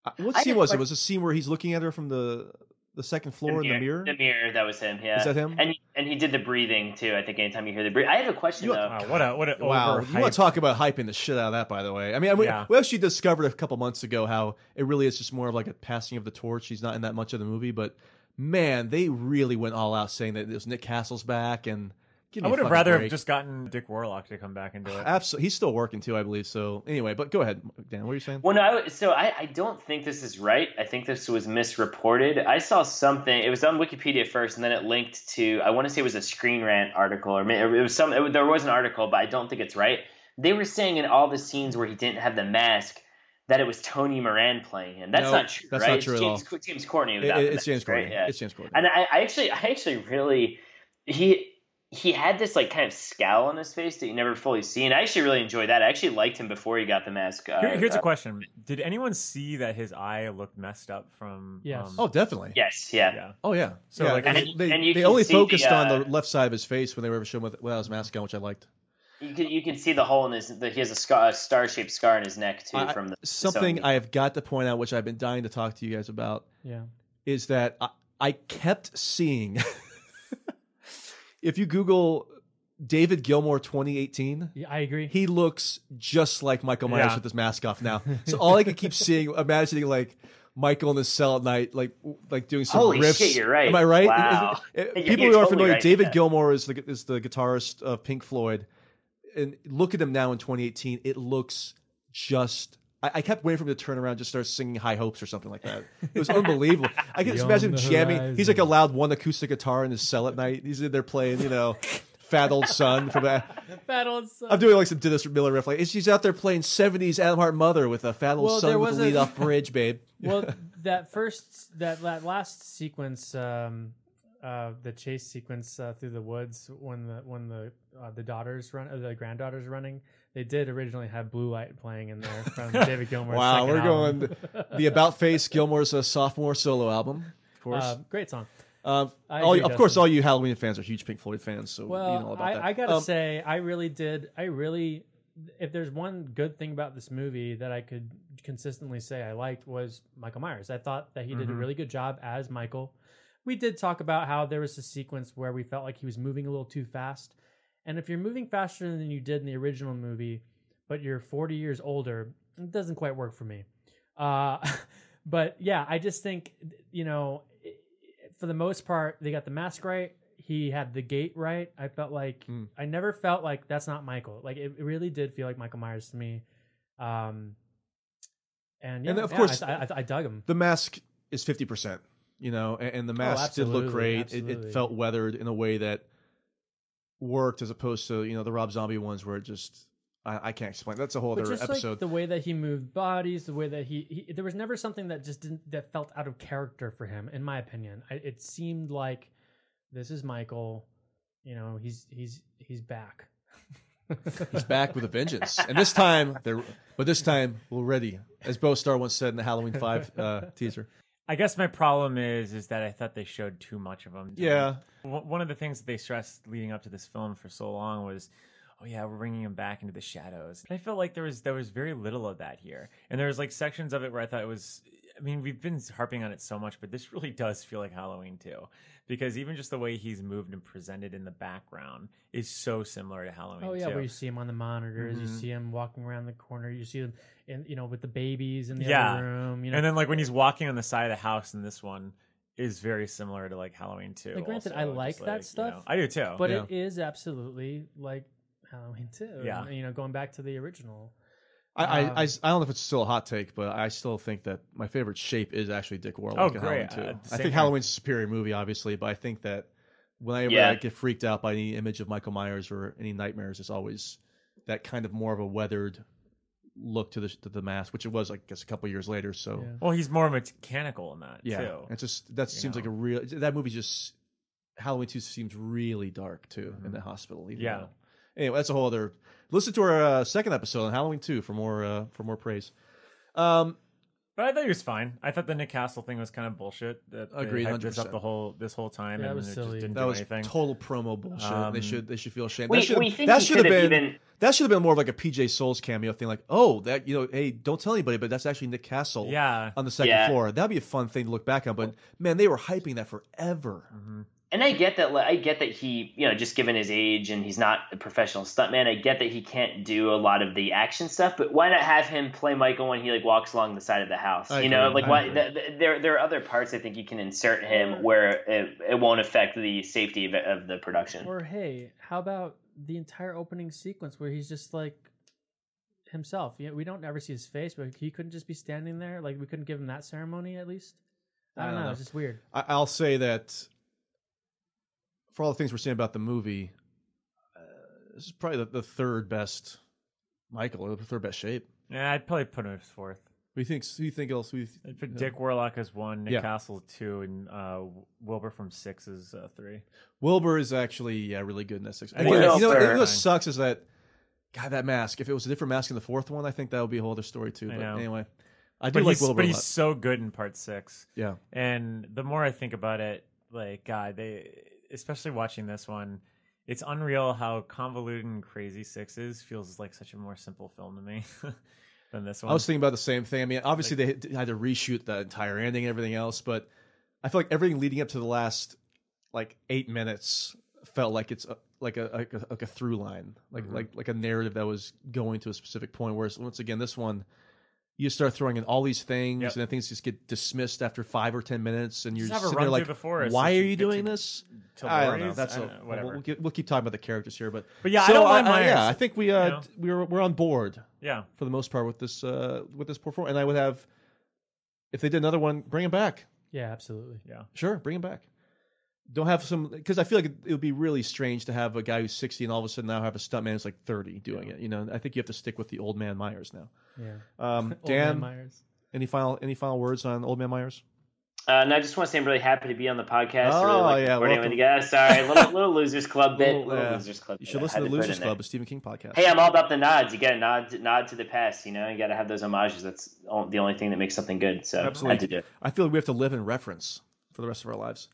Uh, What I scene did was it? Was a scene where he's looking at her from the the second floor in the mirror? The mirror, that was him. Yeah, Is that him? And and he did the breathing too. I think anytime you hear the breathing, I have a question You- though. Wow, what a what a Wow, overhyped- you want to talk about hyping the shit out of that? By the way, I mean, I mean Yeah. we actually discovered a couple months ago how it really is just more of like a passing of the torch. He's not in that much of the movie, but man, they really went all out saying that it was Nick Castle's back, and give me I a would have fucking rather have just gotten Dick Warlock to come back and do it. Absolutely, he's still working too, I believe. So anyway, but go ahead, Dan. What are you saying? Well, no, I, so I, I don't think this is right. I think this was misreported. I saw something. It was on Wikipedia first, and then it linked to. I want to say it was a Screen Rant article, or it was some. It, there was an article, but I don't think it's right. They were saying in all the scenes where he didn't have the mask that it was Tony Moran playing him. That's No, not true, that's right? not It's true at James, all. James Courtney. It- without the it's mask, James right? Courtney. Yeah. It's James Courtney. And I, I actually, I actually really, he he had this like kind of scowl on his face that you never fully see, and I actually really enjoyed that. I actually liked him before he got the mask. Uh, Here- here's uh, a question: Did anyone see that his eye looked messed up from? Yes. um, Oh, definitely. Yes, yeah. yeah. Oh yeah. So, yeah, like, and and- they, and you they only focused the, on uh, the left side of his face when they were ever showing with without his mask on, which I liked. You can you can see the hole in his. The, he has a, scar, a star shaped scar in his neck too I- from the something Sony. I have got to point out, which I've been dying to talk to you guys about, Yeah. is that I, I kept seeing. if you Google David Gilmour 2018, Yeah, I agree. he looks just like Michael Myers Yeah. with his mask off now. So all I could keep seeing, imagining like Michael in the cell at night, like like doing some Holy riffs. shit, you're right. Am I right? Wow. Eh, it- it- You're- people you're who are totally familiar, right, David yeah. Gilmour is the is the guitarist of Pink Floyd, and look at him now in 2018. It looks just. I, I kept waiting for him to turn around, and just start singing "High Hopes" or something like that. It was unbelievable. I can just Beyond imagine him the jamming. He's like a horizon. loud one acoustic guitar in his cell at night. He's in there playing, you know, "Fat Old Sun" from that. Fat old sun. I'm doing like some Dennis Miller riff. Like she's out there playing '70s Atom Heart Mother with a fat old Well, son there with was a a- lead off bridge, babe. well, that first that that last sequence, um, uh, the chase sequence uh, through the woods when the when the uh, the daughters run, uh, the granddaughters running, they did originally have blue light playing in there from David Gilmour's wow, we're album. going the About Face Gilmour's uh, sophomore solo album, of course. Uh, great song. Um, I all, of course, all you Halloween fans are huge Pink Floyd fans, so Well, you know all about I, that. I gotta Um, say, I really did. I really, if there's one good thing about this movie that I could consistently say I liked was Michael Myers. I thought that he did a Mhm. really good job as Michael. We did talk about how there was a sequence where we felt like he was moving a little too fast, and if you're moving faster than you did in the original movie, but you're 40 years older, it doesn't quite work for me. Uh, but yeah, I just think you know, for the most part, they got the mask right. He had the gait right. I felt like Hmm. I never felt like that's not Michael. Like it, it really did feel like Michael Myers to me. Um, and yeah, And of yeah, course, I, I, I dug him. the mask is fifty percent, you know, and, and the mask did look great. It, it felt weathered in a way that worked, as opposed to you know the Rob Zombie ones where it just I, I can't explain. That's a whole But other just episode. like the way that he moved bodies, the way that he, he there was never something that just didn't that felt out of character for him, in my opinion. I, it seemed like this is Michael. You know, he's he's he's back. He's back with a vengeance, and this time they're but this time we're ready, as Bo Star once said in the Halloween Five uh, teaser. I guess my problem is is that I thought they showed too much of him. Yeah. One of the things that they stressed leading up to this film for so long was, oh yeah, we're bringing him back into the shadows. And I felt like there was there was very little of that here, and there was like sections of it where I thought it was. I mean, we've been harping on it so much, but this really does feel like Halloween too, because even just the way he's moved and presented in the background is so similar to Halloween. Oh yeah, too. where you see him on the monitors, you Mhm. see him walking around the corner, you see him in you know with the babies in the yeah. other room. You know, and then like when he's walking on the side of the house in this one is very similar to like Halloween too. Like, granted, also, I like that you stuff. know. I do too. but yeah. it is absolutely like Halloween too. Yeah. and, you know, going back to the original. I, I, Um, I, I don't know if it's still a hot take, but I still think that my favorite shape is actually Dick Warlock Oh, in great. Halloween too. Uh, I think here. Halloween's a superior movie, obviously, but I think that whenever Yeah. I get freaked out by any image of Michael Myers or any nightmares, it's always that kind of more of a weathered look to the to the mask, which it was, I guess, a couple years later. So Yeah. well, he's more mechanical in that yeah, too. it's just that you seems like a real that movie just Halloween two seems really dark too in the hospital. even Mm-hmm. Yeah. though- Anyway, that's a whole other. Listen to our uh, second episode on Halloween two for more uh, for more praise. Um, But I thought he was fine. I thought the Nick Castle thing was kind of bullshit. That they Agreed, hyped this up 100%. the whole this whole time, Yeah, that and was it silly. just didn't That do was anything. total promo bullshit. they Um, should they should feel ashamed. We- that should we think that he should have could have been even- that should have been more of like a PJ Soles cameo thing. Like, oh, that you know, hey, don't tell anybody, but that's actually Nick Castle. Yeah. on the second Yeah. floor. That'd be a fun thing to look back on. But man, they were hyping that forever. Mm-hmm. And I get that. I get that he, you know, just given his age and he's not a professional stuntman. I get that he can't do a lot of the action stuff. But why not have him play Michael when he like walks along the side of the house? I you know, agree, like I why? agree. Th- th- there, there are other parts I think you can insert him where it, it won't affect the safety of, of the production. Or hey, how about the entire opening sequence where he's just like himself? You know, we don't ever see his face, but he couldn't just be standing there. Like we couldn't give him that ceremony at least. I don't, know. It's just weird. I, I'll say that for all the things we're seeing about the movie, uh, this is probably the, the third best Michael, or the third best shape. Yeah, I'd probably put him as fourth. What do you think? Who you think else? Do put. Dick Warlock as one, Nick Yeah. Castle two, and uh, Wilbur from six is uh, three. Wilbur is actually yeah really good in that six. I you know, you know what sucks is that God that mask. If it was a different mask in the fourth one, I think that would be a whole other story too. But anyway, I do but like Wilbur. but a he's so good in part six. Yeah. And the more I think about it, like God, they especially watching this one, it's unreal how convoluted and crazy six is. Feels like such a more simple film to me than this one. I was thinking about the same thing. I mean, obviously they had- to reshoot the entire ending and everything else, but I feel like everything leading up to the last like eight minutes felt like it's a, like a like a, like a through line, like Mhm. like like a narrative that was going to a specific point. Whereas once again, this one. You start throwing in all these things, Yep. and then things just get dismissed after five or ten minutes, and you're Just have sitting there like, through the "Why are you you doing to- this?" to I don't know. That's I a, don't know, whatever. We'll, we'll, we'll keep talking about the characters here, but But yeah, I don't mind uh, Myers. Yeah, I think we uh, You know? we're we're on board. Yeah. for the most part with this uh with this performance, and I would have if they did another one, bring him back. Yeah, absolutely. Yeah. Sure, bring him back. Don't have some because I feel like it, it would be really strange to have a guy who's sixty and all of a sudden now have a stuntman who's like thirty doing it. You know, I think you have to stick with the old man Myers now. Yeah. Um, Old Dan, Man Myers. any final any final words on old man Myers? Uh, and I just want to say I'm really happy to be on the podcast. Oh, really like yeah, recording welcome. with you guys. Sorry, little, little Losers Club bit. Little, Little, uh, Losers Club. You should I listen to put Losers. Club, a Stephen King podcast. Hey, I'm all about the nods. You got to nod, nod to the past. You know, you got to have those homages. That's o- the only thing that makes something good. So I had to do Absolutely. it. I feel like we have to live in reference for the rest of our lives.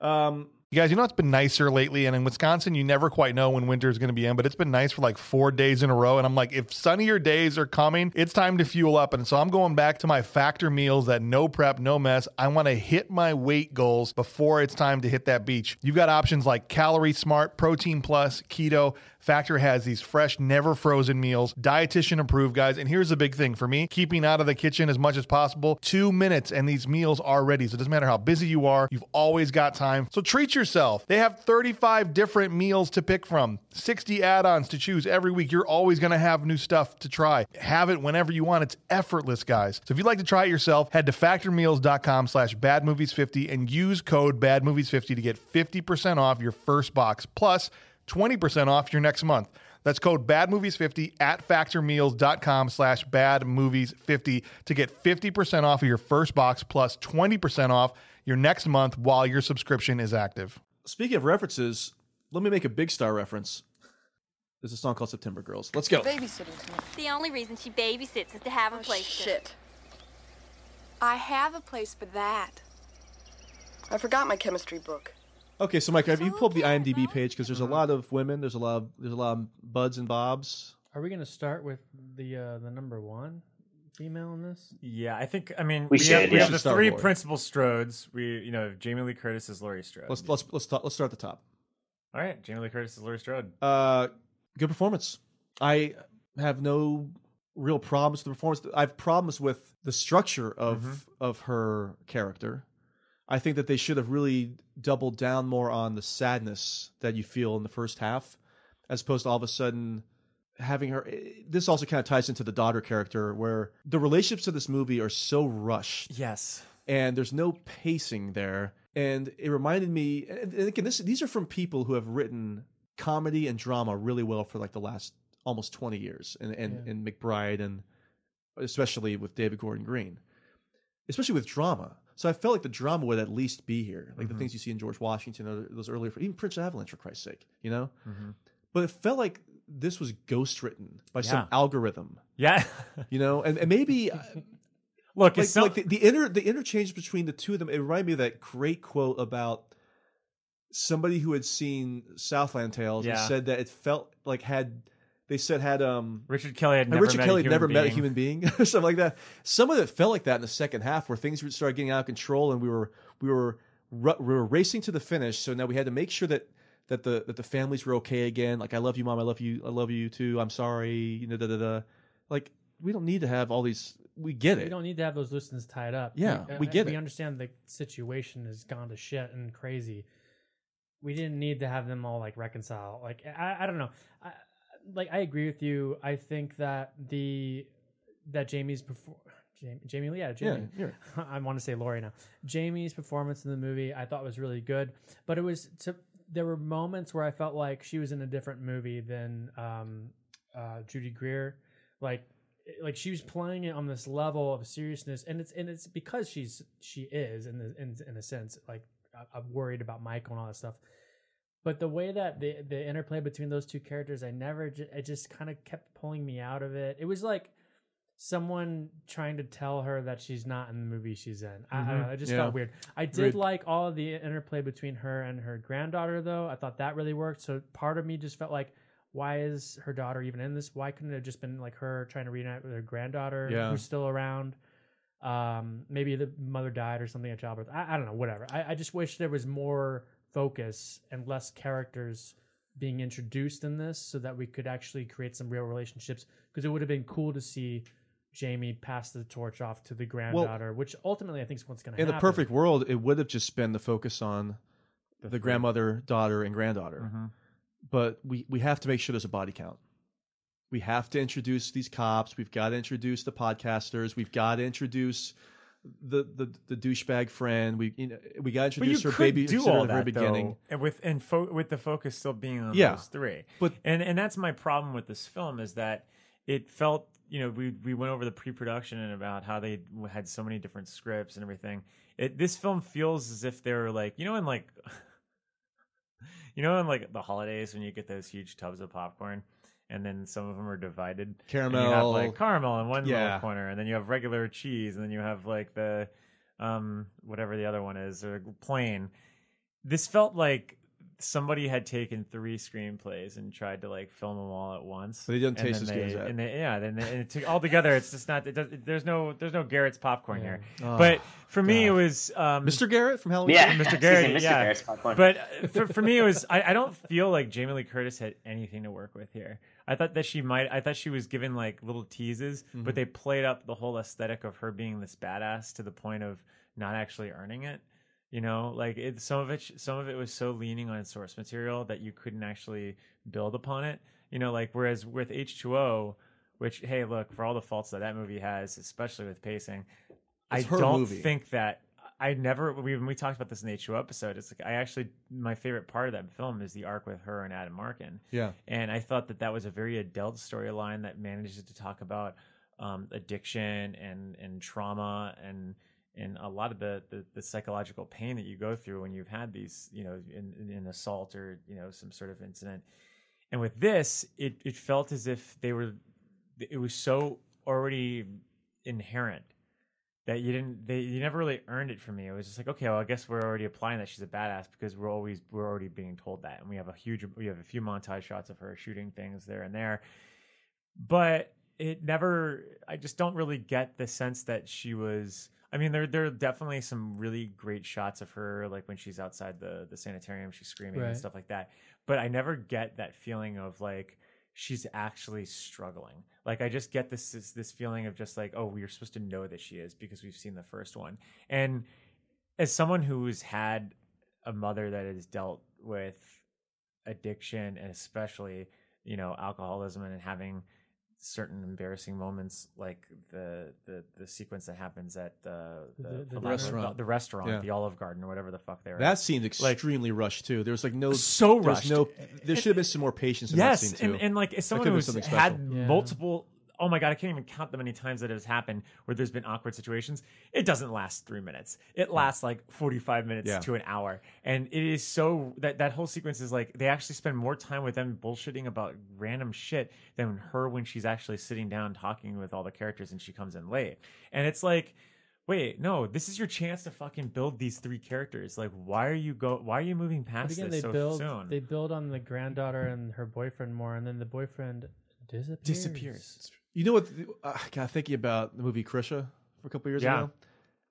Um, You guys, you know it's been nicer lately, and in Wisconsin, you never quite know when winter is going to be in, but it's been nice for like four days in a row. And I'm like, if sunnier days are coming, it's time to fuel up. And so I'm going back to my factor meals that no prep, no mess. I want to hit my weight goals before it's time to hit that beach. You've got options like Calorie Smart, Protein Plus, Keto. Factor has these fresh, never frozen meals, dietitian approved, guys. And here's the big thing for me keeping out of the kitchen as much as possible. Two minutes, and these meals are ready. So it doesn't matter how busy you are, you've always got time. So treat yourself. They have 35 different meals to pick from, 60 add ons to choose every week. You're always going to have new stuff to try. Have it whenever you want. It's effortless, guys. So if you'd like to try it yourself, head to factormeals.com slash badmovies50 and use code badmovies50 to get 50% off your first box. Plus, 20% off your next month. That's code BADMOVIES50 at factormeals.com slash badmovies50 to get 50% off of your first box plus 20% off your next month while your subscription is active. speaking of references, let me make a big star reference. There's a song called September Girls. Let's go. Babysitting tonight. The only reason she babysits is to have a Oh, place shit. I have a place for that. I forgot my chemistry book. Okay, so Mike, have you pulled the IMDb page because there's a lot of women, there's a lot of there's a lot of buds and bobs. Are we going to start with the uh, the number one female in this? Yeah, I think. I mean, We we, should, have, we yeah. have the Start three Laurie. principal Strodes. We, you know, Jamie Lee Curtis is Laurie Strode. Let's let's let's start, let's start at the top. All right, Jamie Lee Curtis is Laurie Strode. Uh, good performance. I have no real problems with the performance. I have problems with the structure of Mm-hmm. of her character. I think that they should have really doubled down more on the sadness that you feel in the first half, as opposed to all of a sudden having her. This also kind of ties into the daughter character, where the relationships of this movie are so rushed Yes. and there's no pacing there. And it reminded me, and again, this these are from people who have written comedy and drama really well for like the last almost 20 years, and and, Yeah. and McBride, and especially with David Gordon Green, especially with drama. So I felt like the drama would at least be here, like the Mhm. things you see in George Washington, or those earlier, even Prince Avalanche, for Christ's sake, you know. Mhm. But it felt like this was ghost written by some algorithm Yeah. you know and, and maybe uh, Look, like, so- like the, the inter the interchange between the two of them. It reminded me of that great quote about somebody who had seen Southland Tales and Yeah. said that it felt like had they said had um Richard Kelly had never Richard met a Kelly had human never met a being. human being or something like that. Some of it felt like that in the second half, where things started getting out of control, and we were we were we were racing to the finish. So now we had to make sure that that the that the families were okay again. Like I love you, mom. I love you. I love you too. I'm sorry. You know, da da da. Like we don't need to have all these. We get it. We don't need to have those loose ends tied up. Yeah, we uh, get We it. understand the situation has gone to shit and crazy. We didn't need to have them all like reconcile. Like I, I don't know. I, like I agree with you. I think that the that Jamie's before Jamie, Jamie Lee, yeah, Jamie. Yeah, I want to say Laurie now. Jamie's performance in the movie I thought was really good, but it was to, there were moments where I felt like she was in a different movie than um, uh, Judy Greer. Like like she was playing it on this level of seriousness, and it's and it's because she's she is in the, in in a sense like I'm worried about Michael and all that stuff. But the way that the the interplay between those two characters, I never, ju- it just kind of kept pulling me out of it. It was like someone trying to tell her that she's not in the movie she's in. I, I don't Mhm. know. It just Yeah. felt weird. I did like all of the interplay between her and her granddaughter, though. I thought that really worked. So part of me just felt like, why is her daughter even in this? Why couldn't it have just been like her trying to reunite with her granddaughter Yeah. who's still around? Um, maybe the mother died or something at childbirth. I, I don't know. Whatever. I, I just wish there was more focus and less characters being introduced in this, so that we could actually create some real relationships. Because it would have been cool to see Jamie pass the torch off to the granddaughter, which ultimately I think is what's going to happen. In the perfect world, it would have just been the focus on the, grandmother, daughter, and granddaughter. Mhm. But we we have to make sure there's a body count. We have to introduce these cops. We've got to introduce the podcasters. We've got to introduce the the, the douchebag friend. We you know, we got to But you introduce her baby do all at the very that beginning. though, and with and fo- with the focus still being on Yeah. those three. But- and and that's my problem with this film is that it felt you know we we went over the pre-production and about how they had so many different scripts and everything. It this film feels as if they were like you know in like you know in like the holidays when you get those huge tubs of popcorn. And then some of them are divided. And you have Caramel. like caramel in one Yeah. little corner, and then you have regular cheese, and then you have like the um whatever the other one is or plain this felt like somebody had taken three screenplays and tried to like film them all at once But they don't taste then as good as they- that. and they, yeah then they, and it took all together it's just not it does, there's no there's no garrett's popcorn here Oh, but for me it was um Mr. Garrett from Halloween. Yeah. Mr. Garrett, Mr. yeah. Garrett's popcorn. But uh, for, for me, it was I, I don't feel like Jamie Lee Curtis had anything to work with here. I thought that she might. I thought she was given like little teases, Mm-hmm. but they played up the whole aesthetic of her being this badass to the point of not actually earning it. You know, like it, some of it, some of it was so leaning on source material that you couldn't actually build upon it. You know, like whereas with H two O, which hey, look for all the faults that that movie has, especially with pacing, I It's her don't movie. think that I never we when we talked about this in the H two O episode. It's like I actually my favorite part of that film is the arc with her and Adam Arkin. Yeah. and I thought that that was a very adult storyline that manages to talk about um, addiction and and trauma and and a lot of the, the the psychological pain that you go through when you've had these you know in, in an assault or you know some sort of incident. And with this, it it felt as if they were it was so already inherent that you didn't they you never really earned it from me. It was just like, okay, well I guess we're already applying that she's a badass because we're always we're already being told that. And we have a huge we have a few montage shots of her shooting things there and there. But it never I just don't really get the sense that she was I mean there there are definitely some really great shots of her like when she's outside the the sanitarium she's screaming Right. and stuff like that. But I never get that feeling of like she's actually struggling. Like I just get this this, this feeling of just like, oh, we're supposed to know that she is because we've seen the first one. And as someone who's had a mother that has dealt with addiction and especially, you know, alcoholism and having certain embarrassing moments like the the the sequence that happens at the the, The- the for restaurant. the, restaurant Yeah. the olive garden or whatever the fuck they were That at. seemed Like, extremely rushed too. There was like no So rushed. No, there should have been some more patience in yes, that scene too. and, and like as That someone could've who's had. Yeah. multiple oh my god, I can't even count the many times that it has happened where there's been awkward situations. It doesn't last three minutes. It lasts like 45 minutes Yeah. to an hour. And it is so that that whole sequence is like they actually spend more time with them bullshitting about random shit than her when she's actually sitting down talking with all the characters and she comes in late. And it's like Wait, no, this is your chance to fucking build these three characters. Like, why are you go? Why are you moving past again, this they so build soon? they build on the granddaughter and her boyfriend more, and then the boyfriend disappears. Disappears. You know what? Uh, God, thinking about the movie Krisha for a couple years Yeah. ago.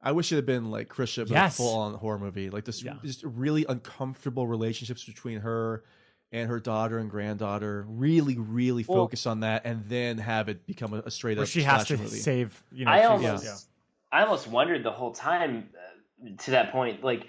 I wish it had been like Krisha, but Yes. a full-on horror movie. Like this, Yeah. just really uncomfortable relationships between her and her daughter and granddaughter. Really, really Well- focus on that, and then have it become a, a straight Where up she has to movie. save. You know, I she- almost, yeah. I almost wondered the whole time uh, to that point, like the,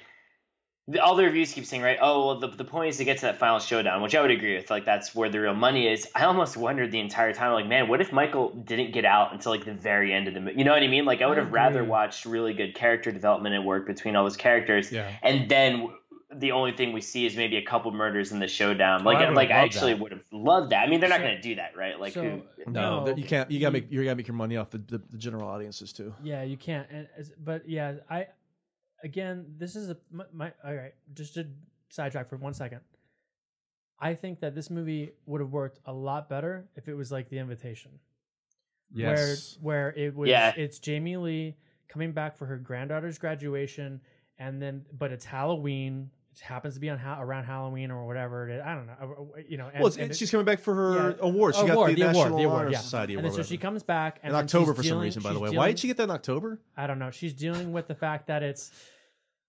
all the reviews keep saying, right? Oh, well, the the point is to get to that final showdown, which I would agree with. Like that's where the real money is. I almost wondered the entire time, like, man, what if Michael didn't get out until like the very end of the movie? You know what I mean? Like, I would I have rather watched really good character development and work between all those characters, Yeah. and then. The only thing we see is maybe a couple murders in the showdown. Like, oh, I like I actually would have loved that. I mean, they're not So- going to do that, right? Like, so- who, No, No. you can't. You gotta make. You gotta make your money off the, the, the general audiences too. Yeah, you can't. And, but yeah, I again, this is a my, my all right. Just to sidetrack for one second, I think that this movie would have worked a lot better if it was like The Invitation, Yes. where where it was. Yeah. It's Jamie Lee coming back for her granddaughter's graduation, and then but it's Halloween. Happens to be on ha- around Halloween or whatever it is. I don't know. uh, uh, You know, and, well, it's, and it- she's coming back for her Yeah. award. She got Award, the, the award, the award, Honor yeah. Society And award. then so she comes back and in October for some reason. By the way, why did she get that in October? I don't know. She's dealing with the fact that it's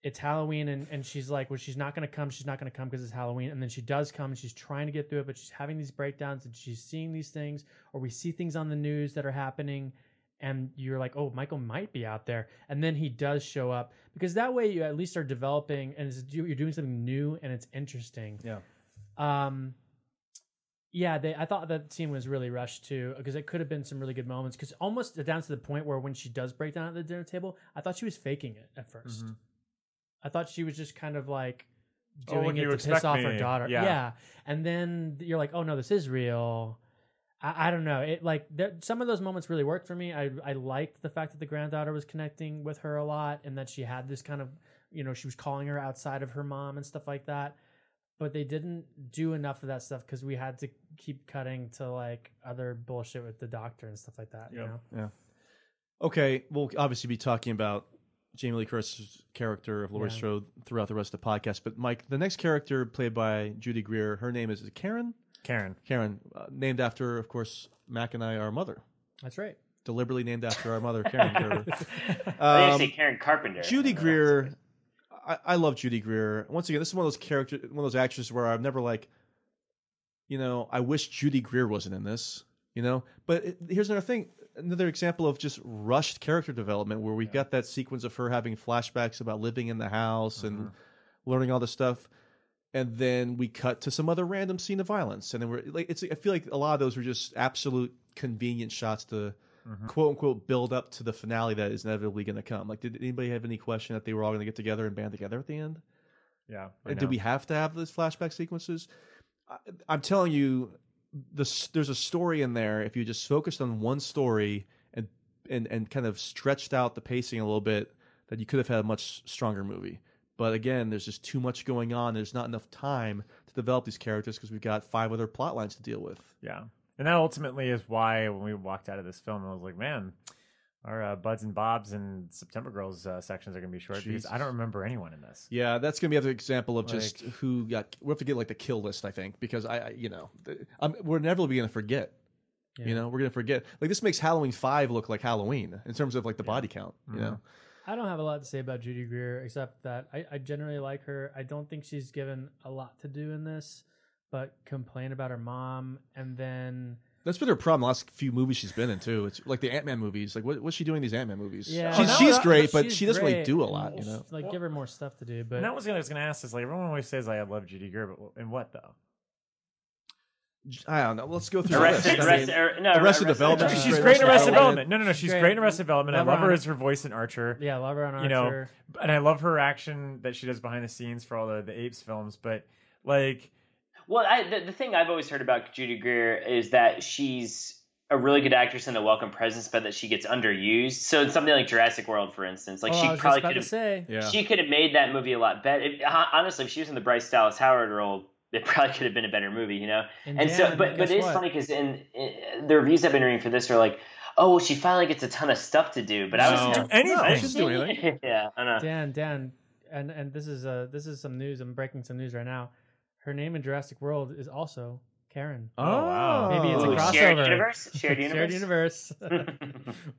it's Halloween and, and she's like, well, she's not going to come. She's not going to come because it's Halloween. And then she does come and she's trying to get through it, but she's having these breakdowns and she's seeing these things or we see things on the news that are happening. And you're like, oh, Michael might be out there. And then he does show up because that way you at least are developing and you're doing something new and it's interesting. Yeah. Um, yeah, they. I thought that scene was really rushed too because it could have been some really good moments. Because almost down to the point where when she does break down at the dinner table, I thought she was faking it at 1st Mhm. I thought she was just kind of like Oh, doing when it to piss off her daughter. yeah. Yeah. and then you're like, oh no, this is real. I, I don't know. It like there, some of those moments really worked for me. I I liked the fact that the granddaughter was connecting with her a lot, and that she had this kind of, you know, she was calling her outside of her mom and stuff like that. But they didn't do enough of that stuff because we had to keep cutting to like other bullshit with the doctor and stuff like that. You know. Yeah. Okay, we'll obviously be talking about Jamie Lee Curtis's character of Laurie Yeah. Strode throughout the rest of the podcast. But Mike, the next character played by Judy Greer, her name is, is Karen. Karen. Karen, uh, named after, of course, Mac and I, our mother. That's right. Deliberately named after our mother, Karen Gerber. I Um, say Karen Carpenter. Judy Greer, I, I love Judy Greer. Once again, this is one of those characters, one of those actresses where I've never like, you know, I wish Judy Greer wasn't in this. You know, but it, here's another thing, another example of just rushed character development where we've got that sequence of her having flashbacks about living in the house and learning all this stuff. And then we cut to some other random scene of violence, and then we're like, it's. I feel like a lot of those were just absolute convenient shots to mm-hmm. quote unquote build up to the finale that is inevitably going to come. Like, did anybody have any question that they were all going to get together and band together at the end? Yeah. And did we have to have those flashback sequences? I, I'm telling you, this, there's a story in there. If you just focused on one story and and and kind of stretched out the pacing a little bit, that you could have had a much stronger movie. But again, there's just too much going on. There's not enough time to develop these characters because we've got five other plot lines to deal with. Yeah. And that ultimately is why when we walked out of this film, I was like, man, our uh, Buds and Bobs and September Girls uh, sections are going to be short because I don't remember anyone in this. Yeah, that's gonna be another example of just Like- who got. We have to get like the kill list, I think, because I, I you know, I'm, we're never gonna forget. Yeah. You know, we're gonna forget. Like this makes Halloween Five look like Halloween in terms of like the body count. You Mhm. know, I don't have a lot to say about Judy Greer except that I, I generally like her. I don't think she's given a lot to do in this, but complain about her mom and then that's been her problem. The last few movies she's been in too. It's like the Ant Man movies. Like what, what's she doing in these Ant Man movies? yeah, she's, no, she's that- great, but she's she doesn't really do a lot. You know, like give her more stuff to do. But and that was what I was going to ask is like, everyone always says I love Judy Greer, but in what though? I don't know. Let's go through Arrested- the list. I Arrested- mean, or- no, Arrested Arrested Development. Development. She's great great in Arrested Development. Development. No, no, no. She's Great. great in Arrested Development. I Love love her her on- as her voice in Archer. yeah, I love her on Archer. you know, and I love her action that she does behind the scenes for all the, the apes films. But like, Well, I, the, the thing I've always heard about Judy Greer is that she's a really good actress and a welcome presence, but that she gets underused. So in something like Jurassic World, for instance, like Oh, she I was just probably could have. Yeah. she could have made that movie a lot better. It- hon- honestly, if she was in the Bryce Dallas Howard role, it probably could have been a better movie, you know. And And, so, but but it is what? funny because in, in the reviews I've been reading for this are like, oh, well, she finally gets a ton of stuff to do. But I was No. never- anything. I She doesn't do anything. yeah, I know. Dan, Dan, and and this is uh this is some news. I'm breaking some news right now. Her name in Jurassic World is also Karen. Oh, wow. Maybe it's a Ooh, crossover. shared universe? Shared Shared universe? universe.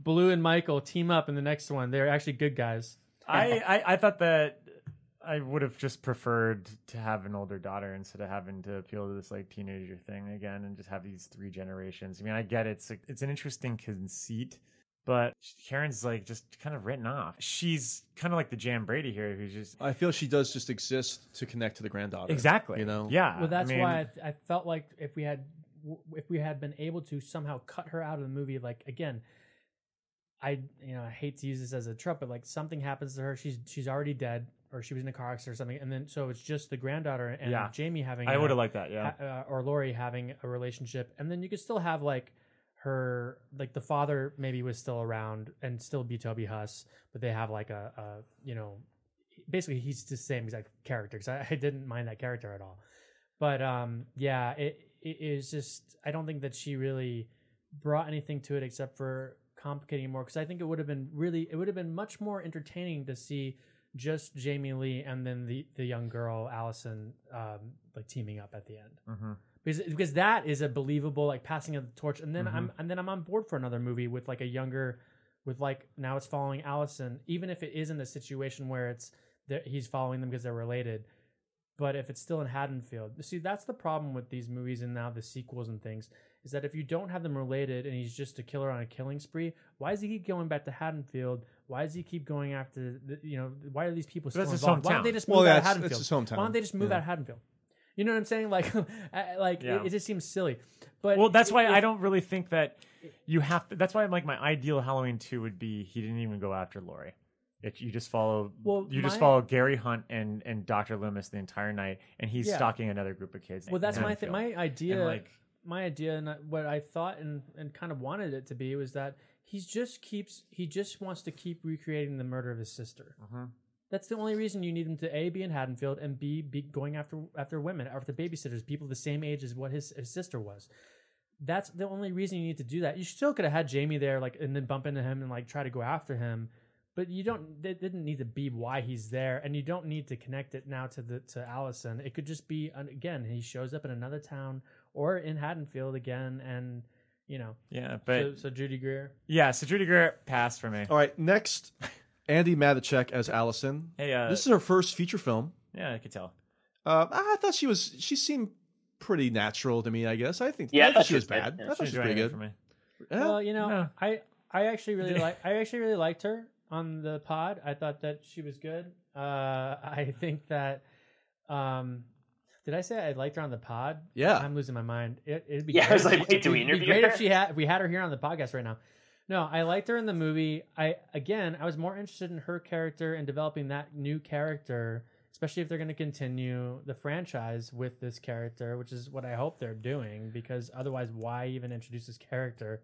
Blue and Michael team up in the next one. They're actually good guys. I, I I thought that I would have just preferred to have an older daughter instead of having to appeal to this like teenager thing again and just have these three generations. I mean, I get it. it's it's an interesting conceit, but Karen's like just kind of written off. She's kind of like the Jan Brady here, who's just I feel she does just exist to connect to the granddaughter. exactly You know. yeah. Well, that's I mean, why I, th- I felt like if we had if we had been able to somehow cut her out of the movie, like again, I you know I hate to use this as a trope, but like something happens to her, she's she's already dead, or she was in a car accident or something, and then so it's just the granddaughter and Yeah. Jamie having I a- would have liked that. Yeah. ha- uh, or Laurie having a relationship, and then you could still have like her, like the father maybe was still around and still be Toby Huss, but they have like a, a you know, basically he's the same exact character because I, I didn't mind that character at all, but um yeah, it it is just I don't think that she really brought anything to it except for complicating it more because I think it would have been really it would have been much more entertaining to see just Jamie Lee and then the the young girl Allison um like teaming up at the end Mhm. because because that is a believable like passing of the torch and then I'm Mhm. and then I'm on board for another movie with like a younger with like now it's following Allison even if it isn't a situation where it's that he's following them because they're related but if it's still in Haddonfield see that's the problem with these movies and now the sequels and things is that if you don't have them related and he's just a killer on a killing spree why does he keep going back to Haddonfield why does he keep going after the, you know why are these people still that's his involved why don't hometown. they just move Well, out of that's- Haddonfield it's his hometown. why don't they just move Yeah. out of Haddonfield you know what I'm saying? Like, uh, like Yeah. it, it just seems silly. But well, that's why if- I don't really think that you have to. That's why I'm like my ideal Halloween two would be he didn't even go after Laurie. It, you just follow. Well, you just follow Gary Hunt and and Doctor Loomis the entire night, and he's Yeah. stalking another group of kids. Well, that's my th- Haddonfield. my idea. And, like my idea and what I thought and and kind of wanted it to be was that he just keeps he just wants to keep recreating the murder of his sister. Mhm. That's the only reason you need him to a be in Haddonfield and b be going after after women, after babysitters, people the same age as what his, his sister was. That's the only reason you need to do that. You still could have had Jamie there, like, and then bump into him and like try to go after him, but you don't. It didn't need to be why he's there, and you don't need to connect it now to the to Allison. It could just be again he shows up in another town or in Haddonfield again, and you know, Yeah, but so, so Judy Greer. yeah, so Judy Greer passed for me. All right, next, Andi Matichak as Allison. Hey, uh, this is her first feature film. Yeah, I could tell. Uh, I thought she was. She seemed pretty natural to me. I guess. I think. Yeah, I I thought thought she was bad. good. I thought She's she was pretty good. for me. Yeah. Well, you know, No. I I actually really like I actually really liked her on the pod. I thought that she was good. Uh, I think that um, did I say I liked her on the pod? Yeah. I'm losing my mind. It, it'd be Yeah, I great was if like, wait, do we it'd be interview great her? if she had if we had her here on the podcast right now. No, I liked her in the movie. I again, I was more interested in her character and developing that new character, especially if they're going to continue the franchise with this character, which is what I hope they're doing. Because otherwise, why even introduce this character?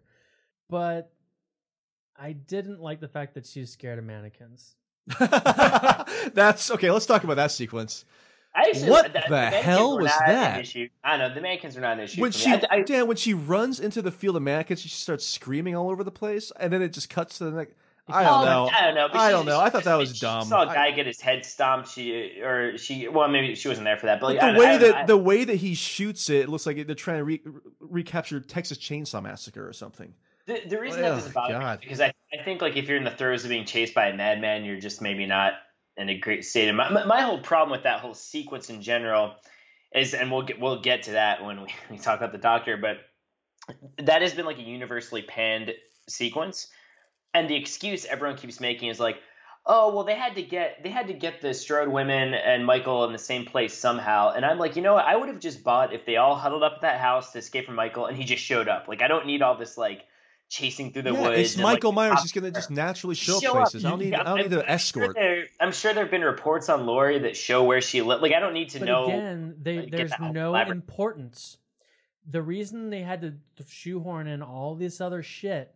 But I didn't like the fact that she's scared of mannequins. That's okay. Let's talk about that sequence. I actually, What the, the hell was that? issue. I don't know the mannequins were not an issue. When she. I, I, Dan, when she runs into the field of mannequins, she starts screaming all over the place, and then it just cuts to the next. I don't Oh, know. I don't know. I don't know. I thought that was she dumb. saw a guy get his head stomped. She or she. Well, maybe she wasn't there for that. But, like, the way that the way that he shoots it, it looks like they're trying to re- recapture Texas Chainsaw Massacre or something. The, the reason Oh, that me God. is because I, I think like if you're in the throes of being chased by a madman, you're just maybe not in a great my, my, my whole problem with that whole sequence in general is, and we'll get we'll get to that when we, we talk about the doctor, but that has been like a universally panned sequence, and the excuse everyone keeps making is like. Oh well, they had to get they had to get the Strode women and Michael in the same place somehow, and I'm like, you know what? I would have just bought if they all huddled up at that house to escape from Michael, and he just showed up. Like, I don't need all this like chasing through the yeah, woods. it's and, Michael the Myers. cops He's going to just naturally show, show places. up. I don't need. Yeah, I don't need I'm- an escort. I'm sure, there, I'm sure there have been reports on Laurie that show where she lived. Like, I don't need to But know. again, they, like, there's no elaborate- importance. the reason they had to shoehorn in all this other shit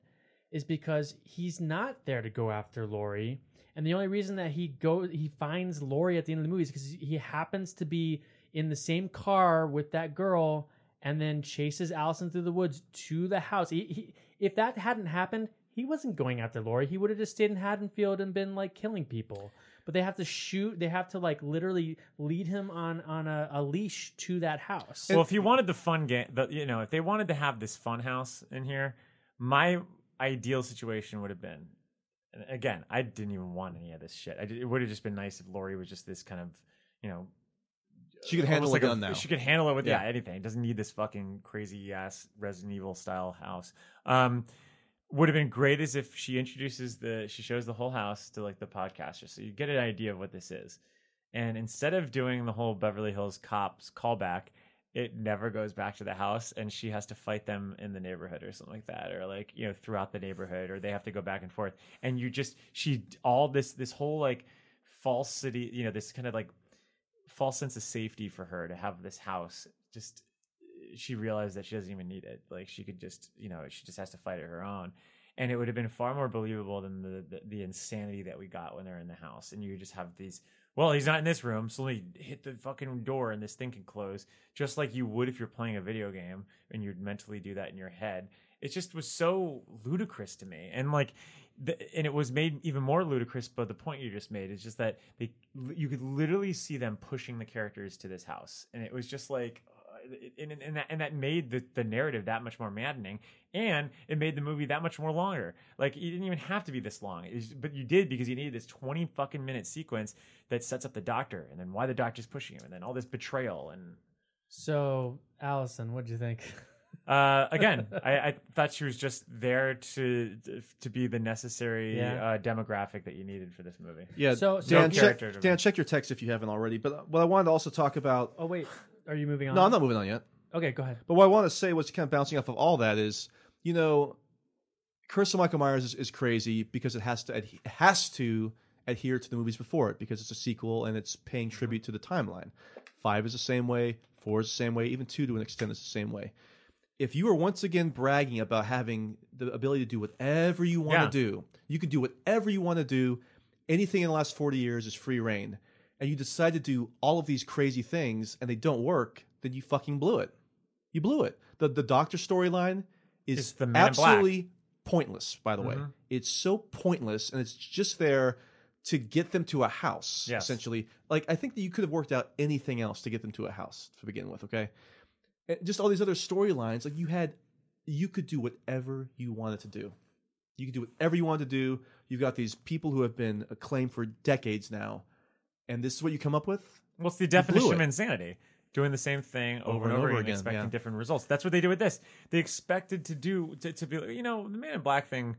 is because he's not there to go after Laurie. And the only reason that he goes, he finds Laurie at the end of the movie is because he happens to be in the same car with that girl and then chases Allison through the woods to the house. He, he, if that hadn't happened, he wasn't going after Laurie. He would have just stayed in Haddonfield and been like killing people. But they have to shoot. They have to like literally lead him on on a, a leash to that house. Well, if you wanted the fun game, the, you know, if they wanted to have this fun house in here, my ideal situation would have been. and Again, I didn't even want any of this shit. I did, it would have just been nice if Laurie was just this kind of, you know, She could handle a like gun now. She could handle it with yeah. Yeah. anything. It doesn't need this fucking crazy ass Resident Evil style house. Um, would have been great as if she introduces the she shows the whole house to like the podcaster, so you get an idea of what this is. And instead of doing the whole Beverly Hills cops callback, it never goes back to the house, and she has to fight them in the neighborhood or something like that, or like you know throughout the neighborhood, or they have to go back and forth. And you just she all this this whole like falsity, you know, this kind of like false sense of safety for her to have this house just she realized that she doesn't even need it. Like she could just you know she just has to fight it her own. And it would have been far more believable than the, the the insanity that we got when they're in the house. And you just have these well he's not in this room so let me hit the fucking door and this thing can close. Just like you would if you're playing a video game and you'd mentally do that in your head. It just was so ludicrous to me. And like the, and it was made even more ludicrous but the point you just made is just that they you could literally see them pushing the characters to this house. And it was just like uh, and, and, that, and that made the, the narrative that much more maddening. And it made the movie that much more longer. Like you didn't even have to be this long. Was- but you did because you needed this 20 fucking minute sequence that sets up the doctor and then why the doctor's pushing him and then all this betrayal and So, Allison, what do you think? uh, again, I, I thought she was just there to to be the necessary Yeah. uh, demographic that you needed for this movie. Yeah, So- so- Dan, No check, Dan, me. check your text if you haven't already. But what I wanted to also talk about. Oh wait, are you moving on? No, I'm not moving on yet. Okay, go ahead. But what I want to say, was kind of bouncing off of all that is, you know, Curse of Michael Myers is, is crazy because it has to it has to adhere to the movies before it because it's a sequel and it's paying tribute to the timeline. Five is the same way, four is the same way, even two to an extent is the same way. If you are once again bragging about having the ability to do whatever you want Yeah. to do, you can do whatever you want to do. Anything in the last 40 years is free reign. And you decide to do all of these crazy things and they don't work, then you fucking blew it. You blew it. The the doctor storyline is It's the Man absolutely pointless, by the way. Mhm. It's so pointless and it's just there to get them to a house, Yes. essentially. Like I think that you could have worked out anything else to get them to a house to begin with, okay? And just all these other storylines, like you had you could do whatever you wanted to do. You could do whatever you wanted to do. You've got these people who have been acclaimed for decades now, and this is what you come up with. What's the definition of insanity? Doing the same thing over, and over, again, expecting yeah. different results. That's what they did with this. They expected to do to, to be, you know, the Man in Black thing.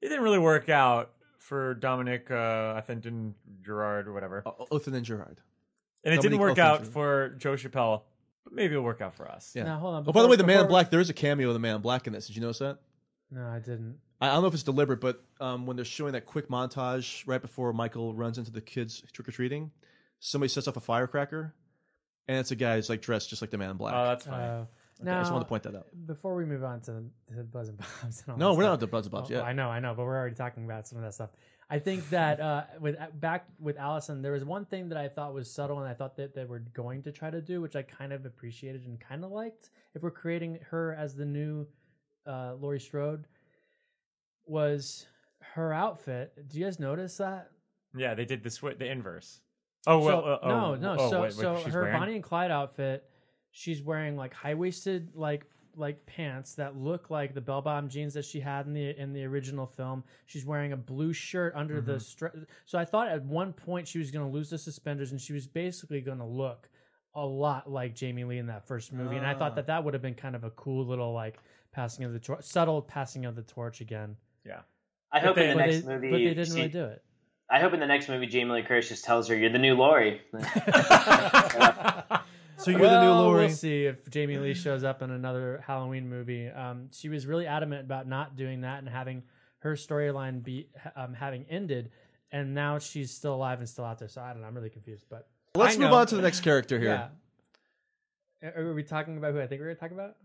It didn't really work out for Dominic uh, Atherton Gerard or whatever, Othan and Gerard, and it didn't work out for Joe Chappelle. But maybe it'll work out for us. Yeah. Now, hold on, Oh, by the way, the Man in Black. There is a cameo of the Man in Black in this. Did you notice that? No, I didn't. I I don't know if it's deliberate, but um, when they're showing that quick montage right before Michael runs into the kids trick or treating, somebody sets off a firecracker, and it's a guy who's like dressed just like the Man in Black. Oh, that's funny. Uh, Okay, I just now, wanted to point that out. Before we move on to the buds and bobs, and all No, we're stuff- not at the buds and bobs Oh, yet. I know, I know, but we're already talking about some of that stuff. I think that uh, with back with Allison, there was one thing that I thought was subtle, and I thought that they were going to try to do, which I kind of appreciated and kind of liked. If we're creating her as the new uh, Laurie Strode, was her outfit. Do you guys notice that? Yeah, they did the swi the inverse. Oh well, So- uh, oh, no, no. Oh, so, what- what so her wearing? Bonnie and Clyde outfit, she's wearing like high waisted like like pants that look like the bell bottom jeans that she had in the in the original film. She's wearing a blue shirt under the Mm-hmm. stri- So I thought at one point she was going to lose the suspenders and she was basically going to look a lot like Jamie Lee in that first movie. And I Ah. thought that that would have been kind of a cool little like passing of the torch, subtle passing of the torch again. Yeah. I hope in the next they- movie. but they didn't she- really do it. I hope in the next movie, Jamie Lee Curtis just tells her, "You're the new Laurie." So you're well, the new Laurie. We'll see if Jamie Lee shows up in another Halloween movie. Um, she was really adamant about not doing that and having her storyline be um, having ended, and now she's still alive and still out there. So I don't know. I'm really confused. But Let's move on to the next character here. Yeah. Are are we talking about who I think we're going to talk about?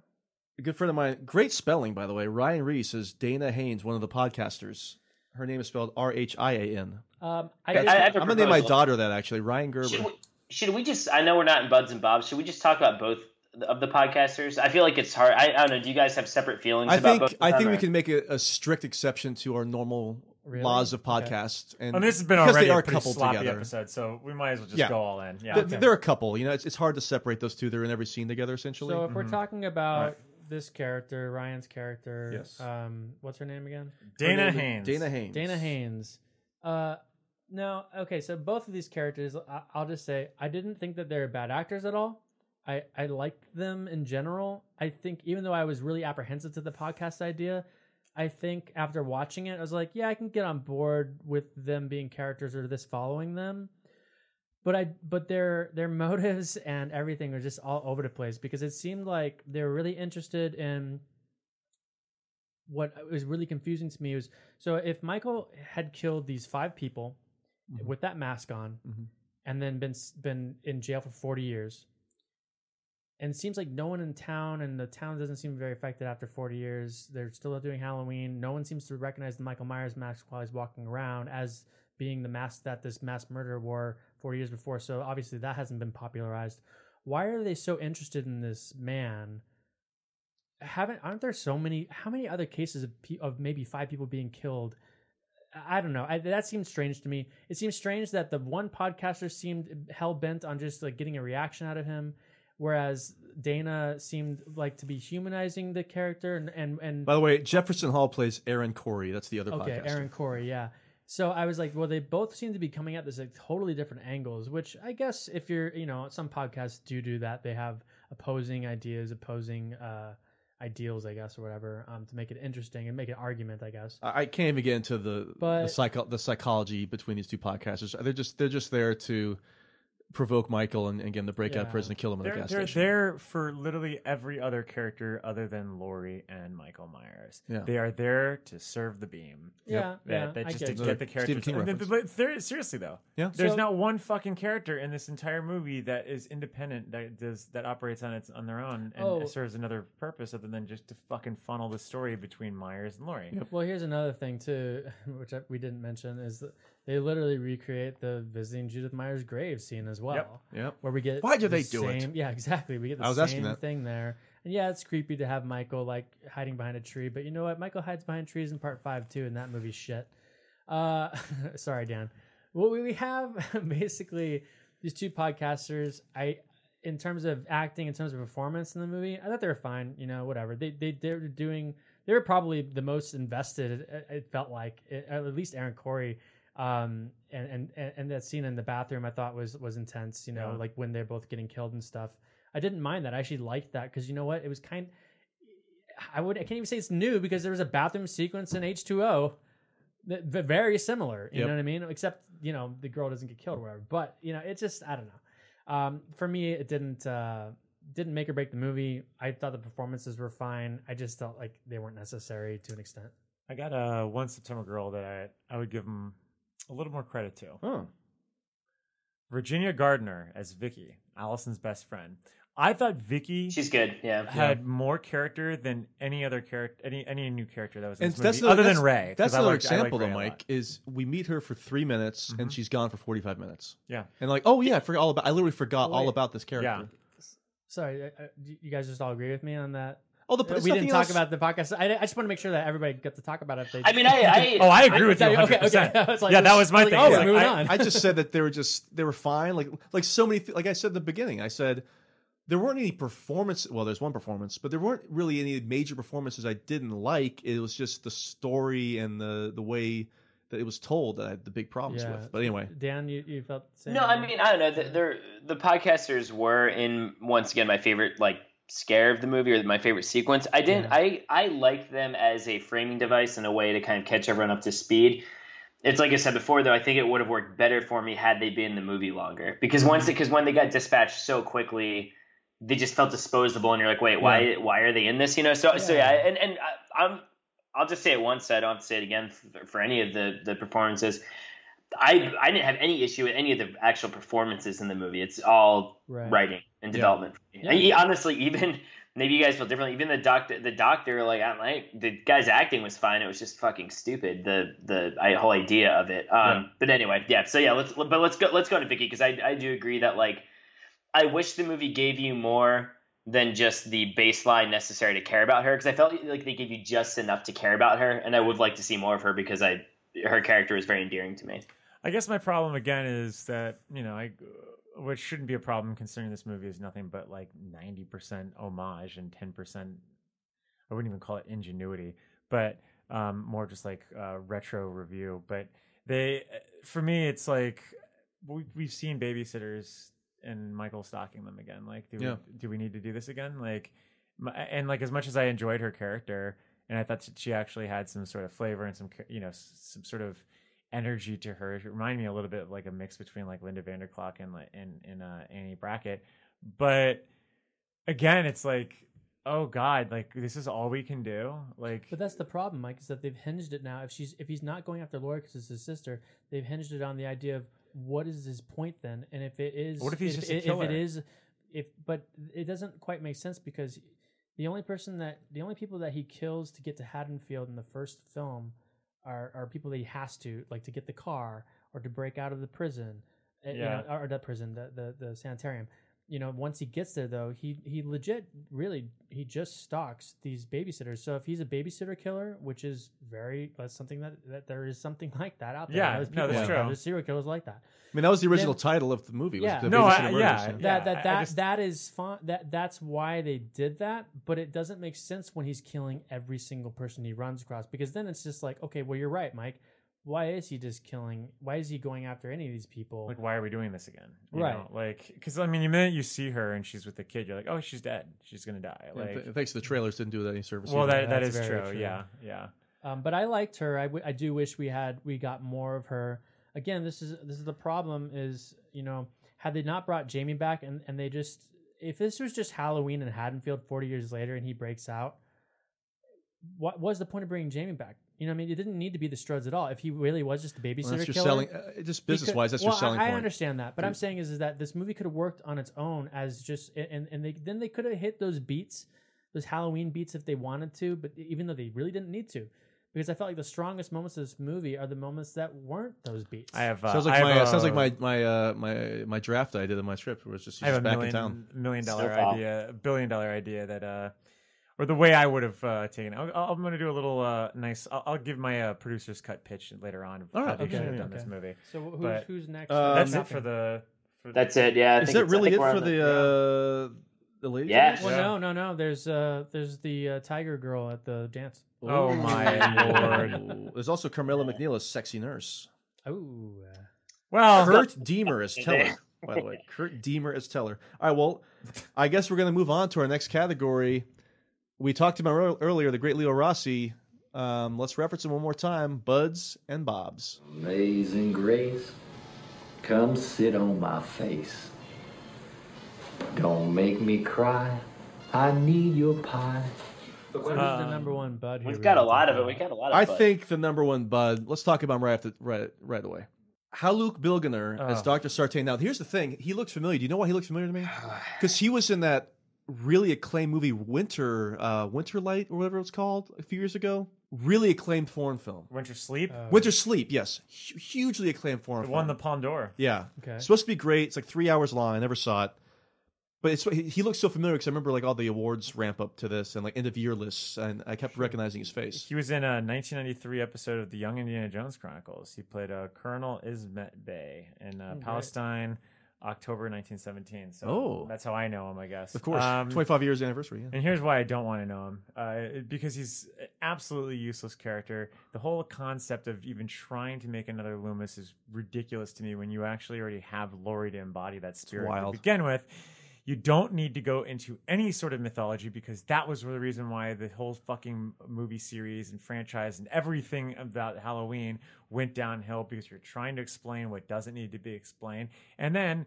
a good friend of mine. Great spelling, by the way. Rhian Rees is Dana Haines, one of the podcasters. Her name is spelled R H I A N. Um, I, I'm I have gonna name my daughter that actually. Ryan Gerber. Should we, should we just? I know we're not in buds and bobs. Should we just talk about both of the podcasters? I feel like it's hard. I, I don't know. Do you guys have separate feelings I about think both? of I them, think we can make a, a strict exception to our normal Really? laws of Okay. podcasts. And And this has been already they are a pretty coupled sloppy together. episode, so we might as well just Yeah. go all in. Yeah, Th- okay. They're a couple. You know, it's, it's hard to separate those two. They're in every scene together, essentially. So if we're Mhm. talking about Right. this character, Rhian's character, Yes. um, what's her name again? Dana Her name Haines. Dana Haines. Dana Haines. Uh, no, okay. So both of these characters, I- I'll just say, I didn't think that they're bad actors at all. I I liked them in general. I think even though I was really apprehensive to the podcast idea, I think after watching it, I was like, yeah, I can get on board with them being characters or this following them. But I but their their motives and everything were just all over the place because it seemed like they were really interested in what was really confusing to me was so if Michael had killed these five people with that mask on Mhm. and then been been in jail for 40 years. And it seems like no one in town and the town doesn't seem very affected after 40 years. They're still doing halloween. No one seems to recognize the michael myers mask while he's walking around as being the mask that this mass murderer wore 40 years before. So obviously that hasn't been popularized. Why are they so interested in this man? Haven't aren't there so many how many other cases of, pe- of maybe five people being killed I don't know. I, that seems strange to me. It seems strange that the one podcaster seemed hell bent on just like getting a reaction out of him, whereas Dana seemed like to be humanizing the character and and, and By the way, Jefferson Hall plays Aaron Korey. That's the other okay, podcaster. Aaron Korey, yeah. So I was like, well, they both seem to be coming at this like totally different angles, which I guess if you're, you know, some podcasts do do that. They have opposing ideas, opposing uh, ideals, I guess, or whatever, um, to make it interesting and make an argument, I guess. I can't even get into the the, psycho- the psychology between these two podcasters. They're just they're just there to provoke Michael and, and get him to break out of prison and kill him in the They're, gas they're station. there for literally every other character other than Laurie and Michael Myers. Yeah. They are there to serve the beam. Yeah, That- yeah, that I just get to you. get the Another characters. Stephen King and then- reference. but there, seriously though, Yeah. there's So- not one fucking character in this entire movie that is independent that does that operates on its on their own and Oh. serves another purpose other than just to fucking funnel the story between Myers and Laurie. Well, here's another thing too, which I- we didn't mention is that they literally recreate the visiting Judith Myers grave scene as well. Yep. yep. Where we get Why do the they do it? same- Yeah, exactly. We get the I was asking same that. thing there. And yeah, it's creepy to have Michael like hiding behind a tree, but you know what? Michael hides behind trees in part five too, and that movie's shit. Uh, sorry, Dan. Well, we we have basically these two podcasters. I, in terms of acting, in terms of performance in the movie, I thought they were fine. You know, whatever. They they they were doing. They were probably the most invested. It, it felt like, at least Aaron Korey. Um, and, and and that scene in the bathroom, I thought was was intense. You know, Yeah. like when they're both getting killed and stuff. I didn't mind that. I actually liked that because you know what? It was kind. I would. I can't even say it's new because there was a bathroom sequence in H two O very similar. You Yep. know what I mean? Except you know the girl doesn't get killed or whatever. But you know, it just I don't know. Um, for me, it didn't uh, didn't make or break the movie. I thought the performances were fine. I just felt like they weren't necessary to an extent. I got a one September girl that I I would give him a little more credit to. Oh. Virginia Gardner as Vicky, Allison's best friend. I thought Vicky She's good. Yeah. had more character than any other character, any any new character that was in And this that's movie, another- other than Ray. That's I another liked- example, Ray though. Mike. Is we meet her for three minutes and Mhm. she's gone for forty five minutes. Yeah. and like, oh yeah, I forgot all about. I literally forgot all about this character. Yeah. Sorry, uh, uh, you you guys just all agree with me on that. Oh, the, Uh, it's we didn't talk about the podcast. I, I just want to make sure that everybody got to talk about it. They, I mean, I- I- Oh, I agree with you. Okay, okay. 100%. I was like, Yeah, that was my like, thing. Oh, It's we're like, moving I- on. I just said that they were just they were fine. Like like so many. Th- like I said at the beginning, I said there weren't any performance. Well, there's one performance, but there weren't really any major performances I didn't like. It was just the story and the the way that it was told that I had the big problems Yeah. with. But anyway, Dan, you, you felt the same No, I mean I don't know. The, the podcasters were in once again my favorite like scare of the movie or my favorite sequence. I didn't. I I like them as a framing device and a way to kind of catch everyone up to speed. It's like I said before, though. I think it would have worked better for me had they been in the movie longer. Because once, mm-hmm. because when they got dispatched so quickly, they just felt disposable, and you're like, wait, why? Why are they in this? You know. So, so yeah, and and I, I'm. I'll just say it once. I don't have to say it again for, for any of the the performances. I I didn't have any issue with any of the actual performances in the movie. It's all Right. writing and development. Yeah. I- honestly, even maybe you guys feel differently. Even the doctor, the doctor, like I'm like the guy's acting was fine. It was just fucking stupid. The the I, whole idea of it. Um, Yeah. but anyway, yeah. So yeah, let's but let's go let's go to Vicky because I I do agree that like I wish the movie gave you more than just the baseline necessary to care about her because I felt like they gave you just enough to care about her, and I would like to see more of her because I her character is very endearing to me. I guess my problem again is that you know I, which shouldn't be a problem considering this movie is nothing but like ninety percent homage and ten percent. I wouldn't even call it ingenuity, but um, more just like uh, retro review. But they, for me, it's like we, we've seen babysitters and Michael stalking them again. Like, do Yeah. we, do we need to do this again? Like, and like as much as I enjoyed her character, and I thought she actually had some sort of flavor and some, you know, some sort of energy to her. It reminded me a little bit of like a mix between like Lynda van der Klok and like and, and uh, Annie Brackett. But again, it's like, oh God, like this is all we can do. Like, But that's the problem, Mike, is that they've hinged it now. If she's if he's not going after Laura because it's his sister, they've hinged it on the idea of what is his point then, and if it is, What if he's just a if, it is, if but it doesn't quite make sense because the only person that the only people that he kills to get to Haddonfield in the first film are are people that he has to like to get the car or to break out of the prison, uh, you know, or the prison, the, the the sanitarium. You know, once he gets there though, he he legit really he just stalks these babysitters. So if he's a babysitter killer, which is very that's something that, that there is something like that out there. Yeah, There's no, people that's like that. true. There's serial killers like that. I mean, that was the original Then- title of the movie. Was Yeah. the No, Babysitter I- Murders, yeah, so- that Yeah, that I that just- that is fun. That that's why they did that, but it doesn't make sense when he's killing every single person he runs across because then it's just like, okay, well you're right, Mike. Why is he just killing? Why is he going after any of these people? like why are we doing this again? You Right. know, like, because I mean, the minute you see her and she's with the kid, you're like, oh, she's dead. She's gonna die. Yeah, th- thanks to the trailers, didn't do that any service. well, either. that that That's true. true. Yeah, yeah. Um, but I liked her. I, w- I do wish we had we got more of her. Again, this is this is the problem. Is you know had they not brought Jamie back and and they just if this was just Halloween in Haddonfield forty years later and he breaks out, what was the point of bringing Jamie back? You know, what I mean, it didn't need to be the Strodes at all. If he really was just a babysitter Well, that's your killer, selling- uh, just he business-wise, that's your well, I- selling I, point. I understand that, but I'm saying is, is that this movie could have worked on its own as just and and they then they could have hit those beats, those Halloween beats if they wanted to, but even though they really didn't need to, because I felt like the strongest moments of this movie are the moments that weren't those beats. I have. Uh, sounds I like have my a- sounds like my my uh, my my draft I did on my trip was it's just I have just a back in town. million dollar Snowfall. idea, a billion dollar idea that, uh, or the way I would have uh, taken. it. I'll, I'll- I'm going to do a little uh, nice. I'll, I'll give my uh, producer's cut pitch later on. Of All how right, they okay, should have yeah, done this movie. So who's But who's next? Um, That's Uh, it for the. For That's it. Yeah. I Is think that it's- I really think it for on the uh, the ladies? Yeah. of this? Well, no, no, no. There's uh, there's the uh, tiger girl at the dance. Oh my lord! There's also Carmela McNeil as sexy nurse. Oh, Well, Kurt Deemer as Teller. By the way, Kurt Deemer as Teller. All right, well, I guess we're going to move on to our next category. We talked about earlier the great Leo Rossi. Um, let's reference him one more time: Buds and Bobs. Amazing grace, come sit on my face. Don't make me cry. I need your pie. So who's the number one bud here? We've got a lot talk of it. We got a lot of. I fun. think the number one Bud. Let's talk about him right after, right right away. Haluk Bilginer as Oh. Doctor Sartain. Now, here's the thing: he looks familiar. Do you know why he looks familiar to me? Because he was in that really acclaimed movie Winter uh, Winter Light or whatever it's called a few years ago. Really acclaimed foreign film. Winter Sleep. Winter Sleep, yes, Hu- hugely acclaimed foreign It film. won the Palme d'Or. Yeah. Okay. It's supposed to be great. It's like three hours long. I never saw it. But it's he, he looks so familiar because I remember like all the awards ramp up to this and like end of year lists, and I kept recognizing his face. He was in a 1993 episode of the Young Indiana Jones Chronicles. He played uh, Colonel Ismet Bey in uh, great. Palestine, October 1917. So Oh. that's how I know him, I guess. Of course, Um, 25 years anniversary. Yeah. And here's why I don't want to know him uh, because he's an absolutely useless character. The whole concept of even trying to make another Loomis is ridiculous to me when you actually already have Laurie to embody that spirit to begin with. You don't need to go into any sort of mythology because that was the reason why the whole fucking movie series and franchise and everything about Halloween went downhill because you're trying to explain what doesn't need to be explained. And then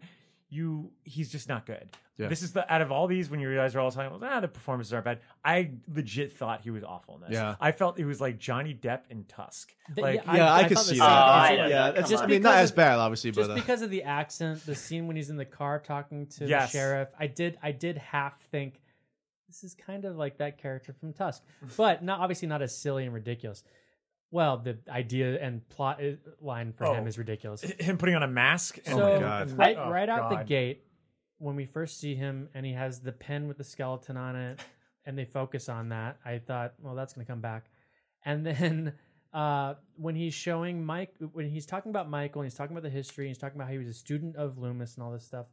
you he's just not good. Yeah. This is the out of all these when you guys are all talking about ah the performances aren't bad. I legit thought he was awful in this. Yeah. I felt he was like Johnny Depp in Tusk. The- Like yeah, yeah, I, I could see that. thing. Oh, yeah, yeah, that's come I mean, not as bad, obviously, just but uh, because of the accent, the scene when he's in the car talking to Yes. the sheriff, I did I did half think this is kind of like that character from Tusk, but not obviously not as silly and ridiculous. Well, the idea and plot i- line for him Oh. is ridiculous. Him putting on a mask. So and- right, Oh, right out the God. gate, when we first see him and he has the pen with the skeleton on it, and they focus on that, I thought, well, that's going to come back. And then uh, when he's showing Mike, when he's talking about Michael, and he's talking about the history, and he's talking about how he was a student of Loomis and all this stuff.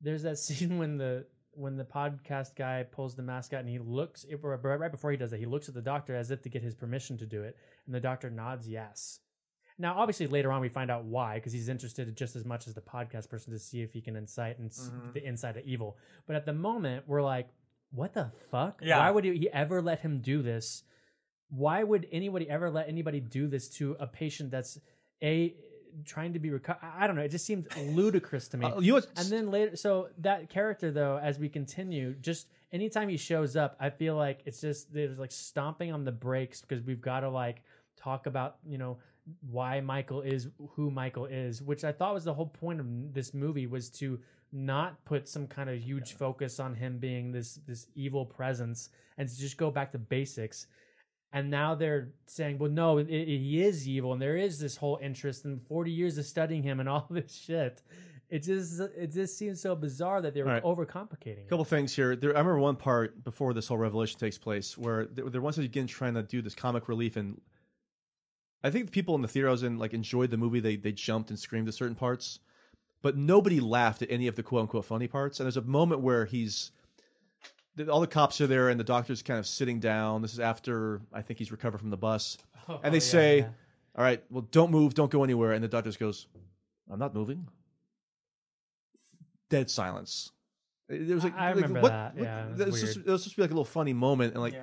There's that scene when the when the podcast guy pulls the mask out and he looks right before he does that, he looks at the doctor as if to get his permission to do it, and the doctor nods yes. Now, obviously, later on we find out why because he's interested just as much as the podcast person to see if he can incite and s Mhm. the inside of evil. But at the moment, we're like, "What the fuck? Yeah. Why would he ever let him do this? Why would anybody ever let anybody do this to a patient that's a trying to be reco- I don't know. It just seemed ludicrous to me. Uh, you and then later, so that character though, as we continue, just anytime he shows up, I feel like it's just there's like stomping on the brakes because we've got to like talk about you know why Michael is who Michael is, which I thought was the whole point of this movie was to not put some kind of huge focus on him being this this evil presence and to just go back to basics. And now they're saying, well, no, it, it- he is evil, and there is this whole interest in 40 years of studying him and all this shit. It just it just seems so bizarre that they were right. overcomplicating. A couple things here. There, I remember one part before this whole revelation takes place where there, there once again trying to do this comic relief, and I think the people in the theater I was in like enjoyed the movie. They they jumped and screamed at certain parts, but nobody laughed at any of the quote unquote funny parts. And there's a moment where he's the- all the cops are there and the doctor's kind of sitting down. This is after I think he's recovered from the bus, Oh, and they yeah, say, yeah. "All right, well, don't move, don't go anywhere." And the doctor just goes, "I'm not moving." Dead silence. It was like I like, remember what- that. what- Yeah, it was it was, just, it was supposed to be like a little funny moment, and like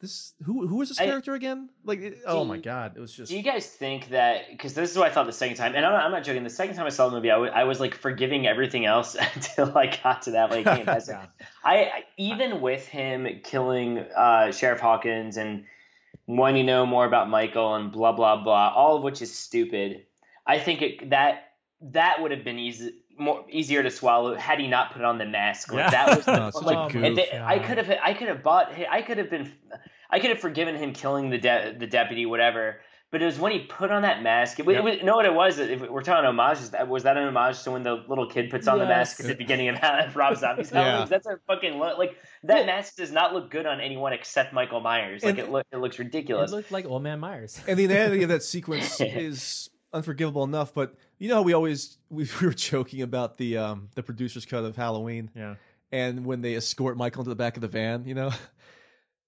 this. Who who is this I- character again? Like, it, oh my god, it was just. Do you guys think that? Because this is what I thought the second time, and I'm not, I'm not joking. The second time I saw the movie, I was like forgiving everything else until I got to that. Like, that's- I, I even with him killing uh, Sheriff Hawkins and wanting to know more about Michael and blah blah blah, all of which is stupid. I think it, that that would have been easy. More easier to swallow had he not put on the mask. Like, Yeah. that was No, such a like, goof. and they- I could have I could have bought I could have been I could have forgiven him killing the de- the deputy whatever. But it was when he put on that mask. It, was- it was- you know what it was? If we're talking homages, that was that an homage to when the little kid puts on the mask at the beginning of Rob Zombie's Yeah. Halloween? That's a fucking look. Like that mask does not look good on anyone except Michael Myers. Like And- it look it looks It ridiculous. looked like Old Man Myers. and the inanity of that sequence is unforgivable enough. But you know, how we always we, we were joking about the um the producer's cut of Halloween. Yeah. And when they escort Michael into the back of the van, you know.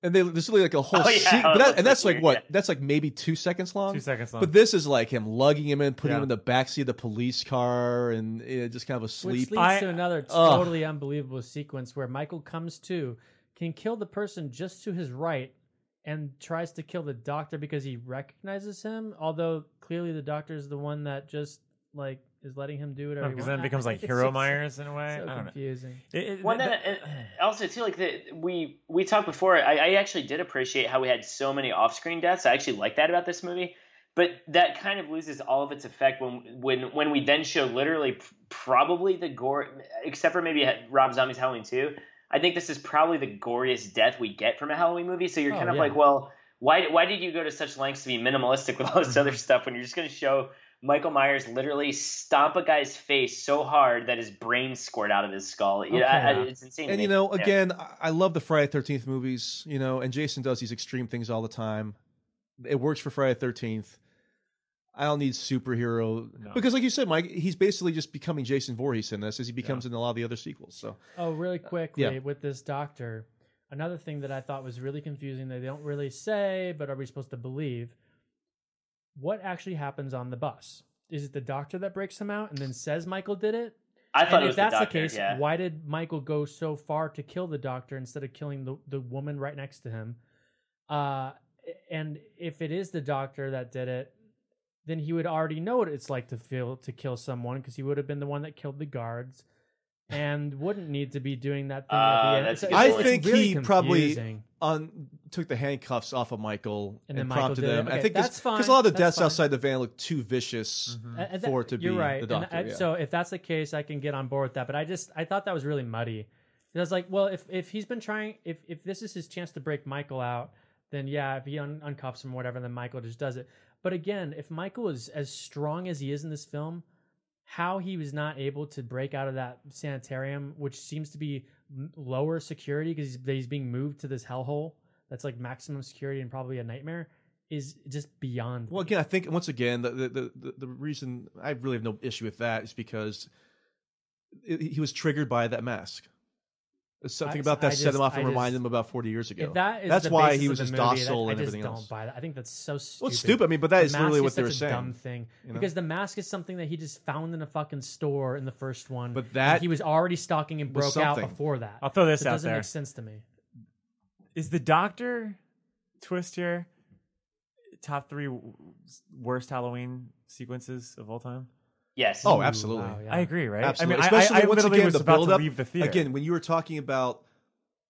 And they there's really like a whole Oh, yeah, scene, it but that, looks and that's like like weird, what? That's like maybe two seconds long. Two seconds long. But this is like him lugging him in, putting Yeah. him in the backseat of the police car, and eh, just kind of asleep. Which asleep. leads to another Ugh. totally unbelievable sequence where Michael comes to, can kill the person just to his right, and tries to kill the doctor because he recognizes him. Although clearly the doctor is the one that just like is letting him do whatever. Oh, he because then it becomes like It's hero just Myers in a way. So I don't confusing. It- it- Well, then that- and uh, uh, also too, like the we we talked before. I, I actually did appreciate how we had so many off-screen deaths. I actually like that about this movie, but that kind of loses all of its effect when when when we then show literally probably the gore, except for maybe uh, Rob Zombie's Halloween two. I think this is probably the goriest death we get from a Halloween movie. So you're Oh, kind of yeah. like, well, why why did you go to such lengths to be minimalistic with all this other stuff when you're just going to show Michael Myers literally stomp a guy's face so hard that his brain squirt out of his skull. Yeah, I- I- it's insane. And you know, Yeah. again, I- I love the Friday Thirteenth movies. You know, and Jason does these extreme things all the time. It works for Friday Thirteenth. I don't need superhero because, like you said, Mike, he's basically just becoming Jason Voorhees in this, as he becomes in a lot of the other sequels. So, Oh, really uh, quickly yeah. with this doctor. Another thing that I thought was really confusing that they don't really say, but are we supposed to believe? What actually happens on the bus? Is it the doctor that breaks him out and then says Michael did it? I thought and it if was the that's the, case, yeah. why did Michael go so far to kill the doctor instead of killing the, the woman right next to him? Uh, and if it is the doctor that did it, then he would already know what it's like to feel to kill someone because he would have been the one that killed the guards and wouldn't need to be doing that thing at the Uh, end. that's So a it's- I it's think really he probably confusing. on took the handcuffs off of Michael And and, then Michael prompted did it. them. I Okay, think that's fine. because a lot of the That's deaths fine. outside the van look too vicious And- and that- for it to be you're right. the And doctor. I- yeah. So if that's the case, I can get on board with that. But I just I thought that was really muddy I was like, well, if if he's been trying, if if this is his chance to break Michael out, then yeah, if he un- uncuffs him or whatever, then Michael just does it. But again, if Michael is as strong as he is in this film, how he was not able to break out of that sanitarium, which seems to be lower security because he's, he's being moved to this hellhole that's like maximum security and probably a nightmare, is just beyond. Well, again, I think once again the the the, the reason I really have no issue with that is because it, he was triggered by that mask. There's something I- about that I set him off and I reminded just- him about 40 years ago. That is That's why he was the just docile that, and I just everything don't else. buy that. I think that's so stupid. Well, it's stupid. I mean, but that The is literally mask what they such were a saying, Dumb thing you know? because the mask is something that he just found in a fucking store in the first one. But that he was already stalking and broke out before that. I'll throw this So it out doesn't there. make sense to me. Is the Doctor twist here top three worst Halloween sequences of all time? Yes. Oh, absolutely. wow, yeah. I agree, right? Absolutely. I mean, I- Especially I, I, once again was the about build to up. leave the theater. Again, when you were talking about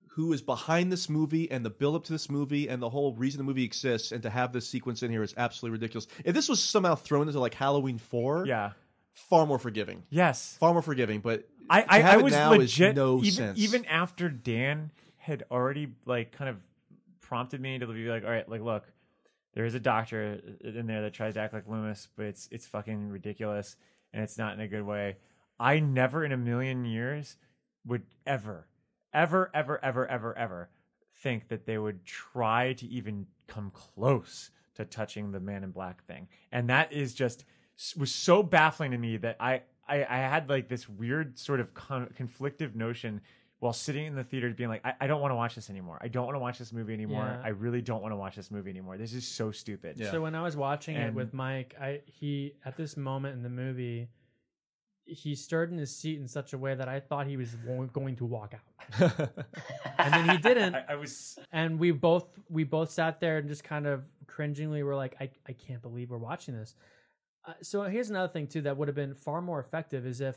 who is behind this movie and the build up to this movie and the whole reason the movie exists, and to have this sequence in here is absolutely ridiculous. If this was somehow thrown into like Halloween four, yeah, far more forgiving. Yes, far more forgiving. But I, to I, have I it was now is legit no even sense. even after Dan had already like kind of prompted me to be like, all right, like look, there is a doctor uh, in there that tries to act like Loomis, but it's it's fucking ridiculous and it's not in a good way. I never in a million years would ever, ever, ever, ever, ever, ever think that they would try to even come close to touching the man in black thing. And that is just was so baffling to me that I I, I had like this weird sort of con- conflictive notion while sitting in the theater being like I, I don't want to watch this anymore. I don't want to watch this movie anymore. Yeah. I really don't want to watch this movie anymore. This is so stupid. So when I was watching it with Mike, I he at this moment in the movie, he stirred in his seat in such a way that I thought he was going to walk out, and then he didn't. I, I was, and we both we both sat there and just kind of cringingly were like, I I can't believe we're watching this. Uh, so here's another thing too that would have been far more effective is if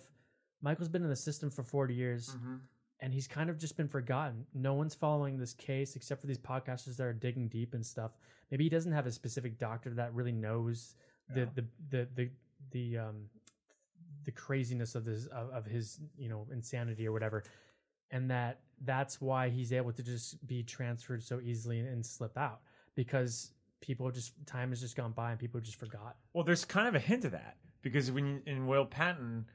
Michael's been in the system for 40 years Mm-hmm. And he's kind of just been forgotten. No one's following this case except for these podcasters that are digging deep and stuff. Maybe he doesn't have a specific doctor that really knows the the the the the um the craziness of this of, of his you know insanity or whatever, and that that's why he's able to just be transferred so easily and, and slip out because people just time has just gone by and people just forgot. Well, there's kind of a hint of that because when in Will Patton,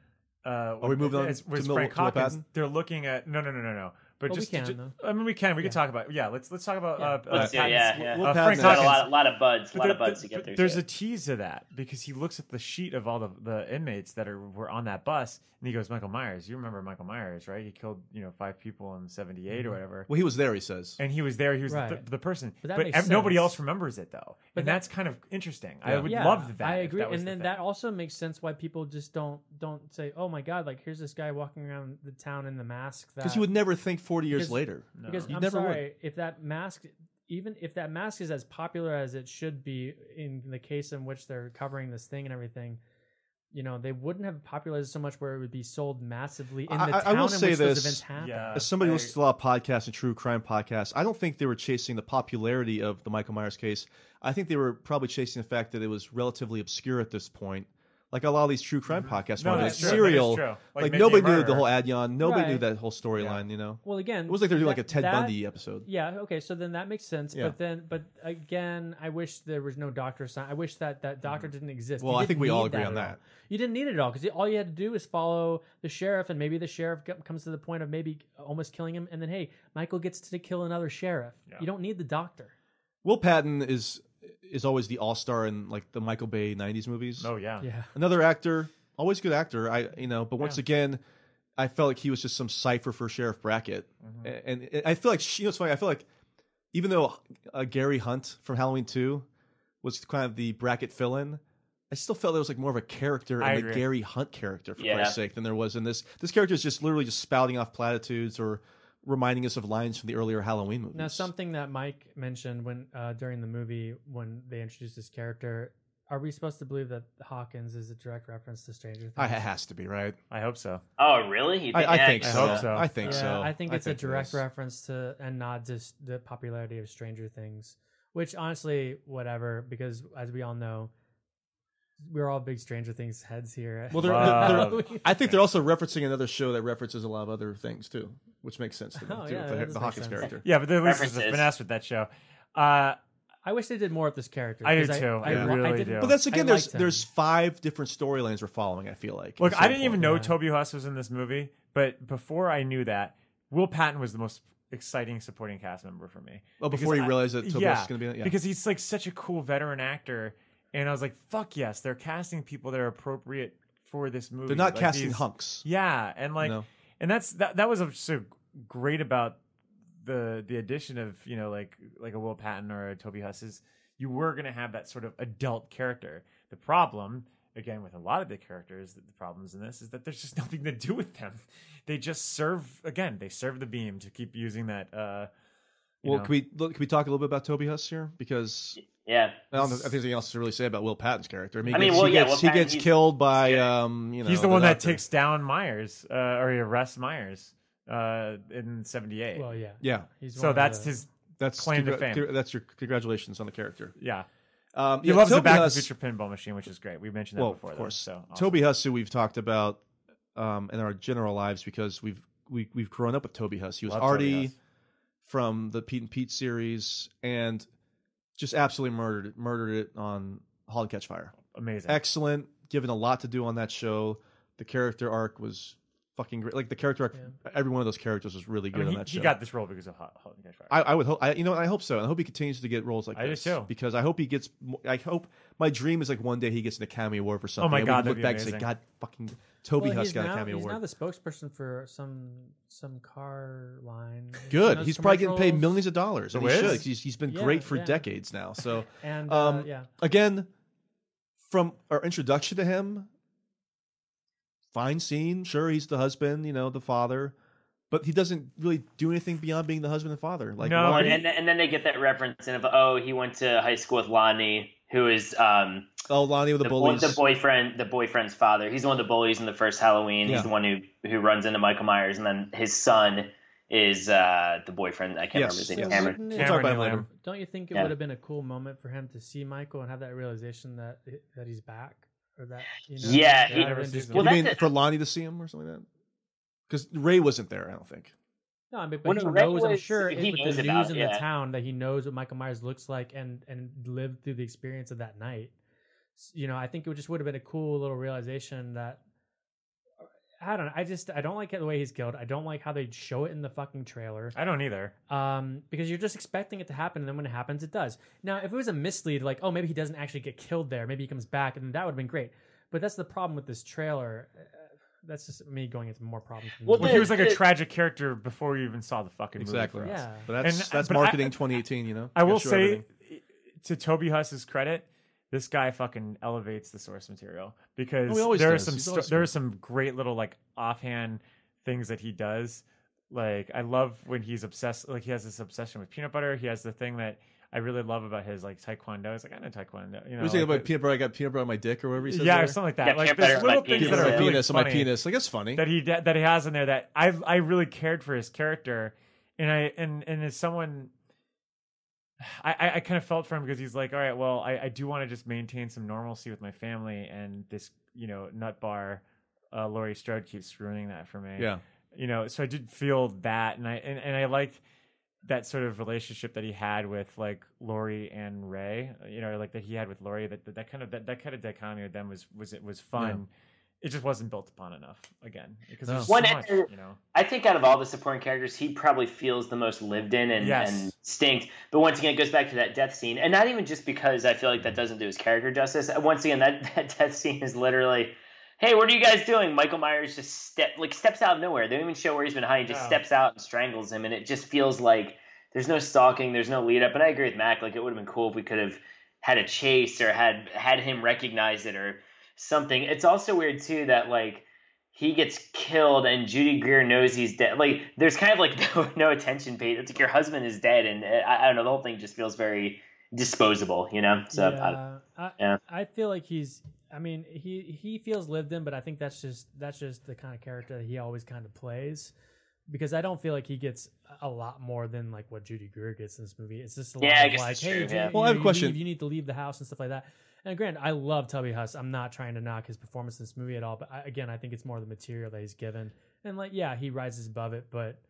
uh, Are we moving on as, to Mil- Frank Hawkins, they're looking at no, no, no, no, no. But Well, we just, can, ju- though. I mean, we can, we Yeah. can talk about. Yeah, let's let's talk about. Uh, Let's uh, do yeah, Patton's- yeah. uh, Will Frank got a lot- a lot of buds, a But lot of there- buds to get through, There's too. a tease to that because he looks at the sheet of all the, the inmates that are were on that bus and he goes, Michael Myers. You remember Michael Myers, right? He killed you know five people in '78 or whatever. Well, he was there. He says, and he was there. He was the, Right. the person, But but ev- nobody else remembers it though, But and that- that's kind of interesting. I would Yeah, love that. I agree, that and the then thing. that also makes sense why people just don't don't say, "Oh my god, like here's this guy walking around the town in the mask." because that- you would never think 40 years Because- later. Because you I'm never sorry, would. if that mask, even if that mask is as popular as it should be in the case in which they're covering this thing and everything, you know, they wouldn't have popularized so much where it would be sold massively in the I, town I will in say which those this: events happen. as somebody who listens to a lot of podcasts and true crime podcasts, I don't think they were chasing the popularity of the Michael Myers case. I think they were probably chasing the fact that it was relatively obscure at this point. Like a lot of these true crime mm-hmm. podcasts, No, were that's like true. That is serial. true. Like, Like nobody knew the Murder. whole Adnan. Nobody knew that whole storyline. You know. Well, again, it was like they're doing like a Ted that- Bundy episode. Yeah. Okay. So then that makes sense. Yeah. But then, but again, I wish there was no doctor sign. I wish that that doctor mm-hmm. didn't exist. Well, You I think we all need agree on that. all. You didn't need it at all because all you had to do is follow the sheriff, and maybe the sheriff comes to the point of maybe almost killing him, and then hey, Michael gets to kill another sheriff. Yeah. You don't need the doctor. Will Patton is is always the all star in like the Michael Bay '90s movies. Oh yeah, Yeah. Another actor, always good actor. I you know, but once Yeah. again, I felt like he was just some cipher for Sheriff Brackett, Mm-hmm. And, and I feel like she- you know, it's funny. I feel like even though uh, Gary Hunt from Halloween Two was kind of the Brackett fill-in. I still felt there was like more of a character I in the. Gary Hunt character for Yeah. Christ's sake than there was in this. This character is just literally just spouting off platitudes or reminding us of lines from the earlier Halloween movies. Now, something that Mike mentioned when uh, during the movie when they introduced this character, are we supposed to believe that Hawkins is a direct reference to Stranger Things? I, it has to be right. I hope so. Oh, really? You I, I yeah, think you- so. hope so. I think yeah, so. I think it's a direct is. reference to and not just the popularity of Stranger Things, which honestly, whatever, because as we all know, we're all big Stranger Things heads here. Well, they're, they're, they're- I think they're also referencing another show that references a lot of other things too, which makes sense to me. Oh, too, yeah, with the, does the Hawkins sense. character. Yeah, but at least there's a finesse with that show. Uh, I wish they did more of this character. I do 'cause too. I I, really didn't- do. But that's again, I there's him. there's five different storylines we're following. I feel like. Look, I didn't even point. know Yeah. Toby Huss was in this movie, but before I knew that, Will Patton was the most exciting supporting cast member for me. Oh, before you I- realized that Toby yeah, Huss was gonna be in it? Yeah. because he's like such a cool veteran actor, and I was like, "Fuck yes, they're casting people that are appropriate for this movie." They're not Like, casting these- hunks. Yeah, and like, No. And that's that. That was so great about the the addition of you know like like a Will Patton or a Toby Huss is you were going to have that sort of adult character. The problem, again, with a lot of the characters, the problems in this is that there's just nothing to do with them. They just serve again. They serve the beam to keep using that. uh Well, know. can we look, can we talk a little bit about Toby Huss here? Because Yeah. I don't know if there's anything else to really say about Will Patton's character. I mean, I he mean, gets, well, he yeah, gets, Will he Patton, gets killed by um, you know, He's the one that takes down Myers, uh, or he arrests Myers uh, in '78. Well, yeah. Yeah. He's so that's the- his That's claim to fame. That's your congratulations on the character. Yeah. Um, he yeah, loves the Back Huss- to the Future pinball machine, which is great. We mentioned that well, before. of though, course. so awesome. Toby Huss, who we've talked about um, in our general lives because we've we, we've grown up with Toby Huss. He was Love Toby Artie from the Pete and Pete series, and just absolutely murdered it, murdered it on *Halt and Catch Fire*. Amazing. excellent. Given a lot to do on that show. The character arc was fucking great. Like the character arc, every one of those characters was really I good mean, on he, that show. he got this role because of and Catch Fire. I, I would hope. I, you know, I hope so. And I hope he continues to get roles like I do this. too. Because I hope he gets. I hope my dream is like one day he gets an Academy Award for something. Oh my and God, we look back and say. God, fucking Toby Well, Huss got an now, Academy he's Award. now the spokesperson for some some car line. Good. He's probably getting paid millions of dollars. And he Whiz? should. He's, he's been Yeah, great for yeah. decades now. So, And, uh, um, yeah. again, from our introduction to him, fine scene. Sure, he's the husband, you know, the father, but he doesn't really do anything beyond being the husband and father. Like, Well, why- and, and then they get that reference in of oh he went to high school with Lonnie, who is um oh Lonnie with the, boy- bullies. the boyfriend the boyfriend's father. He's one of the bullies in the first Halloween. Yeah. He's the one who who runs into Michael Myers, and then his son is uh the boyfriend. I can't remember his name. Yeah, Cameron. wouldn't We'll talk about it later. Don't you think it Yeah. would have been a cool moment for him to see Michael and have that realization that that he's back, or that you know, Yeah, rather he- just. Well, you mean it. for Lonnie to see him or something like that? Because Ray wasn't there, I don't think. No, I mean, When but he Ray knows. I'm sure he with knows the about- news in yeah. the town that he knows what Michael Myers looks like and and lived through the experience of that night. You know, I think it just would have been a cool little realization that. I don't know. I just I don't like the way he's killed. I don't like how they show it in the fucking trailer. I don't either. Um, because you're just expecting it to happen, and then when it happens, it does. Now, if it was a mislead, like oh maybe he doesn't actually get killed there, maybe he comes back, and that would have been great. But that's the problem with this trailer. That's just me going into more problems. than Well, Well, that. he was like a tragic character before you even saw the fucking Exactly. movie. Exactly. Yeah. But that's And- that's but I- marketing 2018, you know? I will say, everything. to Toby Huss's credit, this guy fucking elevates the source material because Oh, he always there are some sto- there are some great little like offhand things that he does. Like I love when he's obsessed. Like he has this obsession with peanut butter. He has the thing that I really love about his like taekwondo. He's like I know taekwondo. You know, What was he like about the- peanut butter? I got peanut butter on my dick or whatever he said. yeah, there? or something like that. Yeah, like peanut there's butter on my little things penis, that Peanut are on my really penis, on my penis. Like that's funny. that he that he has in there that I I really cared for his character, and I and and as someone. I, I, I kind of felt for him because he's like, all right, well, I, I do want to just maintain some normalcy with my family, and this, you know, nut bar, uh, Laurie Strode keeps ruining that for me. Yeah. you know, so I did feel that, and I and, and I liked that sort of relationship that he had with like Laurie and Ray. You know, like that he had with Laurie. That that, that kind of that, that kind of dichotomy with them was was it was fun. It just wasn't built upon enough again because No. there's so One, much, and- you know. I think out of all the supporting characters, he probably feels the most lived in and, Yes. and distinct. But once again, it goes back to that death scene, and not even just because I feel like that mm-hmm. doesn't do his character justice. Once again, that, that death scene is literally, "Hey, what are you guys doing?" Michael Myers just step like steps out of nowhere. They don't even show where he's been hiding. Just No. steps out and strangles him, and it just feels like there's no stalking, there's no lead up. And I agree with Mac. Like it would have been cool if we could have had a chase or had had him recognize it or something. It's also weird too that like he gets killed and Judy Greer knows he's dead. Like there's kind of like no, no attention paid. It's like your husband is dead, and uh, I, I don't know. The whole thing just feels very disposable, you know. So I, I, yeah. I feel like he's. I mean, he he feels lived in, but I think that's just that's just the kind of character that he always kind of plays. because I don't feel like he gets a lot more than like what Judy Greer gets in this movie. It's just a lot I of like, hey, true, Judy, yeah. Well, I have a you question. leave- you need to leave the house and stuff like that. And granted, I love Toby Huss. I'm not trying to knock his performance in this movie at all, but I, again, I think it's more the material that he's given, and like, yeah, he rises above it, but.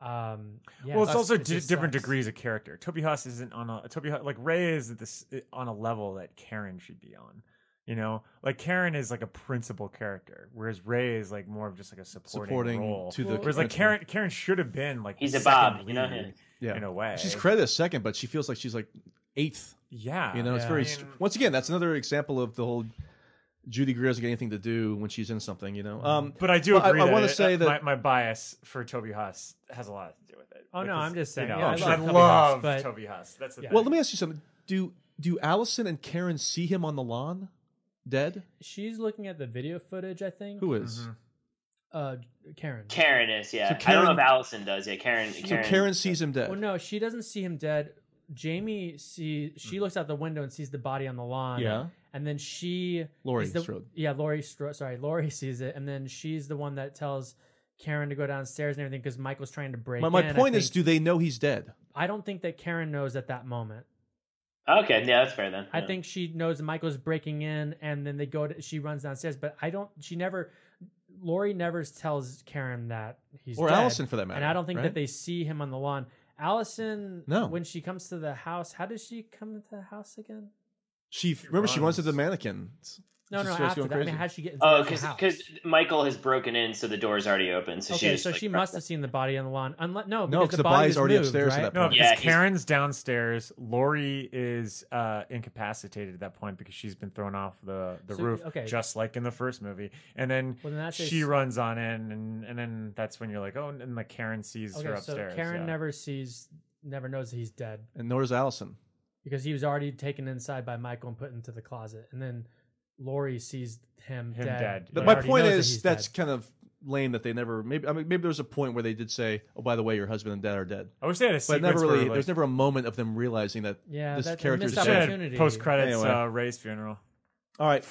Um, yeah, well, it's also it di- just different sucks. degrees of character. Toby Huss isn't on a Toby Huss, like Ray is this on a level that Karen should be on. You know, like Karen is like a principal character, whereas Ray is like more of just like a supporting, Supporting role. to the whereas like. Karen, Karen should have been like He's a Bob, you know? lead Yeah. in a way. She's credited as second, but she feels like she's like eighth. Yeah, You know, it's very. I str- mean- once again, that's another example of the whole Judy Greer doesn't get anything to do when she's in something. You know. Um, but I do well, agree. I, that want to say uh, that my, my bias for Toby Huss has a lot to do with it. Oh, no, I'm just saying, You know, yeah, I I, love Toby Huss, but- Toby Huss. That's the Yeah. Well, let me ask you something. Do do Allison and Karen see him on the lawn, dead? She's looking at the video footage. I think. Who is? Mm-hmm. Uh, Karen. Karen is, yeah. So I don't know if Allison does. Yeah, Karen. So Karen, Karen sees him dead. Well, no, she doesn't see him dead. Jamie see she looks out the window and sees the body on the lawn. Yeah. and then she Laurie the, Strode. Yeah, Laurie Strode. Sorry, Laurie sees it, and then she's the one that tells Karen to go downstairs and everything because Michael's trying to break. My, my in, I point is, do they know he's dead? I don't think that Karen knows at that moment. Okay, yeah, that's fair then. I Yeah. think she knows Michael's breaking in, and then they go to. She runs downstairs, but I don't. She never. Laurie never tells Karen that he's Or dead, Allison, for that matter, and I don't think right? that they see him on the lawn. Allison, No. When she comes to the house, how does she come into the house again? She, remember she runs to the mannequin. No, She no, starts after going that. I mean, crazy. how would she get into Oh, the because? Michael has broken in, so the door's already open. So she okay, just, so like, she must have seen the body on the lawn. Unless no, No, because 'cause the the body body's was already moved, upstairs at right? that No, because Yeah, he's- Karen's downstairs. Laurie is uh, incapacitated at that point because she's been thrown off the, the So, roof, okay. just like in the first movie. And then Well, then she a- runs on in, and, and then that's when you're like, oh, and like Karen sees her Okay, so upstairs. Karen yeah. never sees, never knows that he's dead And nor does Allison. because he was already taken inside by Michael and put into the closet, and then Laurie sees him, Him dead. dead. But but my point is that is that's dead. kind of lame that they never. Maybe I mean maybe there was a point where they did say, "Oh, by the way, your husband and dad are dead." I wish they had a But never really. like- there's never a moment of them realizing that Yeah, this that's a character is dead. Post credits, Anyway. uh, Ray's funeral. All right.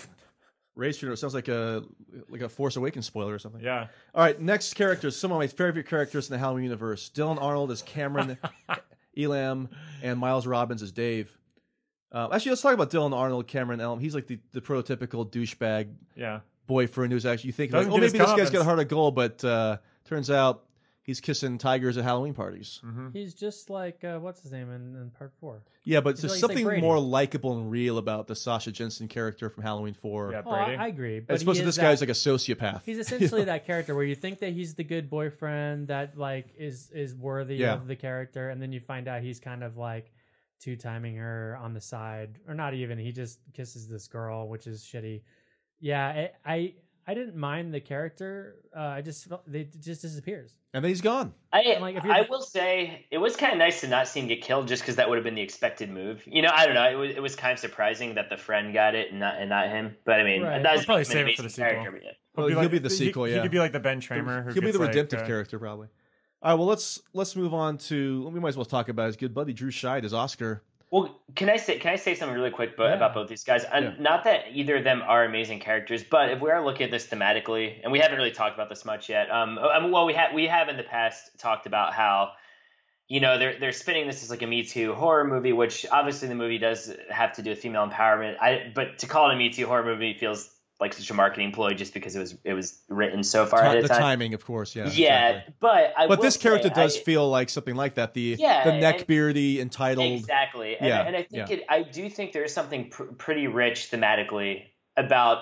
Ray's funeral sounds like a like a Force Awakens spoiler or something. Yeah. All right, next characters. Some of my favorite characters in the Halloween universe. Dylan Arnold as Cameron Elam, and Miles Robbins as Dave. Uh, actually, let's talk about Dylan Arnold, Cameron Elam. He's like the, the prototypical douchebag Yeah. boyfriend who's actually you think like, oh maybe this guy's got a comeuppance. heart of gold, but uh, turns out he's kissing tigers at Halloween parties. Mm-hmm. He's just like uh, what's his name in, in part four. Yeah, but He's there's like- he's like something more likable and real about the Sasha Jenson character from Halloween Four. Yeah, Oh, I, Brady. I agree. But As opposed to is this guy's like a sociopath. He's essentially that character where you think that he's the good boyfriend that like is is worthy Yeah. of the character, and then you find out he's kind of like two timing her on the side, or not even. He just kisses this girl, which is shitty. Yeah, I I, I didn't mind the character. Uh, I just felt they it just disappears. and then he's gone. I, like, if I will say it was kind of nice to not see him get killed just because that would have been the expected move. You know, I don't know. It was, it was kind of surprising that the friend got it and not and not him. But I mean, Right. that We'll probably an save it for the sequel. character, but yeah. Well, he'll like- be the he- sequel, He yeah. could be like the Ben Tramer. Who He'll be gets, the like, redemptive uh, character, probably. All right, well let's let's move on to. We might as well talk about his good buddy Drew Scheid as Oscar. Well, can I say can I say something really quick but, Yeah. about both these guys? And Yeah. Not that either of them are amazing characters, but if we are looking at this thematically, and we haven't really talked about this much yet. Um, I mean, well, we have we have in the past talked about how, you know, they're they're spinning this as like a Me Too horror movie, which obviously the movie does have to do with female empowerment. I but to call it a Me Too horror movie feels like such a marketing ploy just because it was it was written so far ahead the of time. timing, of course, yeah. yeah, exactly. but I But this character say, does I- feel like something like that. The Yeah, the neckbeardy, entitled. Exactly. And, Yeah, and I think yeah. it, I do think there is something pr- pretty rich thematically about,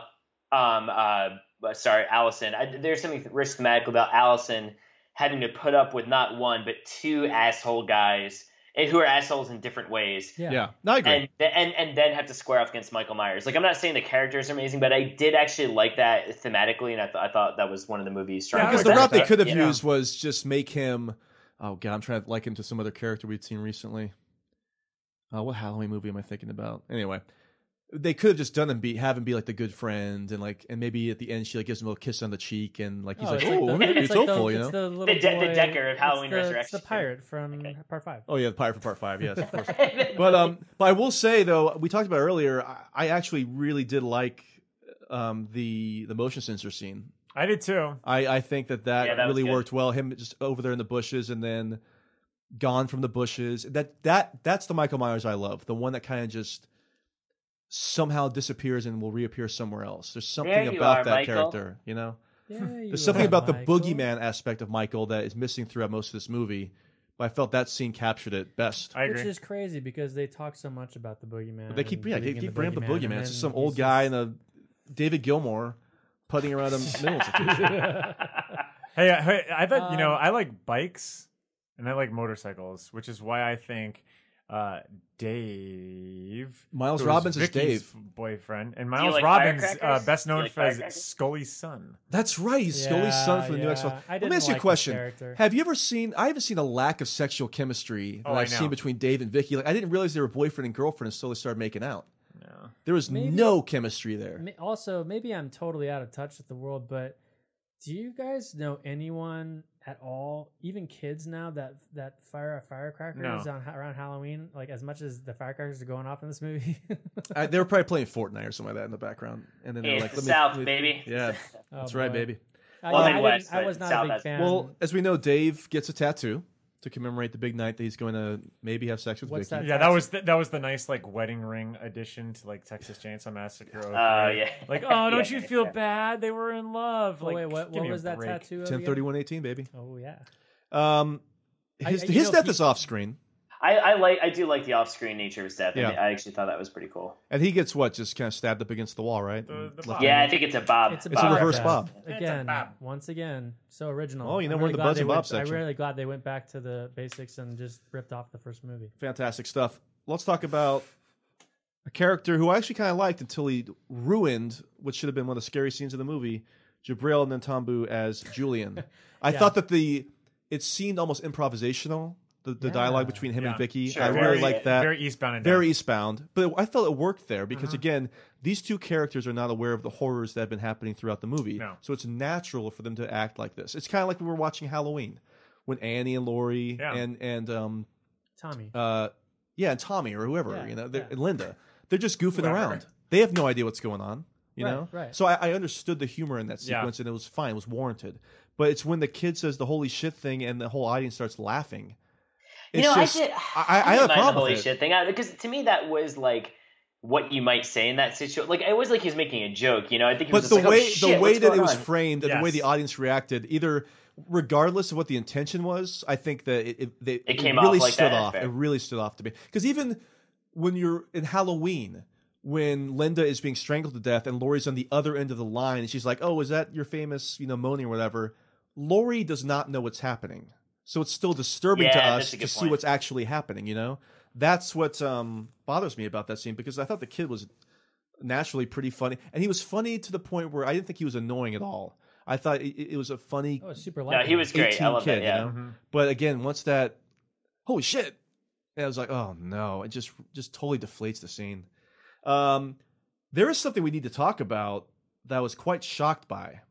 um, uh, uh, sorry, Allison. I, there's something rich thematically about Allison having to put up with not one, but two asshole guys and who are assholes in different ways. Yeah. Yeah, no, I agree. And, and and then have to square off against Michael Myers. Like I'm not saying the characters are amazing, but I did actually like that thematically, and I, th- I thought that was one of the movie's strong. because the route they could have you know? used was just make him. Oh god, I'm trying to like him to some other character we'd seen recently. Uh, what Halloween movie am I thinking about? Anyway, they could have just done him be have him be like the good friend and like and maybe at the end she like gives him a little kiss on the cheek and like he's Oh, like it's oh the- it's, like the- hopeful you know it's the, little The De- the Decker of it's Halloween the- It's Resurrection. the pirate from part five. oh yeah the pirate from part five yes of course but um but I will say though we talked about earlier I, I actually really did like um the the motion sensor scene I did too. I, I think that that, Yeah, that really worked well. Him just over there in the bushes and then gone from the bushes. That that that's the Michael Myers I love. The one that kind of just somehow disappears and will reappear somewhere else. There's something There about are, that Michael. character, you know. There you There's something are, about the Michael. boogeyman aspect of Michael that is missing throughout most of this movie. But I felt that scene captured it best. I Which is crazy because they talk so much about the boogeyman. But they keep yeah, they keep bringing up the boogeyman. It's just some old he's guy in a David Gilmour putting around a mental institution. Hey, I, hey, I thought you know Um, I like bikes and I like motorcycles, which is why I think uh, Dave Miles who Robbins is Vicky's Dave. boyfriend, and Miles like Robbins, uh, best known like for as? Scully's son. That's right. He's Scully's son for the new X Files. Let me didn't ask you a like his question. Have you ever seen? I haven't seen a lack of sexual chemistry that Oh, I I've seen between Dave and Vicky. Like I didn't realize they were boyfriend and girlfriend until they started making out. No. There was Maybe- no chemistry there. Also, maybe I'm totally out of touch with the world, but do you guys know anyone at all, even kids now, that that fire firecrackers No. on around Halloween? Like as much as the firecrackers are going off in this movie. I, uh, they were probably playing Fortnite or something like that in the background, and then they're It's like, the "Let me- South, me-" baby. Yeah, Oh, that's right, baby. Uh, I, Well, I, Midwest, didn't- I was not South a big fan. Well, as we know, Dave gets a tattoo to commemorate the big night that he's going to maybe have sex with What's Vicky. that Yeah, that was the, that was the nice like wedding ring addition to like Texas Chainsaw Massacre. Oh, overlay. yeah. Like, oh, don't Yeah, you feel yeah. bad? They were in love. Oh, Like, wait, what, what was that break. tattoo? of Ten again? thirty one eighteen, baby. Oh yeah. Um, his I- you his know, death he- is off screen, I, I like I do like the off screen nature of his death. Yeah. I, I actually thought that was pretty cool. and he gets what just kind of stabbed up against the wall, right? The- the. Yeah, I think it's a Bob. It's a, It's a reverse death. Bob. Again, Bob. once again, so original. Oh, you know, I'm we're in really the glad Buzz they and went- Bob section. I'm really glad they went back to the basics and just ripped off the first movie. fantastic stuff. Let's talk about a character who I actually kind of liked until he ruined what should have been one of the scary scenes of the movie, Jibrail Nantambu as Julian. I Yeah. thought that the it seemed almost improvisational. The, the dialogue between him and Yeah. Vicky, Sure. I Very- really like that. Very eastbound and Very down. eastbound, but I felt it worked there because Uh-huh. again, these two characters are not aware of the horrors that have been happening throughout the movie, No. so it's natural for them to act like this. It's kind of like we were watching Halloween when Annie and Laurie Yeah. and and um, Tommy. uh, yeah, and Tommy or whoever, Yeah, you know, they're, yeah. and Linda, they're just goofing Whoever. around. They have no idea what's going on, you Right, know. right. So I, I understood the humor in that Yeah. sequence, and it was fine, it was warranted. But it's when the kid says the "holy shit" thing, and the whole audience starts laughing. You know, just, I did. I, I, I, have didn't a mind the problem holy with it. shit thing because to me that was like what you might say in that situation. Like it was like he was making a joke. You know, I think. He was But just the like, oh, way shit, the way what's that going it was on? framed and the way the audience reacted, either regardless of what the intention was, I think that it it, they, It came off really like stood that, off. It really stood off to me because even when you're in Halloween. When Linda is being strangled to death and Laurie's on the other end of the line, and she's like, "Oh, is that your famous, you know, moaning or whatever?" Laurie does not know what's happening, so it's still disturbing to us to good see what's actually happening. You know, that's what um, bothers me about that scene because I thought the kid was naturally pretty funny, and he was funny to the point where I didn't think he was annoying at all. I thought it, it was a funny. Oh, it's super No, he was great. I love kid, that. Yeah. you know? But again, once that, holy shit, and I was like, oh no, it just just totally deflates the scene. Um, there is something we need to talk about that I was quite shocked by,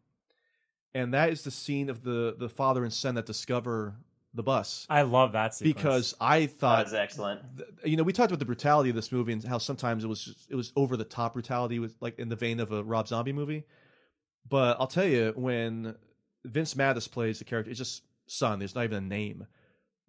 and that is the scene of the the father and son that discover the bus. I love that sequence. Because I That thought was excellent. you know, we talked about the brutality of this movie and how sometimes it was just, it was over the top brutality, with like in the vein of a Rob Zombie movie. But I'll tell you, when Vince Mattis plays the character, it's just son. There's not even a name.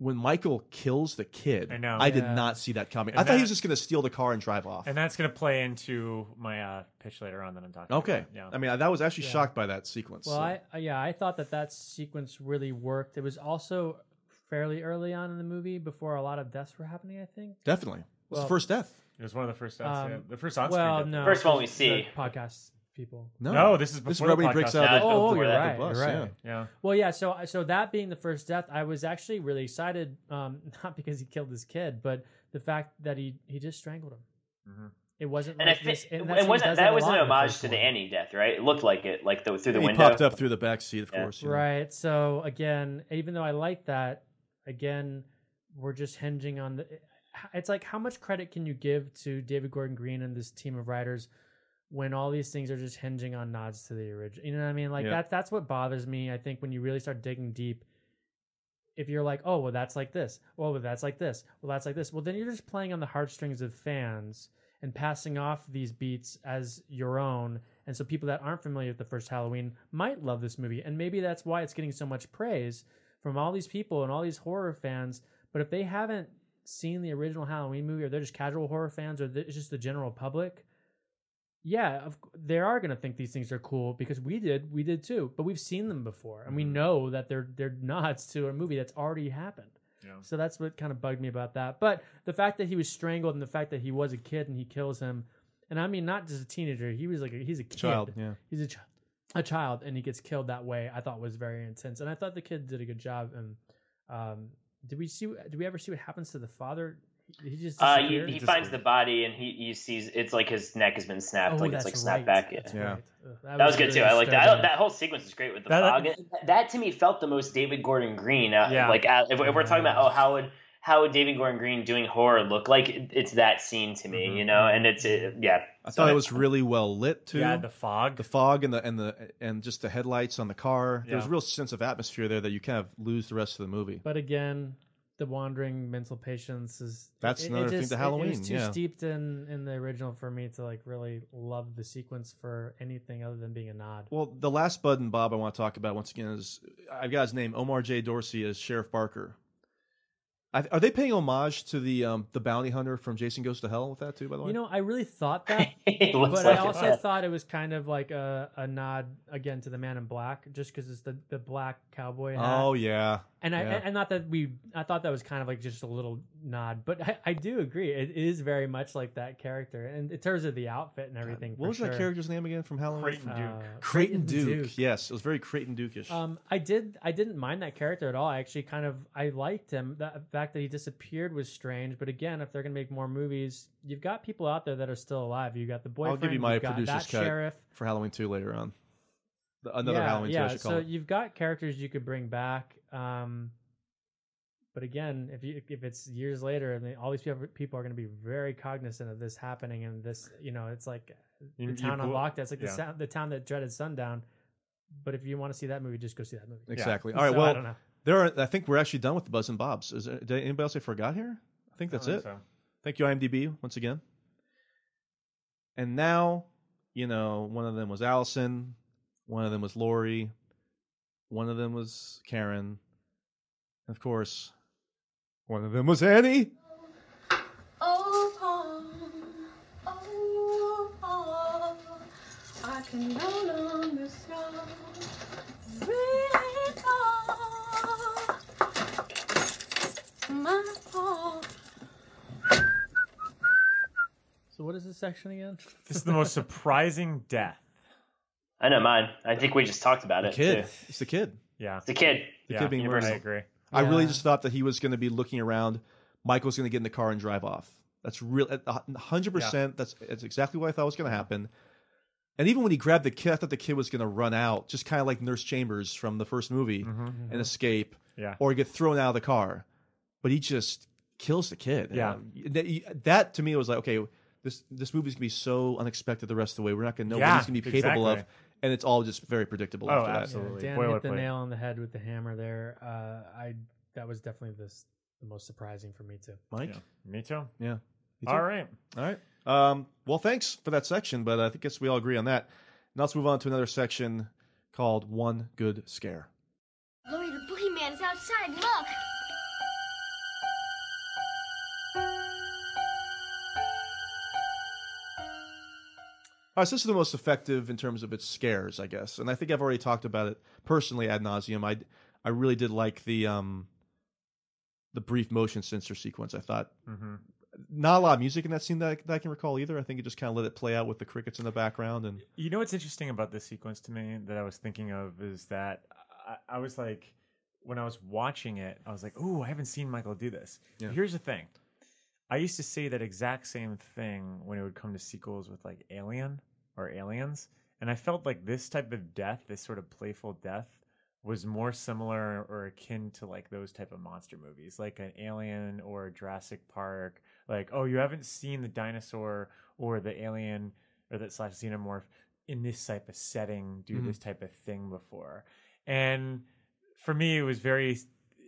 When Michael kills the kid, I know. did Yeah. not see that coming. And I thought he that- was just going to steal the car and drive off. and that's gonna play into my uh, pitch later on that I'm talking. okay, about. yeah. I mean, I, that was actually Yeah. shocked by that sequence. Well, so. I I- yeah, I thought that that sequence really worked. It was also fairly early on in the movie before a lot of deaths were happening. I think. definitely, it was Well, the first death. It was one of the first deaths. Um, yeah. The first on well, screen. no, First one we the see. podcast people. No, No, this is this is before right he breaks podcast. out. Of, Yeah, Oh, of you're of the right, bus, you're yeah. right. Yeah. Well, yeah. So, so that being the first death, I was actually really excited. Um, not because he killed his kid, but the fact that he he just strangled him. Mhm. It wasn't And I like this. and that's- he wasn't does that was an homage first to the one. Annie death, right? It looked like it, like the through the he window. popped up through the back seat, of Yeah. course. you know. Right. So again, even though I like that, again, we're just hinging on the. It's like how much credit can you give to David Gordon Green and this team of writers when all these things are just hinging on nods to the original? You know what I mean? Like Yeah. that. That's what bothers me. I think when you really start digging deep. If you're like, oh well, that's like this. Oh, well, that's like this. Well, that's like this. Well, then you're just playing on the heartstrings of fans, and passing off these beats as your own. And so people that aren't familiar with the first Halloween might love this movie. And maybe that's why it's getting so much praise from all these people and all these horror fans. But if they haven't seen the original Halloween movie or they're just casual horror fans or it's just the general public, yeah, of, they are going to think these things are cool because we did, we did too. But we've seen them before and we know that they're they're nods to a movie that's already happened. Yeah. So that's what kind of bugged me about that. But the fact that he was strangled and the fact that he was a kid and he kills him, and I mean not just a teenager, he was like a, he's a kid. Child, yeah. He's a child. A child, and he gets killed that way. I thought was very intense, and I thought the kid did a good job. And um, did we see? Did we ever see what happens to the father? He just Uh, he, he finds the body and he, he sees it's like his neck has been snapped, Oh, like it's like snapped right. back. That's Yeah. right. Ugh, That, was, good really too. I like that. That whole sequence is great with the That- fog. That, to me felt the most David Gordon Green. Uh, Yeah. Like uh, if, if we're talking about oh how would how would David Gordon Green doing horror look like? It's that scene to me, you know. And it's it, yeah. I So thought it was really well lit too. Yeah, the fog. the fog and the and the and just the headlights on the car. There's a real sense of atmosphere there that you kind of lose the rest of the movie. But again, the wandering mental patients is That's another thing to it- It, Halloween, was too yeah. steeped in in the original for me to like really love the sequence for anything other than being a nod. Well, the last Bud and Bob I want to talk about once again is I've got his name Omar J Dorsey as Sheriff Barker. I, are they paying homage to the um, the bounty hunter from Jason Goes to Hell with that too? By the way, You know, I really thought that, but like I it. also thought it was kind of like a, a nod again to the Man in Black, just because it's the, the black cowboy hat. oh yeah, and I yeah. and not that we I thought that was kind of like just a little nod, but I, I do agree it is very much like that character, and in terms of the outfit and everything. what for was sure. that character's name again from Halloween? Creighton Duke. Uh, Creighton Creighton Duke. Duke. Yes, it was very Creighton Duke-ish. Um, I did. I didn't mind that character at all. I actually kind of I liked him. The fact that he disappeared was strange. But again, if they're gonna make more movies, you've got people out there that are still alive. You got the I'll boyfriend. give you my you've got producer's that cut sheriff. for Halloween two later on. The- Another yeah, Halloween two, yeah. I should call so it. you've got characters you could bring back. Um, but again, if you if it's years later and they, all these people people are going to be very cognizant of this happening and this, you know, it's like the you town on blew- lockdown. It's like yeah. the sound, the town that dreaded sundown. But if you want to see that movie, just go see that movie. Exactly. All right. So, I well, don't know. there are. I think we're actually done with the Buds and Bobs. Is there, did anybody else I forgot here? I think that's think it. so. Thank you, IMDb, once again. And now, you know, one of them was Allison, one of them was Laurie, one of them was Karen, and of course, one of them was Annie. Oh, Paul. Oh, Paul. I can no longer slow. Really, Paul. My Paul. So what is this section again? This is the most surprising death. I know mine. I think we just talked about The it. kid. Too. It's the kid. Yeah. It's the kid. The Yeah, kid being Universal. murdered. I agree. I really just thought that he was going to be looking around. Michael's going to get in the car and drive off. That's real. hundred percent. That's that's exactly what I thought was going to happen. And even when he grabbed the kid, I thought the kid was going to run out, just kind of like Nurse Chambers from the first movie, Mm-hmm. and escape, Yeah. or get thrown out of the car. But he just kills the kid. Yeah. That, that to me was like, okay, this this movie's gonna be so unexpected the rest of the way. We're not gonna know what he's gonna be capable of, exactly. And it's all just very predictable. Oh, after that. absolutely. Dan hit the Boilerplate. nail on the head with the hammer there. Uh, I that was definitely this the most surprising for me too. Mike. Yeah. Me too. Yeah. Me too. All right. All right. Um, well, thanks for that section, but I think guess we all agree on that. Now let's move on to another section called One Good Scare. Laurie, the boogeyman is outside. All right, so this is the most effective in terms of its scares, I guess, and I think I've already talked about it personally ad nauseum. I I really did like the um the brief motion sensor sequence. I thought Mm-hmm. not a lot of music in that scene that I, that I can recall either. I think it just kind of let it play out with the crickets in the background and You know what's interesting about this sequence to me that I was thinking of is that I, I was like, when I was watching it, I was like, "Ooh, I haven't seen Michael do this." Yeah. Here's the thing: I used to say that exact same thing when it would come to sequels with like Alien or Aliens, and I felt like this type of death, this sort of playful death, was more similar or akin to like those type of monster movies, like an Alien or Jurassic Park. Like, oh, you haven't seen the dinosaur or the alien or that slash xenomorph in this type of setting do Mhm. this type of thing before, and for me, it was very.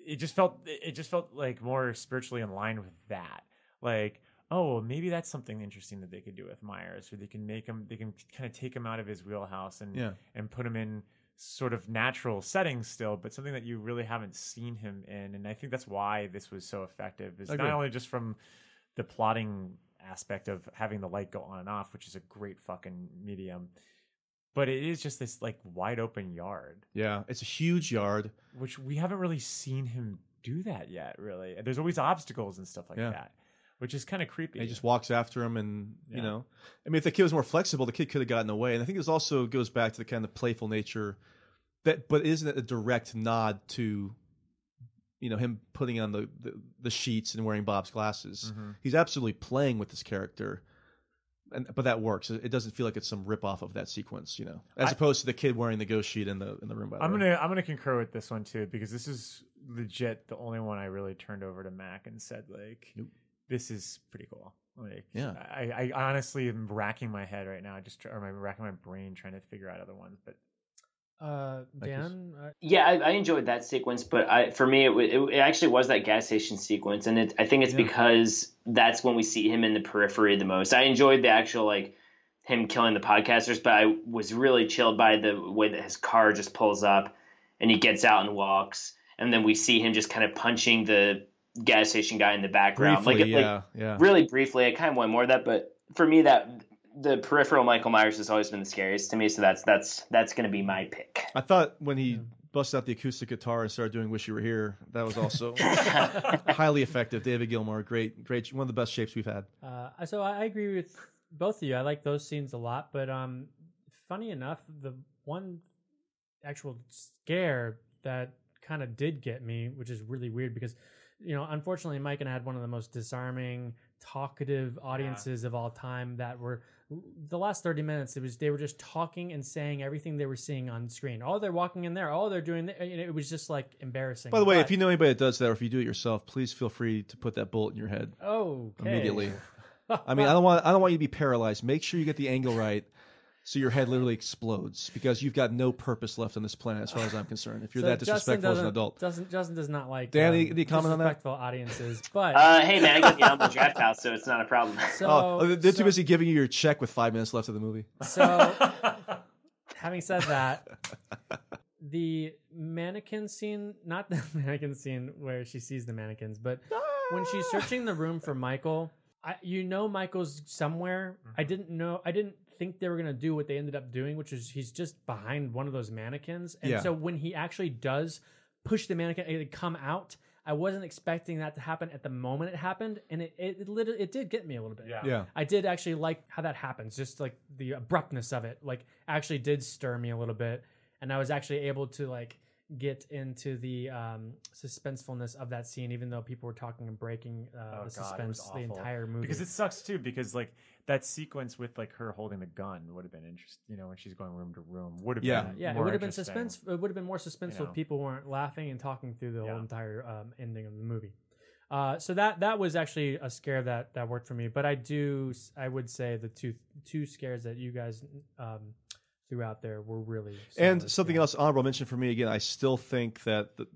It just felt. It just felt like more spiritually in line with that. Like, oh, maybe that's something interesting that they could do with Myers, or they can make him, they can kind of take him out of his wheelhouse and Yeah. and put him in sort of natural settings still, but something that you really haven't seen him in. And I think that's why this was so effective. Is Agreed. not only just from the plotting aspect of having the light go on and off, which is a great fucking medium, but it is just this like wide open yard, Yeah, it's a huge yard. which we haven't really seen him do that yet. Really, there's always obstacles and stuff like Yeah. that, which is kind of creepy. And he just walks after him, and you know, I mean, if the kid was more flexible, the kid could have gotten away. And I think this also goes back to the kind of playful nature that, but isn't it a direct nod to, you know, him putting on the the, the sheets and wearing Bob's glasses? Mhm. He's absolutely playing with this character. And, but that works. It doesn't feel like it's some rip off of that sequence, you know, as I- opposed to the kid wearing the ghost sheet in the in the room. By the I'm way. gonna I'm gonna concur with this one too because this is legit the only one I really turned over to Mac and said like this is pretty cool. Like Yeah. I, I honestly am racking my head right now, I just or I'm racking my brain trying to figure out other ones. But Uh, Dan, uh, Yeah, I, I enjoyed that sequence, but I, for me, it, wa- it, it actually was that gas station sequence, and it, I think it's Yeah. because that's when we see him in the periphery the most. I enjoyed the actual like him killing the podcasters, but I was really chilled by the way that his car just pulls up, and he gets out and walks, and then we see him just kind of punching the gas station guy in the background, Briefly, like, yeah, like yeah. really briefly. I kind of want more of that, but for me, that the peripheral Michael Myers has always been the scariest to me, so that's that's that's going to be my pick. I thought when he busted out the acoustic guitar and started doing "Wish You Were Here," that was also highly effective. David Gilmour, great, great, one of the best shapes we've had. Uh, so I I agree with both of you. I like those scenes a lot, but um, funny enough, the one actual scare that kind of did get me, which is really weird because, you know, unfortunately, Mike and I had one of the most disarming, talkative audiences of all time that were the last 30 minutes it was they were just talking and saying everything they were seeing on screen oh they're walking in there oh they're doing th-. It was just like embarrassing By the way, But- if you know anybody that does that, or if you do it yourself, please feel free to put that bullet in your head oh immediately. I mean, I don't want I don't want you to be paralyzed. Make sure you get the angle right, so your head literally explodes because you've got no purpose left on this planet, as far as I'm concerned. If you're So that Justin disrespectful as an doesn't- adult, Doesn't Justin does not like Dan, um, any- any comment on that? disrespectful audiences, but Uh, hey man, I got the Alamo Drafthouse, so it's not a problem. So, oh, they're too busy giving you your check with five minutes left of the movie. So, having said that, the mannequin scene, not the mannequin scene where she sees the mannequins, but when she's searching the room for Michael, I, you know Michael's somewhere. Mm-hmm. I didn't know, I didn't think they were going to do what they ended up doing, which is he's just behind one of those mannequins. And Yeah. so when he actually does push the mannequin and it come out, I wasn't expecting that to happen at the moment it happened, and it it, it, lit- it did get me a little bit. Yeah. Yeah. I did actually like how that happens, just like the abruptness of it, like actually did stir me a little bit, and I was actually able to like get into the um, suspensefulness of that scene, even though people were talking and breaking uh, Oh, the God, suspense the entire movie. because it sucks too. Because like that sequence with like her holding the gun would have been interesting. You know, when she's going room to room, would have Yeah. been yeah, it would have been suspense. It would have been more suspenseful know. if people weren't laughing and talking through the Yeah. whole entire um, ending of the movie. Uh, so that that was actually a scare that that worked for me. But I do I would say the two two scares that you guys um, threw out there were really And something scares. else honorable mention for me again. I still think that the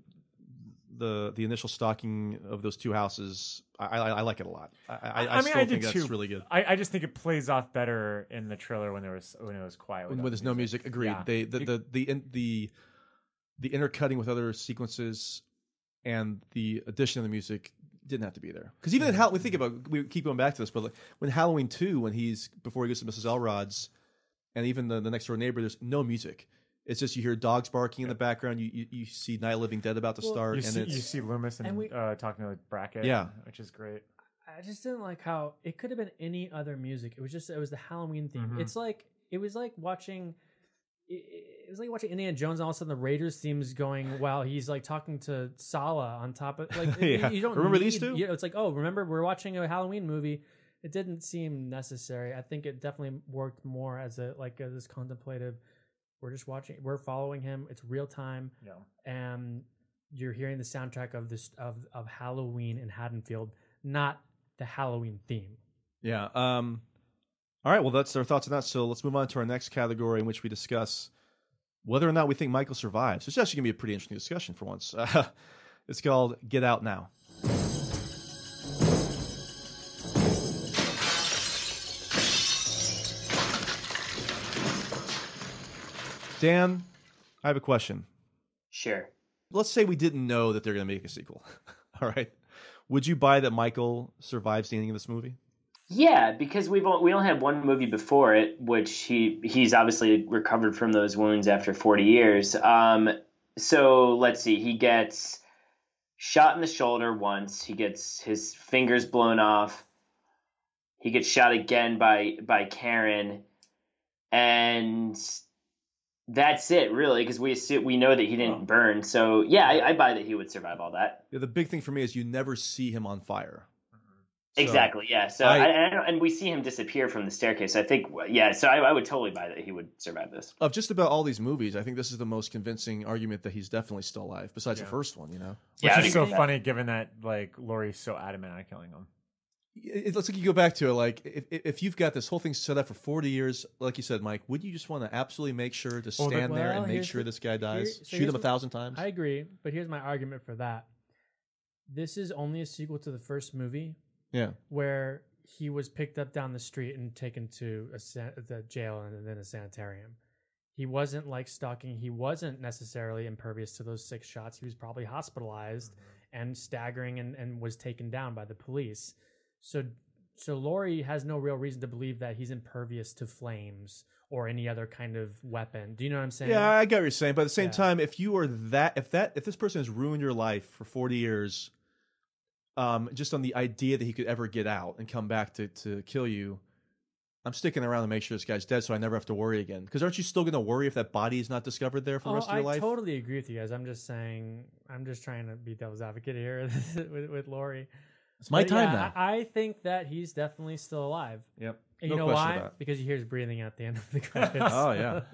the, the initial stalking of those two houses, I, I, I like it a lot. I, I, I, mean, still I think did that's too. really good. I, I just think it plays off better in the trailer when there was when it was quiet. when, when there's the no music. Agreed. Yeah. They the You- the the in, the the intercutting with other sequences and the addition of the music didn't have to be there. Because even in mm-hmm. Hall, we think about we keep going back to this, but like when Halloween two, when he's before he goes to Mrs. Elrod's, and even the, the next door neighbor, there's no music. It's just you hear dogs barking in the background. You, you you see Night of Living Dead about to Well, start, you and see, it's you see Loomis and, and we- uh, talking to Brackett. Yeah. which is great. I just didn't like how it could have been any other music. It was just it was the Halloween theme. Mhm. It's like it was like watching. It it was like watching Indiana Jones, and all of a sudden the Raiders theme's going while he's like talking to Sallah on top of like you- Yeah. you don't Remember these need- two? You know, it's like oh, remember we're watching a Halloween movie. It didn't seem necessary. I think it definitely worked more as a like a, this contemplative. We're just watching. We're following him. It's real time Yeah. and you're hearing the soundtrack of this of of Halloween in Haddonfield, not the Halloween theme. Yeah. Um, all right. Well, that's our thoughts on that. So let's move on to our next category in which we discuss whether or not we think Michael survives. It's actually going to be a pretty interesting discussion for once. it's called Get Out Now. Dan, I have a question. Sure. Let's say we didn't know that they're going to make a sequel. All right. Would you buy that Michael survives the ending of this movie? Yeah, because we've o- we only had one movie before it, which he he's obviously recovered from those wounds after forty years. Um, so let's see, he gets shot in the shoulder once. He gets his fingers blown off. He gets shot again by by Karen, and that's it really because we assume, we know that he didn't oh. burn. So yeah, I, I buy that he would survive all that. Yeah, the big thing for me is you never see him on fire. So, Exactly. Yeah. So I- I, I don't, and we see him disappear from the staircase. I think. Yeah. So I, I would totally buy that he would survive this. Of just about all these movies, I think this is the most convincing argument that he's definitely still alive, besides the first one. You know, Which I'd is so agree with that. funny given that like Laurie's so adamant on killing him. It, looks like you go back to it. Like if, if you've got this whole thing set up for forty years, like you said, Mike, would you just want to absolutely make sure to stand the- there and make sure the- this guy dies, here- so shoot him a thousand times? I agree, but here's my argument for that. This is only a sequel to the first movie. Yeah. Where he was picked up down the street and taken to a san- the jail and then a sanitarium. He wasn't like stalking. He wasn't necessarily impervious to those six shots. He was probably hospitalized mm-hmm. and staggering and, and was taken down by the police. So so Laurie has no real reason to believe that he's impervious to flames or any other kind of weapon. Do you know what I'm saying? Yeah, I get what you're saying, but at the same Yeah. time, if you are that, if that, if this person has ruined your life for 40 years, um, just on the idea that he could ever get out and come back to to kill you, I'm sticking around to make sure this guy's dead, so I never have to worry again. Because aren't you still going to worry if that body is not discovered there for the Oh, rest of your I life? I totally agree with you guys. I'm just saying, I'm just trying to be devil's advocate here with, with Laurie. It's my But time yeah, now. I, I think that he's definitely still alive. Yep. And No you know question why? about. Because you hear his breathing at the end of the credits. Oh, yeah.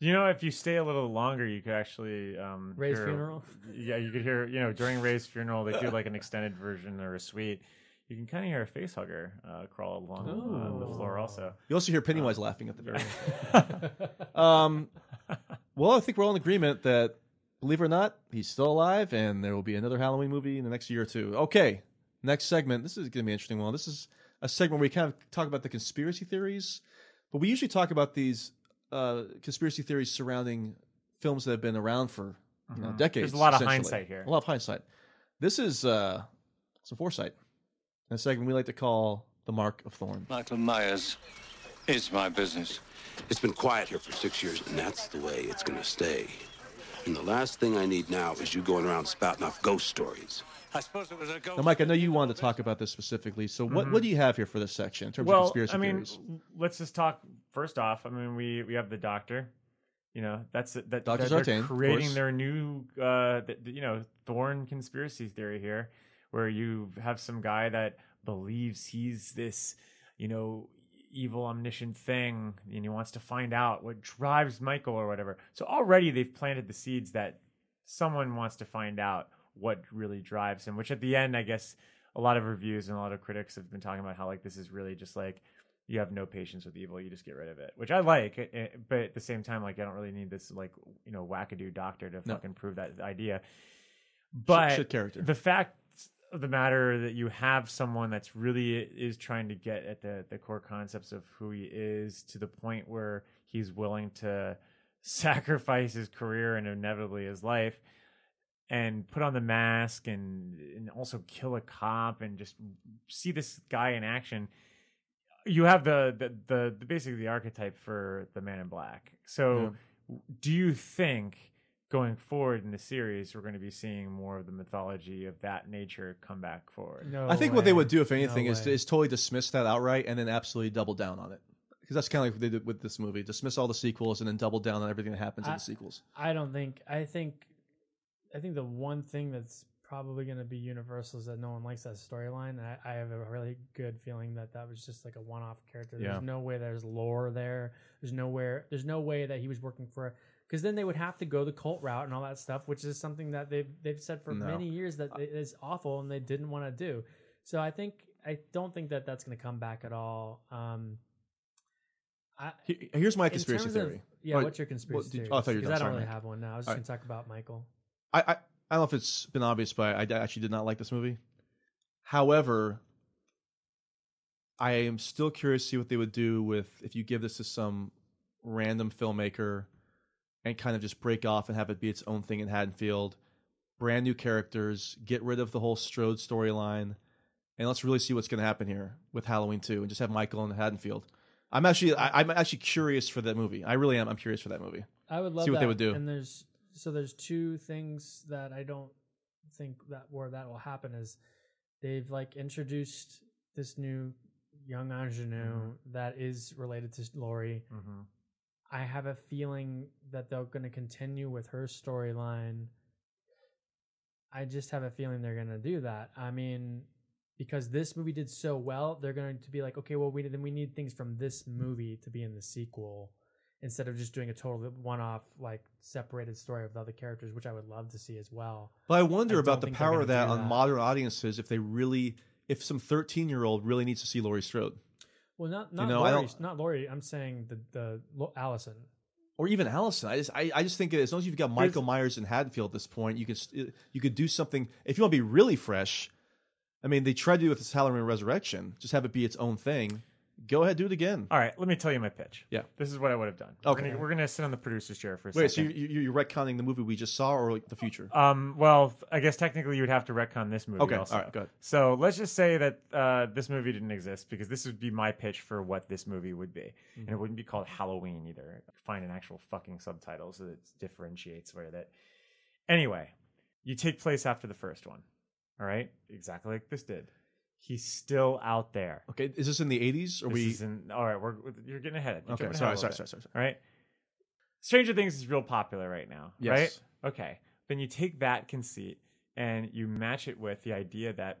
You know, if you stay a little longer, you could actually um, Ray's hear- funeral? Yeah, you could hear. You know, during Ray's funeral, they do like an extended version or a suite. You can kind of hear a face hugger uh, crawl along uh, the floor. Also, You also hear Pennywise laughing at the very end. um, well, I think we're all in agreement that, believe it or not, he's still alive, and there will be another Halloween movie in the next year or two. Okay, next segment. This is going to be an interesting one. This is a segment where we kind of talk about the conspiracy theories, but we usually talk about these uh, conspiracy theories surrounding films that have been around for you know, Mhm. decades. There's a lot of essentially. hindsight here. A lot of hindsight. This is uh, some foresight. In a segment we like to call the Mark of Thorn. Michael Myers is my business. It's been quiet here for six years, and that's the way it's gonna stay. And the last thing I need now is you going around spouting off ghost stories. I suppose it was a ghost. Now, Mike, I know you wanted to talk about this specifically. So, what, Mhm. what do you have here for this section in terms well, of conspiracy I mean, theories? let's just talk first off. I mean, we we have the Doctor. You know, that's that. Dr. that they're Sartain, creating their new, uh, th- th- you know, Thorn conspiracy theory here, where you have some guy that believes he's this, you know, evil omniscient thing, and he wants to find out what drives Michael or whatever. So already they've planted the seeds that someone wants to find out what really drives him. Which at the end, I guess, a lot of reviews and a lot of critics have been talking about how like this is really just like you have no patience with evil, you just get rid of it, which I like. eh, eh, But at the same time, like I don't really need this like you know wackadoo doctor to No. fucking prove that idea. But shit character. the fact of the matter that you have someone that's really is trying to get at the the core concepts of who he is to the point where he's willing to sacrifice his career and inevitably his life and put on the mask and and also kill a cop and just see this guy in action you have the the, the, the basically the archetype for the man in black so do you think going forward in the series we're going to be seeing more of the mythology of that nature come back forward no I think what they would do, if anything, is, is totally dismiss that outright and then absolutely double down on it. Because that's kind of like what they did with this movie: dismiss all the sequels and then double down on everything that happens in the sequels. I don't think. I think. I think the one thing that's probably going to be universal is that no one likes that storyline. I, I have a really good feeling that that was just like a one-off character. There's Yeah. no way there's lore there. There's nowhere. There's no way that he was working for. Because then they would have to go the cult route and all that stuff, which is something that they've they've said for No. many years that it is awful and they didn't want to do. So I think I don't think that that's going to come back at all. Um, I, Here's my conspiracy terms of- theory. yeah, Or- what's your well, conspiracy did- theory? oh, I thought you were Because done. I don't Sorry, really Mike. have one now. I was just All going right. to talk about Michael. I, I I don't know if it's been obvious, but I, I actually did not like this movie. However, I am still curious to see what they would do with if you give this to some random filmmaker and kind of just break off and have it be its own thing in Haddonfield. Brand new characters, get rid of the whole Strode storyline, and let's really see what's going to happen here with Halloween 2 and just have Michael in Haddonfield. I'm actually I, I'm actually curious for that movie. I really am. I'm curious for that movie. I would love to see what that. they would do. And there's so there's two things that I don't think that where that will happen is they've like introduced this new young ingenue Mm-hmm. that is related to Laurie. Mhm. I have a feeling that they're going to continue with her storyline. I just have a feeling they're going to do that. I mean, because this movie did so well, they're going to be like, okay, well, we then we need things from this movie to be in the sequel instead of just doing a total one-off like separated story of the other characters, which I would love to see as well. But I wonder I about the power of that on modern audiences if they really if some 13 year old really needs to see Laurie Strode. Well, not You not know, Laurie, don't- Laurie. I'm saying the the Lo- Allison. or even Allison. I just I, I just think as long as you've got Michael Myers and Haddonfield at this point, you could you could do something if you want to be really fresh. I mean, they tried to do it with this Halloween Resurrection, just have it be its own thing. Go ahead, do it again. All right, let me tell you my pitch. Yeah. This is what I would have done. Okay. We're gonna, we're gonna sit on the producer's chair for a Wait, so second. you, you, you're retconning the movie we just saw, or like the future? Um, well, I guess technically you would have to retcon this movie. Okay, also. all right, go ahead. So let's just say that uh, this movie didn't exist because this would be my pitch for what this movie would be, and Mm-hmm. it wouldn't be called Halloween either. Find an actual fucking subtitle so that it differentiates where that. Anyway, you take place after the first one. All right, exactly like this did. He's still out there. Okay, is this in the 80s? Or This we? is in, all right, we're you're getting ahead. You're Okay, sorry, ahead a sorry, sorry, sorry, All right. Stranger Things is real popular right now, Yes. right? Okay. Then you take that conceit and you match it with the idea that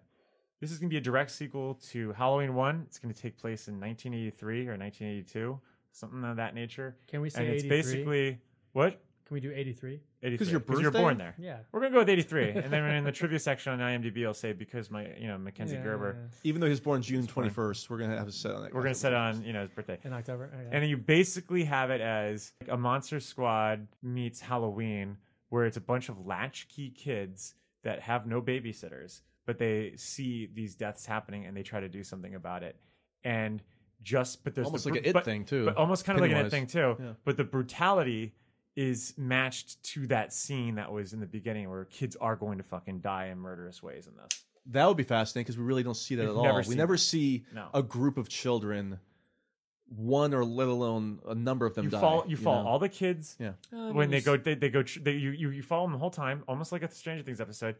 this is going to be a direct sequel to Halloween 1. It's going to take place in 1983 or 1982, something of that nature. Can we say And it's 83? basically what? Can we do 83? 83. your you're birthday? born there. Yeah. We're going to go with 83. and then in the trivia section on IMDb, I'll say because my, you know, Mackenzie Yeah, Gerber. yeah, Even though he was born June 21st, we're gonna have a set on that. We're going to set on, you know, his birthday. In October? Oh, okay. And you basically have it as like, a Monster Squad meets Halloween, where it's a bunch of latchkey kids that have no babysitters, but they see these deaths happening and they try to do something about it. And just, but there's Almost the like bru- an It but- thing, too, but almost kind of like an it Pennywise. thing too. Yeah. But the brutality is matched to that scene that was in the beginning where kids are going to fucking die in murderous ways in this. That would be fascinating because we really don't see that We've at all. we never that. see No. a group of children, one or let alone a number of them you die. follow you follow know? all the kids Yeah. Uh, when they go they, they go they, you, you you follow them the whole time almost like a stranger things episode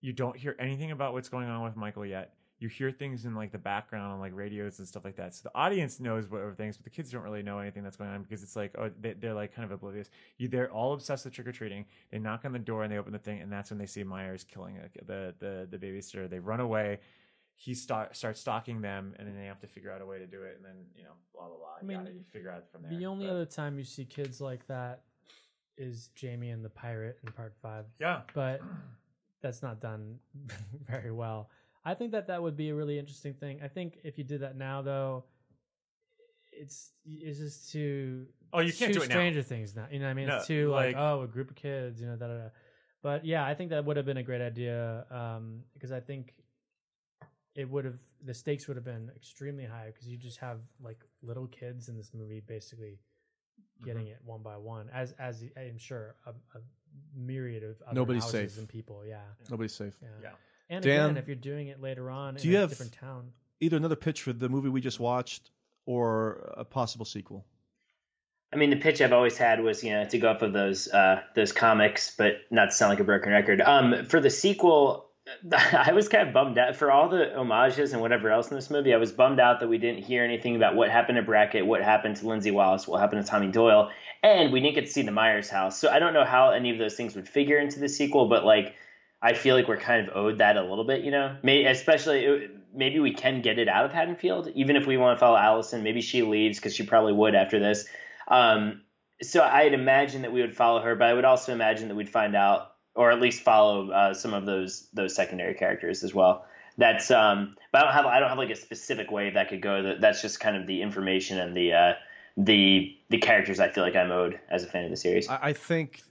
you don't hear anything about what's going on with michael yet you hear things in like the background on like radios and stuff like that so the audience knows what other things but the kids don't really know anything that's going on because it's like oh they, they're like kind of oblivious you they're all obsessed with trick-or-treating they knock on the door and they open the thing and that's when they see myers killing a, the the the babysitter they run away he start, starts stalking them, and then they have to figure out a way to do it, and then you know, blah blah blah. I You mean, gotta figure out from there. The only But- other time you see kids like that is Jamie and the pirate in part five. Yeah. but that's not done very well. I think that that would be a really interesting thing. I think if you did that now, though, it's it's just too. Oh, you can't too do it now. Stranger Things now. You know, what I mean, No, it's too like, like- oh, a group of kids. You know, da da da. But yeah, I think that would have been a great idea um, because I think it would have the stakes would have been extremely high because you just have like little kids in this movie basically getting Mm-hmm. it one by one as as I'm sure a, a myriad of other Nobody's houses safe. and people yeah Nobody's safe. yeah, Yeah. And Dan, again if you're doing it later on Do in you a have different town either another pitch for the movie we just watched or a possible sequel? I mean, the pitch I've always had was, you know, to go off of those uh, those comics, but not to sound like a broken record. Um, for the sequel, I was kind of bummed out for all the homages and whatever else in this movie. I was bummed out that we didn't hear anything about what happened to Brackett, what happened to Lindsay Wallace, what happened to Tommy Doyle, and we didn't get to see the Myers house. So I don't know how any of those things would figure into the sequel, but like. I feel like we're kind of owed that a little bit, you know. Maybe, especially maybe we can get it out of Haddonfield, even if we want to follow Allison. Maybe she leaves because she probably would after this. Um, so I'd imagine that we would follow her, but I would also imagine that we'd find out, or at least follow uh, some of those those secondary characters as well. That's um, but I don't have I don't have like a specific way that could go. That that's just kind of the information and the uh, the the characters I feel like I'm owed as a fan of the series. I, I think,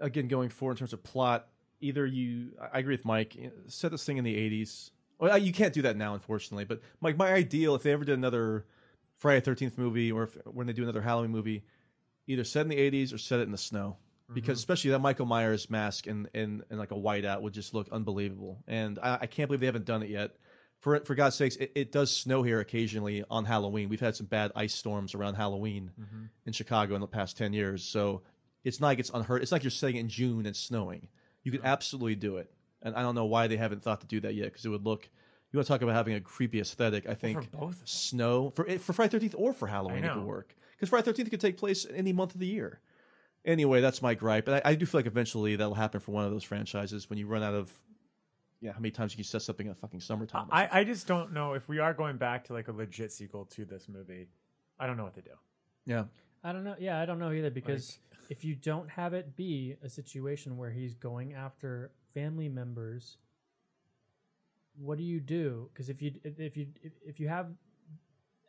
again, going forward in terms of plot, either you, I agree with Mike, you set this thing in the 80s. Well, you can't do that now, unfortunately. But Mike, my ideal, if they ever did another Friday Thirteenth movie, or if, when they do another Halloween movie, either set in the '80s or set it in the snow, because Mhm. especially that Michael Myers mask and and and like a whiteout would just look unbelievable. And I, I can't believe they haven't done it yet. For for God's sakes, it, it does snow here occasionally on Halloween. We've had some bad ice storms around Halloween Mhm. in Chicago in the past ten years, so it's not like it's unheard. It's not like you're setting in June and snowing. You could absolutely do it, and I don't know why they haven't thought to do that yet because it would look. You want to talk about having a creepy aesthetic? I think both snow for eh, for Friday Thirteenth or for Halloween it could work because Friday Thirteenth could take place any month of the year. Anyway, that's my gripe, and I, I do feel like eventually that'll happen for one of those franchises when you run out of. Yeah, how many times you can set something in the fucking summertime? I, I just don't know if we are going back to like a legit sequel to this movie. I don't know what to do. yeah, I don't know. Yeah, I don't know either because if you don't have it be a situation where he's going after family members, what do you do? Because if you if you if you have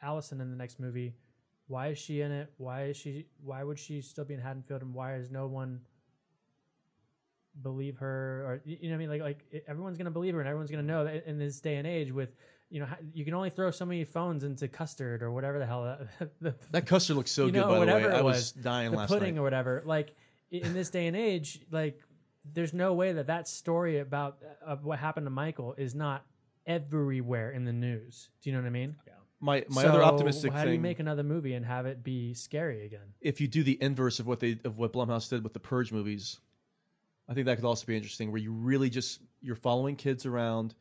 Allison in the next movie, why is she in it? Why is she? Why would she still be in Haddonfield? And why is no one believe her? Or you know what I mean? Like like everyone's gonna believe her, and everyone's gonna know that in this day and age with. You know, you can only throw so many phones into custard or whatever the hell that, the, that custard looks so you good. know, by the way, whatever I it was dying the last pudding night. or whatever. Like in this day and age, like there's no way that that story about uh, of what happened to Michael is not everywhere in the news. Do you know what I mean? Yeah. My my other optimistic How do you make another movie and have it be scary again? if you do the inverse of what they of what Blumhouse did with the Purge movies, I think that could also be interesting. Where you really just you're following kids around,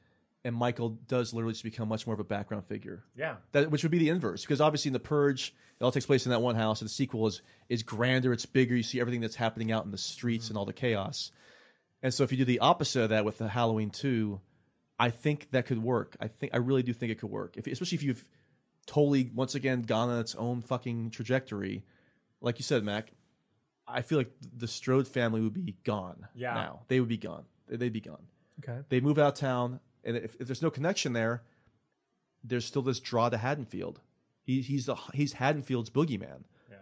and Michael does literally just become much more of a background figure. Yeah. that which would be the inverse because obviously in the Purge it all takes place in that one house, and the sequel is is grander, it's bigger. You see everything that's happening out in the streets mm-hmm. and all the chaos. And so if you do the opposite of that with the Halloween two, I think that could work. I think I really do think it could work. If especially if you've totally once again gone on its own fucking trajectory, like you said, Mac. I feel like the Strode family would be gone. Yeah. Now they would be gone. They'd be gone. Okay. They move out of town, and if, if there's no connection there, there's still this draw to Haddonfield. He, he's the he's Haddonfield's boogeyman. Yeah.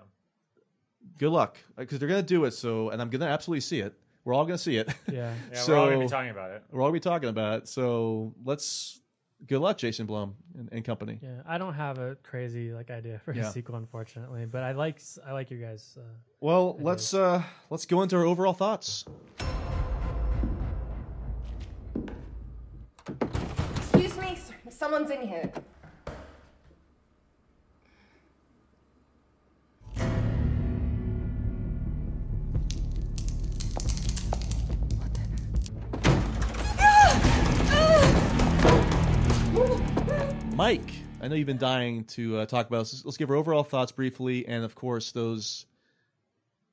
Good luck, because they're gonna do it. So, and I'm gonna absolutely see it. We're all gonna see it. Yeah. Yeah, so, we're all gonna be talking about it. We're all gonna be talking about it. So let's. Good luck, Jason Blum and, and company. Yeah, I don't have a crazy like idea for Yeah. a sequel, unfortunately. But I like I like your guys. Uh, Well, let's uh let's go into our overall thoughts. Someone's in here. Mike, I know you've been dying to uh, talk about this. Let's give our overall thoughts briefly, and of course, those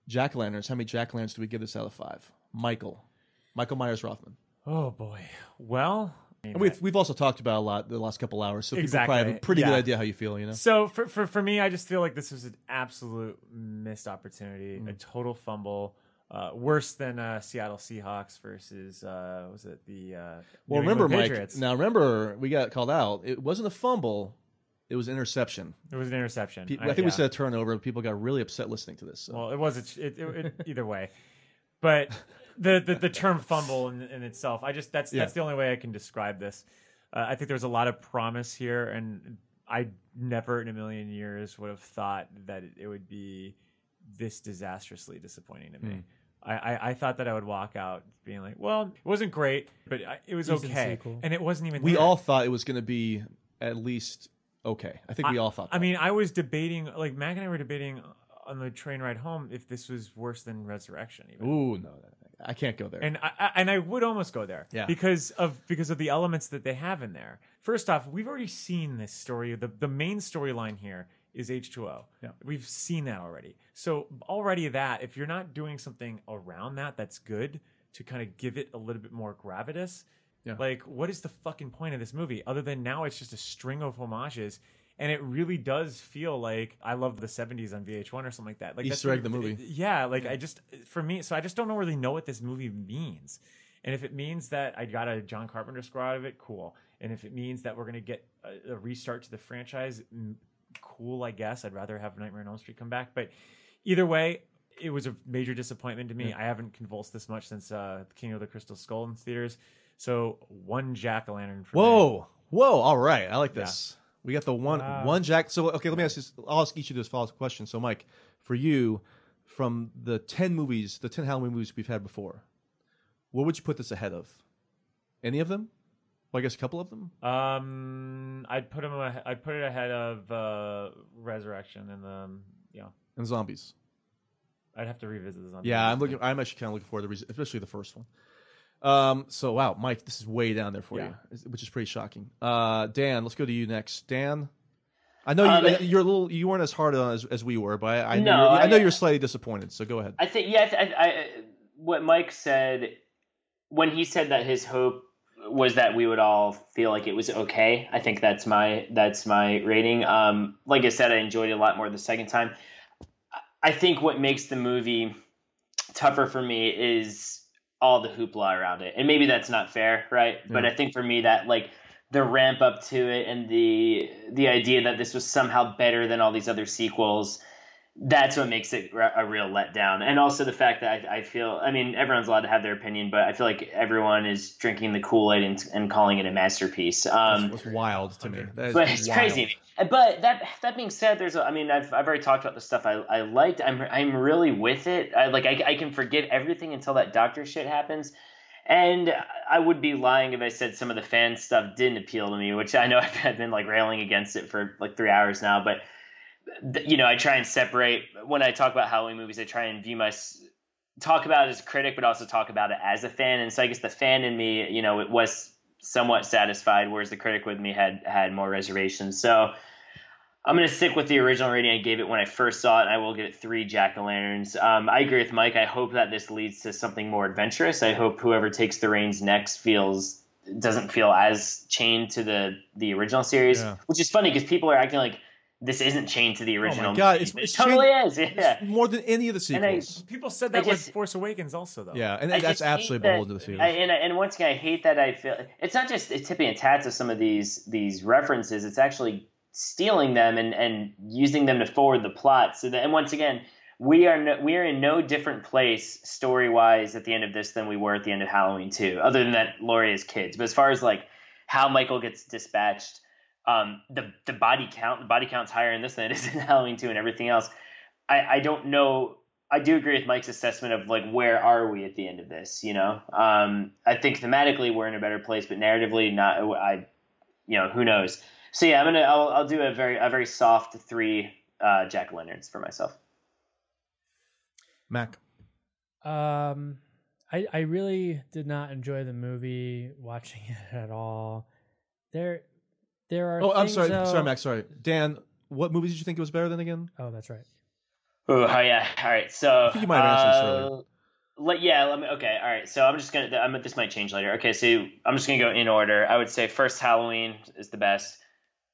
jack o' lanterns. How many jack o' lanterns do we give this out of five? Michael, Michael Myers Roffman. Oh boy. Well, And we've we've also talked about a lot the last couple hours, so people probably have a pretty good idea how you feel. You know, So for, for for me, I just feel like this was an absolute missed opportunity, Mm. a total fumble. Uh, worse than uh, Seattle Seahawks versus uh, was it the uh, well, New remember, England Mike. Now, remember, we got called out. It wasn't a fumble; it was interception. It was an interception. Pe- I, I- think we said a turnover. People got really upset listening to this. So. Well, it was a, ch- it, it, it, either way, but the, the the term fumble in, in itself, I just that's Yeah. that's the only way I can describe this. Uh, I think there was a lot of promise here, and I never in a million years would have thought that it, it would be this disastrously disappointing to me. Mm. I, I, I thought that I would walk out being like, well, it wasn't great, but I, it was Decent okay, sequel. and it wasn't even. we there. all thought it was going to be at least okay. I think we all thought. That. I mean, I was debating, like Mac and I were debating on the train ride home if this was worse than Resurrection. Even. Ooh, no, I can't go there. And I, I and I would almost go there, Yeah. because of because of the elements that they have in there. First off, we've already seen this story. the The main storyline here is H two O. Yeah. we've seen that already. So already that, if you're not doing something around that, that's good to kind of give it a little bit more gravitas. Yeah. Like, what is the fucking point of this movie other than now it's just a string of homages? And it really does feel like I love the '70s on VH1 or something like that. Like Easter egg the movie. yeah, like I just for me, so I just don't know really know what this movie means. And if it means that I got a John Carpenter score out of it, cool. And if it means that we're gonna get a, a restart to the franchise, cool. I guess I'd rather have Nightmare on Elm Street come back. But either way, it was a major disappointment to me. Yeah. I haven't convulsed this much since uh, King of the Crystal Skull in theaters. So one jack o' lantern. for me. Whoa, whoa! All right, I like this. We got the one Wow. one jack. So okay, let me ask you. I'll ask each of those follow up questions. So Mike, for you, from the ten movies, the ten Halloween movies we've had before, what would you put this ahead of? Any of them? Well, I guess a couple of them. Um, I'd put ahe- I'd put it ahead of uh, Resurrection and um, yeah. And zombies. I'd have to revisit the zombies. Yeah, I'm looking. I'm actually kind of looking forward to, the res- especially the first one. Um. So wow, Mike, this is way down there for Yeah. you, which is pretty shocking. Uh, Dan, let's go to you next. Dan, I know Um, you, you're a little. You weren't as hard on as, as we were, but I, I know No, you're, I, I- know you're slightly disappointed. So go ahead. I think yeah. I, I, I what Mike said when he said that his hope was that we would all feel like it was okay. I think that's my that's my rating. Um, like I said, I enjoyed it a lot more the second time. I think what makes the movie tougher for me is all the hoopla around it, and maybe that's not fair, right? But I think for me that like the ramp up to it and the the idea that this was somehow better than all these other sequels that's what makes it a real letdown. And also the fact that I, I feel, I mean, everyone's allowed to have their opinion, but I feel like everyone is drinking the Kool Aid and, and calling it a masterpiece. Um, That's wild to me. But it's wild. crazy. But that that being said, there's a, I mean I've I've already talked about the stuff I, I liked. I'm I'm really with it. I like I, I can forget everything until that doctor shit happens. And I would be lying if I said some of the fan stuff didn't appeal to me, which I know I've been like railing against it for like three hours now. But you know, I try and separate when I talk about Halloween movies. I try and view my talk about it as a critic, but also talk about it as a fan. And so I guess the fan in me, you know, it was somewhat satisfied, whereas the critic with me had had more reservations. So I'm going to stick with the original rating I gave it when I first saw it. And I will give it three jack o' lanterns. Um, I agree with Mike. I hope that this leads to something more adventurous. I hope whoever takes the reins next feels doesn't feel as chained to the the original series, Yeah. which is funny because people are acting like this isn't chained to the original. Oh my god, movie. it's, It it's totally chained- is. Yeah. it's more than any of the And I- sequels. People said I that with Force Awakens also though. yeah, and I that's absolutely that- beholden to the series. I, and, and once again, I hate that I feel it's not just tipping and tats of some of these these references. It's actually stealing them and, and using them to forward the plot. So that, and once again, we are no, we are in no different place story wise at the end of this than we were at the end of Halloween two. Other than that, Laurie is kids. But as far as like how Michael gets dispatched, um, the the body count the body count's higher in this than it is in Halloween two and everything else. I, I don't know. I do agree with Mike's assessment of like where are we at the end of this. You know, um, I think thematically we're in a better place, but narratively not. I, you know, who knows? So yeah, I'm gonna I'll, I'll do a very a very soft three uh, jack o' lanterns for myself. Mac. Um, I I really did not enjoy the movie watching it at all. There, there are. Oh, I'm things, sorry, though- sorry, Mac. Sorry, Dan. What movies did you think it was better than again? Oh, that's right. Oh, oh yeah. All right. So I think you might have answered this earlier. uh, Let, yeah. Let me. Okay. All right. So I'm just gonna. I'm, this might change later. Okay. So I'm just gonna go in order. I would say first Halloween is the best.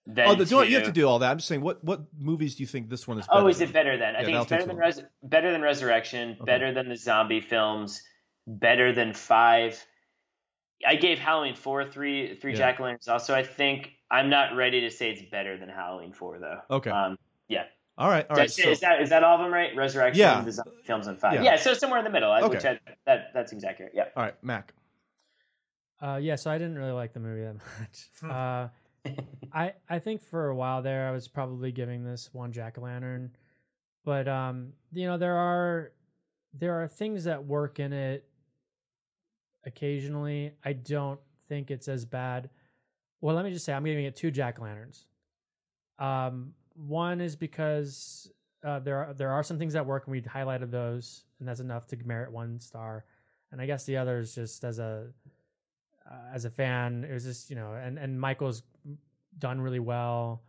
Then oh, the, don't, you have to do all that. I'm just saying, what what movies do you think this one is? better Oh, is than? it better then? I Yeah, think that'll it's better take than too Res- better than Resurrection, better than the zombie films, better than Five. I gave Halloween four, three, three Yeah. jack o' lanterns. Also, I think I'm not ready to say it's better than Halloween four though. Okay. Um, yeah. All right, all Did I right. say- So, is that is that all of them right? Resurrection, Yeah. the zombie films, and Five. Yeah. Yeah. so somewhere in the middle, I- which Okay. I, that that seems accurate. Yeah. all right, Mac. Uh, yeah, so I didn't really like the movie that much. uh, I I think for a while there, I was probably giving this one jack o' lantern, but um, you know there are there are things that work in it. Occasionally, I don't think it's as bad. Well, let me just say, I'm giving it two jack lanterns. Um, one is because uh, there are there are some things that work, and we highlighted those, and that's enough to merit one star. And I guess the other is just as a uh, as a fan, it was just you know, and and Michael's done really well.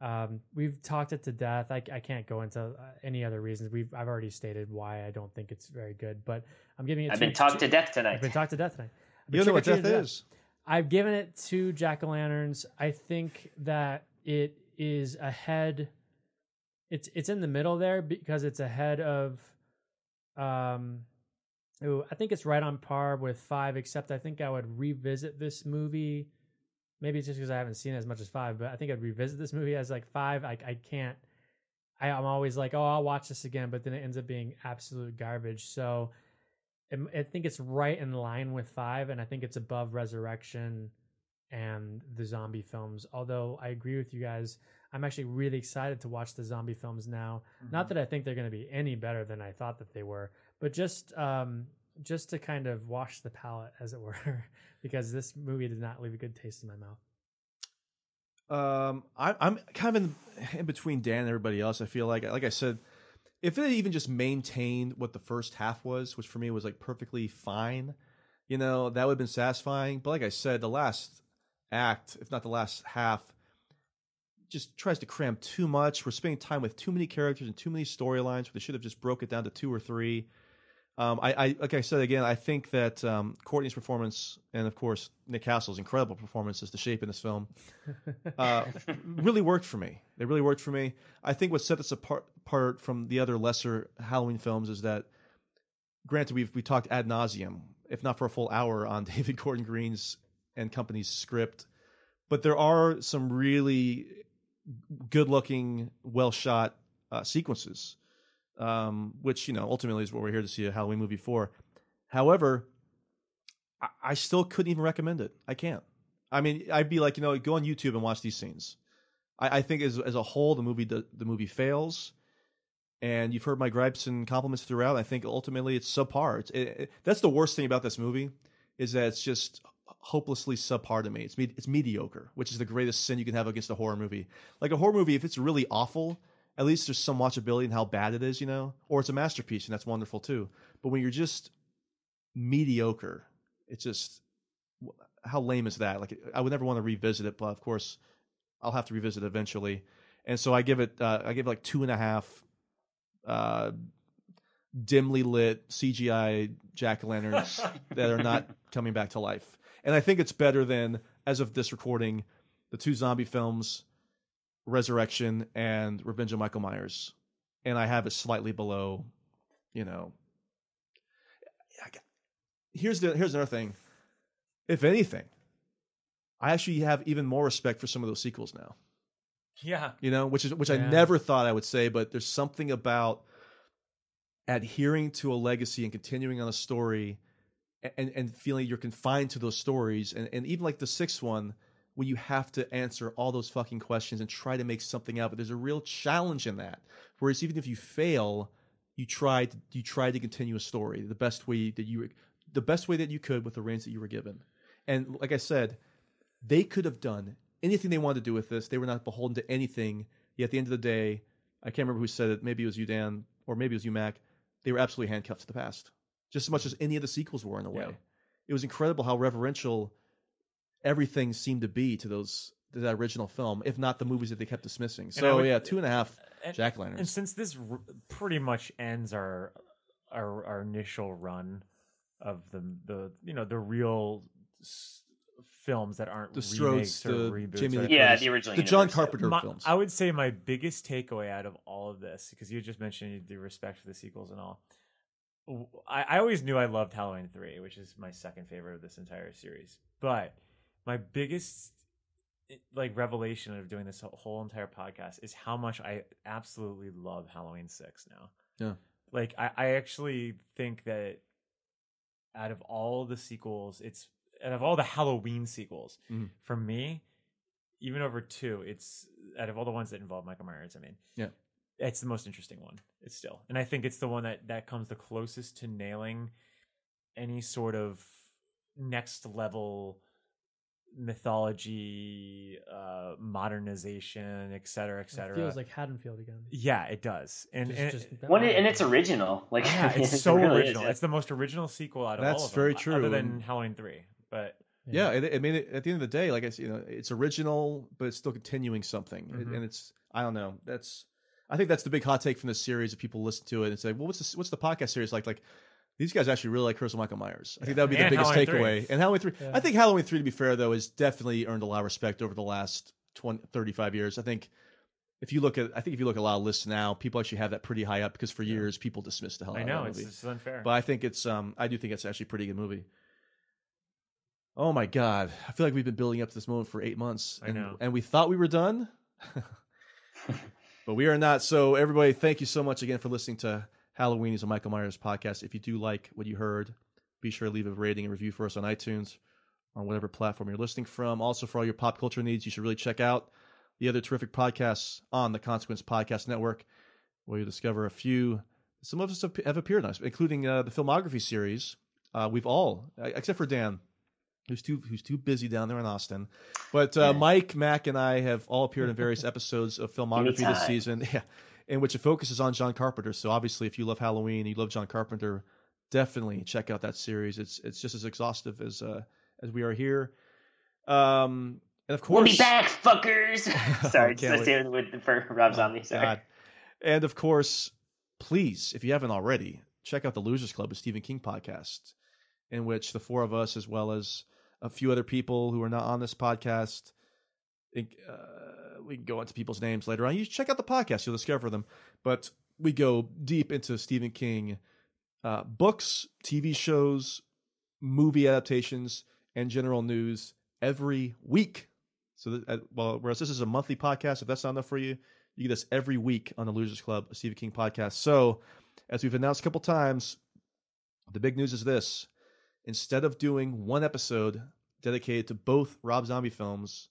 Um, we've talked it to death. I, I can't go into uh, any other reasons. We've I've already stated why I don't think it's very good, but I'm giving it. I've two- been talked two- to death tonight. I've been talked to death tonight. I've You been don't know what trick-or-treated death to is. I've given it two jack o' lanterns. I think that it is ahead. It's it's in the middle there because it's ahead of. Um, ooh, I think it's right on par with five. Except I think I would revisit this movie. Maybe it's just because I haven't seen as much as five, but I think I'd revisit this movie as like five. I I can't. I, I'm always like, oh, I'll watch this again, but then it ends up being absolute garbage. So it- I think it's right in line with five, and I think it's above Resurrection and the zombie films. Although I agree with you guys, I'm actually really excited to watch the zombie films now. Not Mhm. that I think they're going to be any better than I thought that they were, but just um, just to kind of wash the palate, as it were, because this movie did not leave a good taste in my mouth. Um, I, I'm kind of in, in between Dan and everybody else. I feel like, like I said, if it had even just maintained what the first half was, which for me was like perfectly fine, you know, that would have been satisfying. But like I said, the last act, if not the last half, just tries to cram too much. We're spending time with too many characters and too many storylines. They should have just broke it down to two or three. Um, I, I like I said again, I think that um, Courtney's performance and of course Nick Castle's incredible performance as the shape in this film uh, really worked for me. They really worked for me. I think what set this apart, apart from the other lesser Halloween films is that, granted, we've we talked ad nauseum, if not for a full hour, on David Gordon Green's and company's script, but there are some really good-looking, well-shot uh, sequences, um, which you know ultimately is what we're here to see a Halloween movie for. However, I, I still couldn't even recommend it. I can't. I mean, I'd be like, you know, go on YouTube and watch these scenes. I, I think as as a whole, the movie the, the movie fails. And you've heard my gripes and compliments throughout. I think ultimately it's subpar. It's, it, it- that's the worst thing about this movie is that it's just hopelessly subpar to me. It's me- it's mediocre, which is the greatest sin you can have against a horror movie. Like a horror movie, if it's really awful, at least there's some watchability in how bad it is, you know, or it's a masterpiece and that's wonderful too. But when you're just mediocre, it's just how lame is that? Like I would never want to revisit it, but of course I'll have to revisit it eventually. And so I give it uh, I give it like two and a half uh, dimly lit CGI jack o' lanterns that are not coming back to life. And I think it's better than, as of this recording, the two zombie films, Resurrection and Revenge of Michael Myers. And I have it slightly below, you know. Here's the here's another thing. If anything, I actually have even more respect for some of those sequels now Yeah. you know, which is which I never thought I would say, but there's something about adhering to a legacy and continuing on a story and and feeling you're confined to those stories. And, and even like the sixth one when you have to answer all those fucking questions and try to make something out but there's a real challenge in that whereas even if you fail you tried you tried to continue a story the best way that you the best way that you could with the reins that you were given. And like i said they could have done anything they wanted to do with this. They were not beholden to anything. Yet at the end of the day, I can't remember who said it. Maybe it was you, Dan, or maybe it was you, Mac. They were absolutely handcuffed to the past, just as much as any of the sequels were in a way. Yeah. It was incredible how reverential everything seemed to be to those to that original film, if not the movies that they kept dismissing. So would- yeah, two and a half and- jack lanterns. And since this r- pretty much ends our, our our initial run of the the you know the real s- films that aren't The remakes Strokes, or the reboots, Jamie Lee right? Yeah, Curtis- the original the John universe. Carpenter My- films. I would say my biggest takeaway out of all of this, because you just mentioned the respect for the sequels and all. I always knew I loved Halloween three, which is my second favorite of this entire series. But my biggest eh, like revelation of doing this whole entire podcast is how much I absolutely love Halloween six now. Yeah. Like I, I actually think that out of all the sequels, it's out of all the Halloween sequels, Mhm. for me, even over two, it's out of all the ones that involve Michael Myers. I mean, Yeah. it's the most interesting one. It's still, and I think it's the one that that comes the closest to nailing any sort of next level mythology, uh, modernization, et cetera, et It cetera. feels like Haddonfield again. yeah, it does, and Just- and, just When it, and it's original. Like yeah, it's it so really is, original. yeah. It's the most original sequel out of That's all of very them, true, other than Halloween three. But Yeah, it, it made it at the end of the day, like I said, you know, it's original, but it's still continuing something, It- Mhm. and it's I don't know. That's I think that's the big hot take from this series. If people listen to it and say, "Well, what's this, what's the podcast series like?" Like these guys actually really like Curse of Michael Myers. I think that would be the biggest Halloween takeaway. 3. And Halloween three, Yeah. I think Halloween three, to be fair though, has definitely earned a lot of respect over the last 20, 35 years. I think. If you look at, I think if you look at a lot of lists now, people actually have that pretty high up because for years people dismissed the hell I know, of that it's- movie. it's unfair. But I think it's, um, I do think it's actually a pretty good movie. Oh my god! I feel like we've been building up to this moment for eight months, I and, know. and we thought we were done, but we are not. So, everybody, thank you so much again for listening to Halloweenies, a Michael Myers podcast. If you do like what you heard, be sure to leave a rating and review for us on iTunes, on whatever platform you're listening from. Also, for all your pop culture needs, you should really check out the other terrific podcasts on the Consequence Podcast Network, where you discover a few. Some of us have, have appeared on, us, including uh, the filmography series. Uh, we've all, except for Dan, who's too who's too busy down there in Austin. But uh, Mike, Mac, and I have all appeared in various episodes of filmography this season. Yeah, in which it focuses on John Carpenter. So obviously, if you love Halloween, you love John Carpenter, definitely check out that series. It's it's just as exhaustive as uh, as we are here. Um, and of course, We'll be back, fuckers. Sorry, just stay with for Rob Zombie. Sorry. God. And of course, please, if you haven't already, check out the Losers Club, a Stephen King podcast, in which the four of us, as well as a few other people who are not on this podcast, uh, we can go into people's names later on. You check out the podcast; you'll discover them. But we go deep into Stephen King uh, books, TV shows, movie adaptations, and general news every week. So, that, uh, well, whereas this is a monthly podcast, if that's not enough for you, you get this every week on the Losers Club, a Stephen King podcast. So, as we've announced a couple times, the big news is this: instead of doing one episode dedicated to both Rob Zombie films,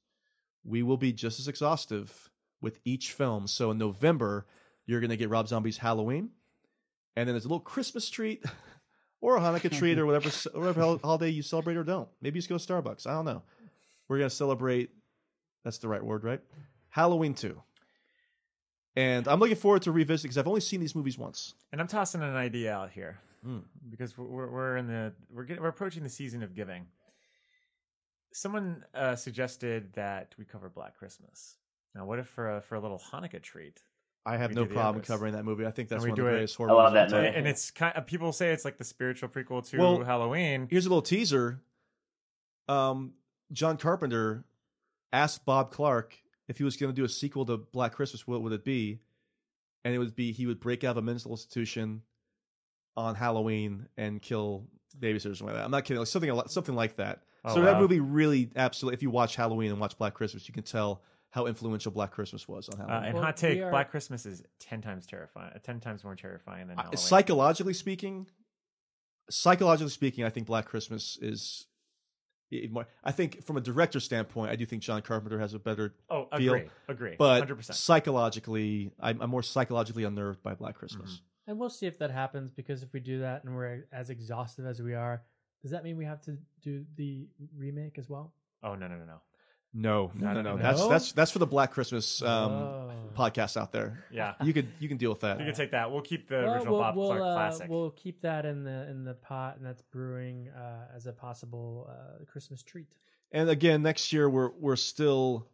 we will be just as exhaustive with each film. So in November, you're going to get Rob Zombie's Halloween, and then there's a little Christmas treat or a Hanukkah treat or whatever whatever holiday you celebrate or don't. Maybe you just go to Starbucks. I don't know. We're going to celebrate. That's the right word, right? Halloween two. And I'm looking forward to revisiting because I've only seen these movies once. And I'm tossing an idea out here Mm. because we're, we're in the we're getting, we're approaching the season of giving. Someone uh, suggested that we cover Black Christmas. Now, what if for a, for a little Hanukkah treat? I have no problem others? covering that movie. I think that's And we one of the do it- greatest horror movies of all time. And it's kind of people say it's like the spiritual prequel to Well, Halloween. Here's a little teaser. Um, John Carpenter asked Bob Clark if he was going to do a sequel to Black Christmas, what would it be? And it would be he would break out of a mental institution on Halloween and kill babysitters or something like that. I'm not kidding, like something something like that. Oh, so that movie really absolutely. If you watch Halloween and watch Black Christmas, you can tell how influential Black Christmas was on Uh, Halloween. and hot take: Black Christmas is ten times terrifying, uh, ten times more terrifying than Halloween. psychologically speaking, psychologically speaking, I think Black Christmas is. more- I think from a director standpoint, I do think John Carpenter has a better Oh, feel. agree, agree, But 100%. psychologically, I'm, I'm more psychologically unnerved by Black Christmas. And we'll see if that happens because if we do that and we're as exhaustive as we are, does that mean we have to do the remake as well? Oh no no no no. No, no, no, no. No? That's that's that's for the Black Christmas um, Oh. podcast out there. Yeah. you could you can deal with that. You can take that. We'll keep the Well, original we'll, Bob we'll, Clark uh, classic. We'll keep that in the in the pot, and that's brewing uh, as a possible uh, Christmas treat. And again, next year we're we're still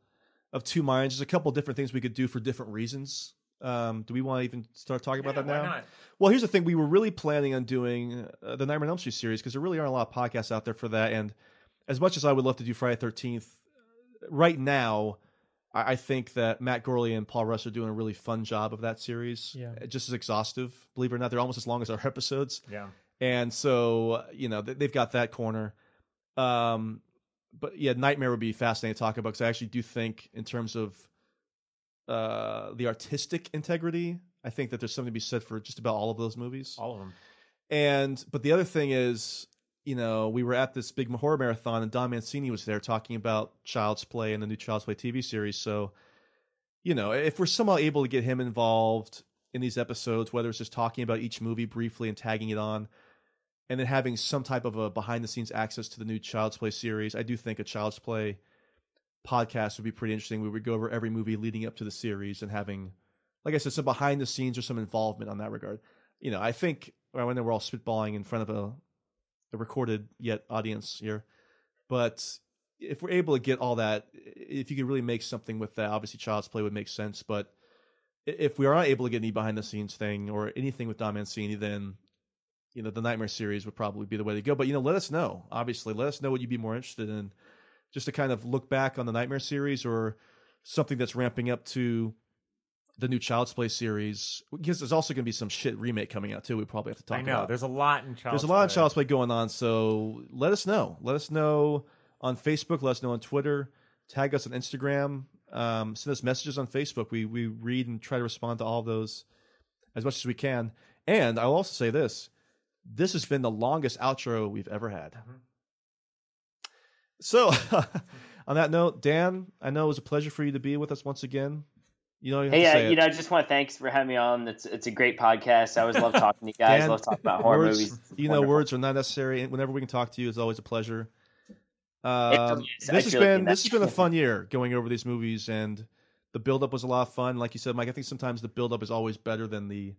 of two minds. There's a couple different things we could do for different reasons. Um, do we want to even start talking about that why now? not? Well, here's the thing: we were really planning on doing uh, the Nightmare on Elm Street series because there really aren't a lot of podcasts out there for that. And as much as I would love to do Friday Thirteenth, right now, I, I think that Matt Gourley and Paul Rust are doing a really fun job of that series. Yeah. Uh, just as exhaustive. Believe it or not, they're almost as long as our episodes. Yeah. And so, you know, they- they've got that corner. Um, but yeah, Nightmare would be fascinating to talk about because I actually do think, in terms of uh, the artistic integrity, I think that there's something to be said for just about all of those movies. All of them. And but the other thing is, you know, we were at this big horror marathon, and Don Mancini was there talking about Child's Play and the new Child's Play TV series. So, you know, if we're somehow able to get him involved in these episodes, whether it's just talking about each movie briefly and tagging it on, and then having some type of a behind the scenes access to the new Child's Play series, I do think a Child's Play podcast would be pretty interesting. We would go over every movie leading up to the series and having, like I said, some behind the scenes or some involvement on that regard. You know, I think I know we're all spitballing in front of a, a recorded yet audience here, but if we're able to get all that, if you could really make something with that, obviously Child's Play would make sense. But if we are not able to get any behind the scenes thing or anything with Don Mancini, then you know the Nightmare series would probably be the way to go. But you know, let us know. Obviously, let us know what you'd be more interested in, just to kind of look back on the Nightmare series or something that's ramping up to the new Child's Play series. Because there's also going to be some shit remake coming out too. We probably have to talk I know. about. There's a lot in Child's There's a lot of Play. Child's Play going on, so let us know. Let us know on Facebook. Let us know on Twitter. Tag us on Instagram. Um, send us messages on Facebook. We we read and try to respond to all those as much as we can. And I'll also say this: this has been the longest outro we've ever had. So on that note, Dan, I know it was a pleasure for you to be with us once again. You know, you Hey, to uh, you it. know, I just want to thanks for having me on. It's it's a great podcast. I always love talking to you guys. Dan, love talking about horror words, movies. You know, words are not necessary. Whenever we can talk to you, it's always a pleasure. It Um, is. this I has feel like been this has been a fun year going over these movies, and the build up was a lot of fun. Like you said, Mike, I think sometimes the build up is always better than the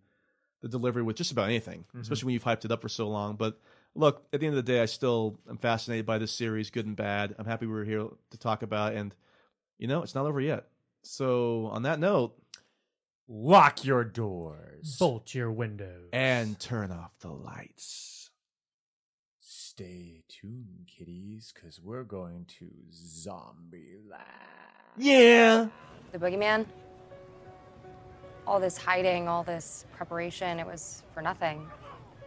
the delivery with just about anything, Mhm. especially when you've hyped it up for so long. But look, at the end of the day, I still am fascinated by this series, good and bad. I'm happy we were here to talk about, it, and you know, it's not over yet. So on that note, lock your doors, bolt your windows, and turn off the lights. Stay tuned, kiddies, because we're going to zombie land. Yeah. The boogeyman? All this hiding, all this preparation, it was for nothing.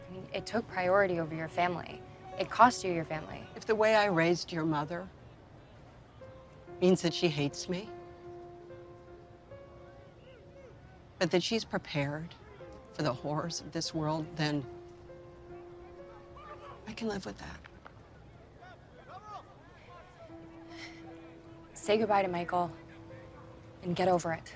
I mean, it took priority over your family. It cost you your family. If the way I raised your mother means that she hates me, but that she's prepared for the horrors of this world, then I can live with that. Say goodbye to Michael and get over it.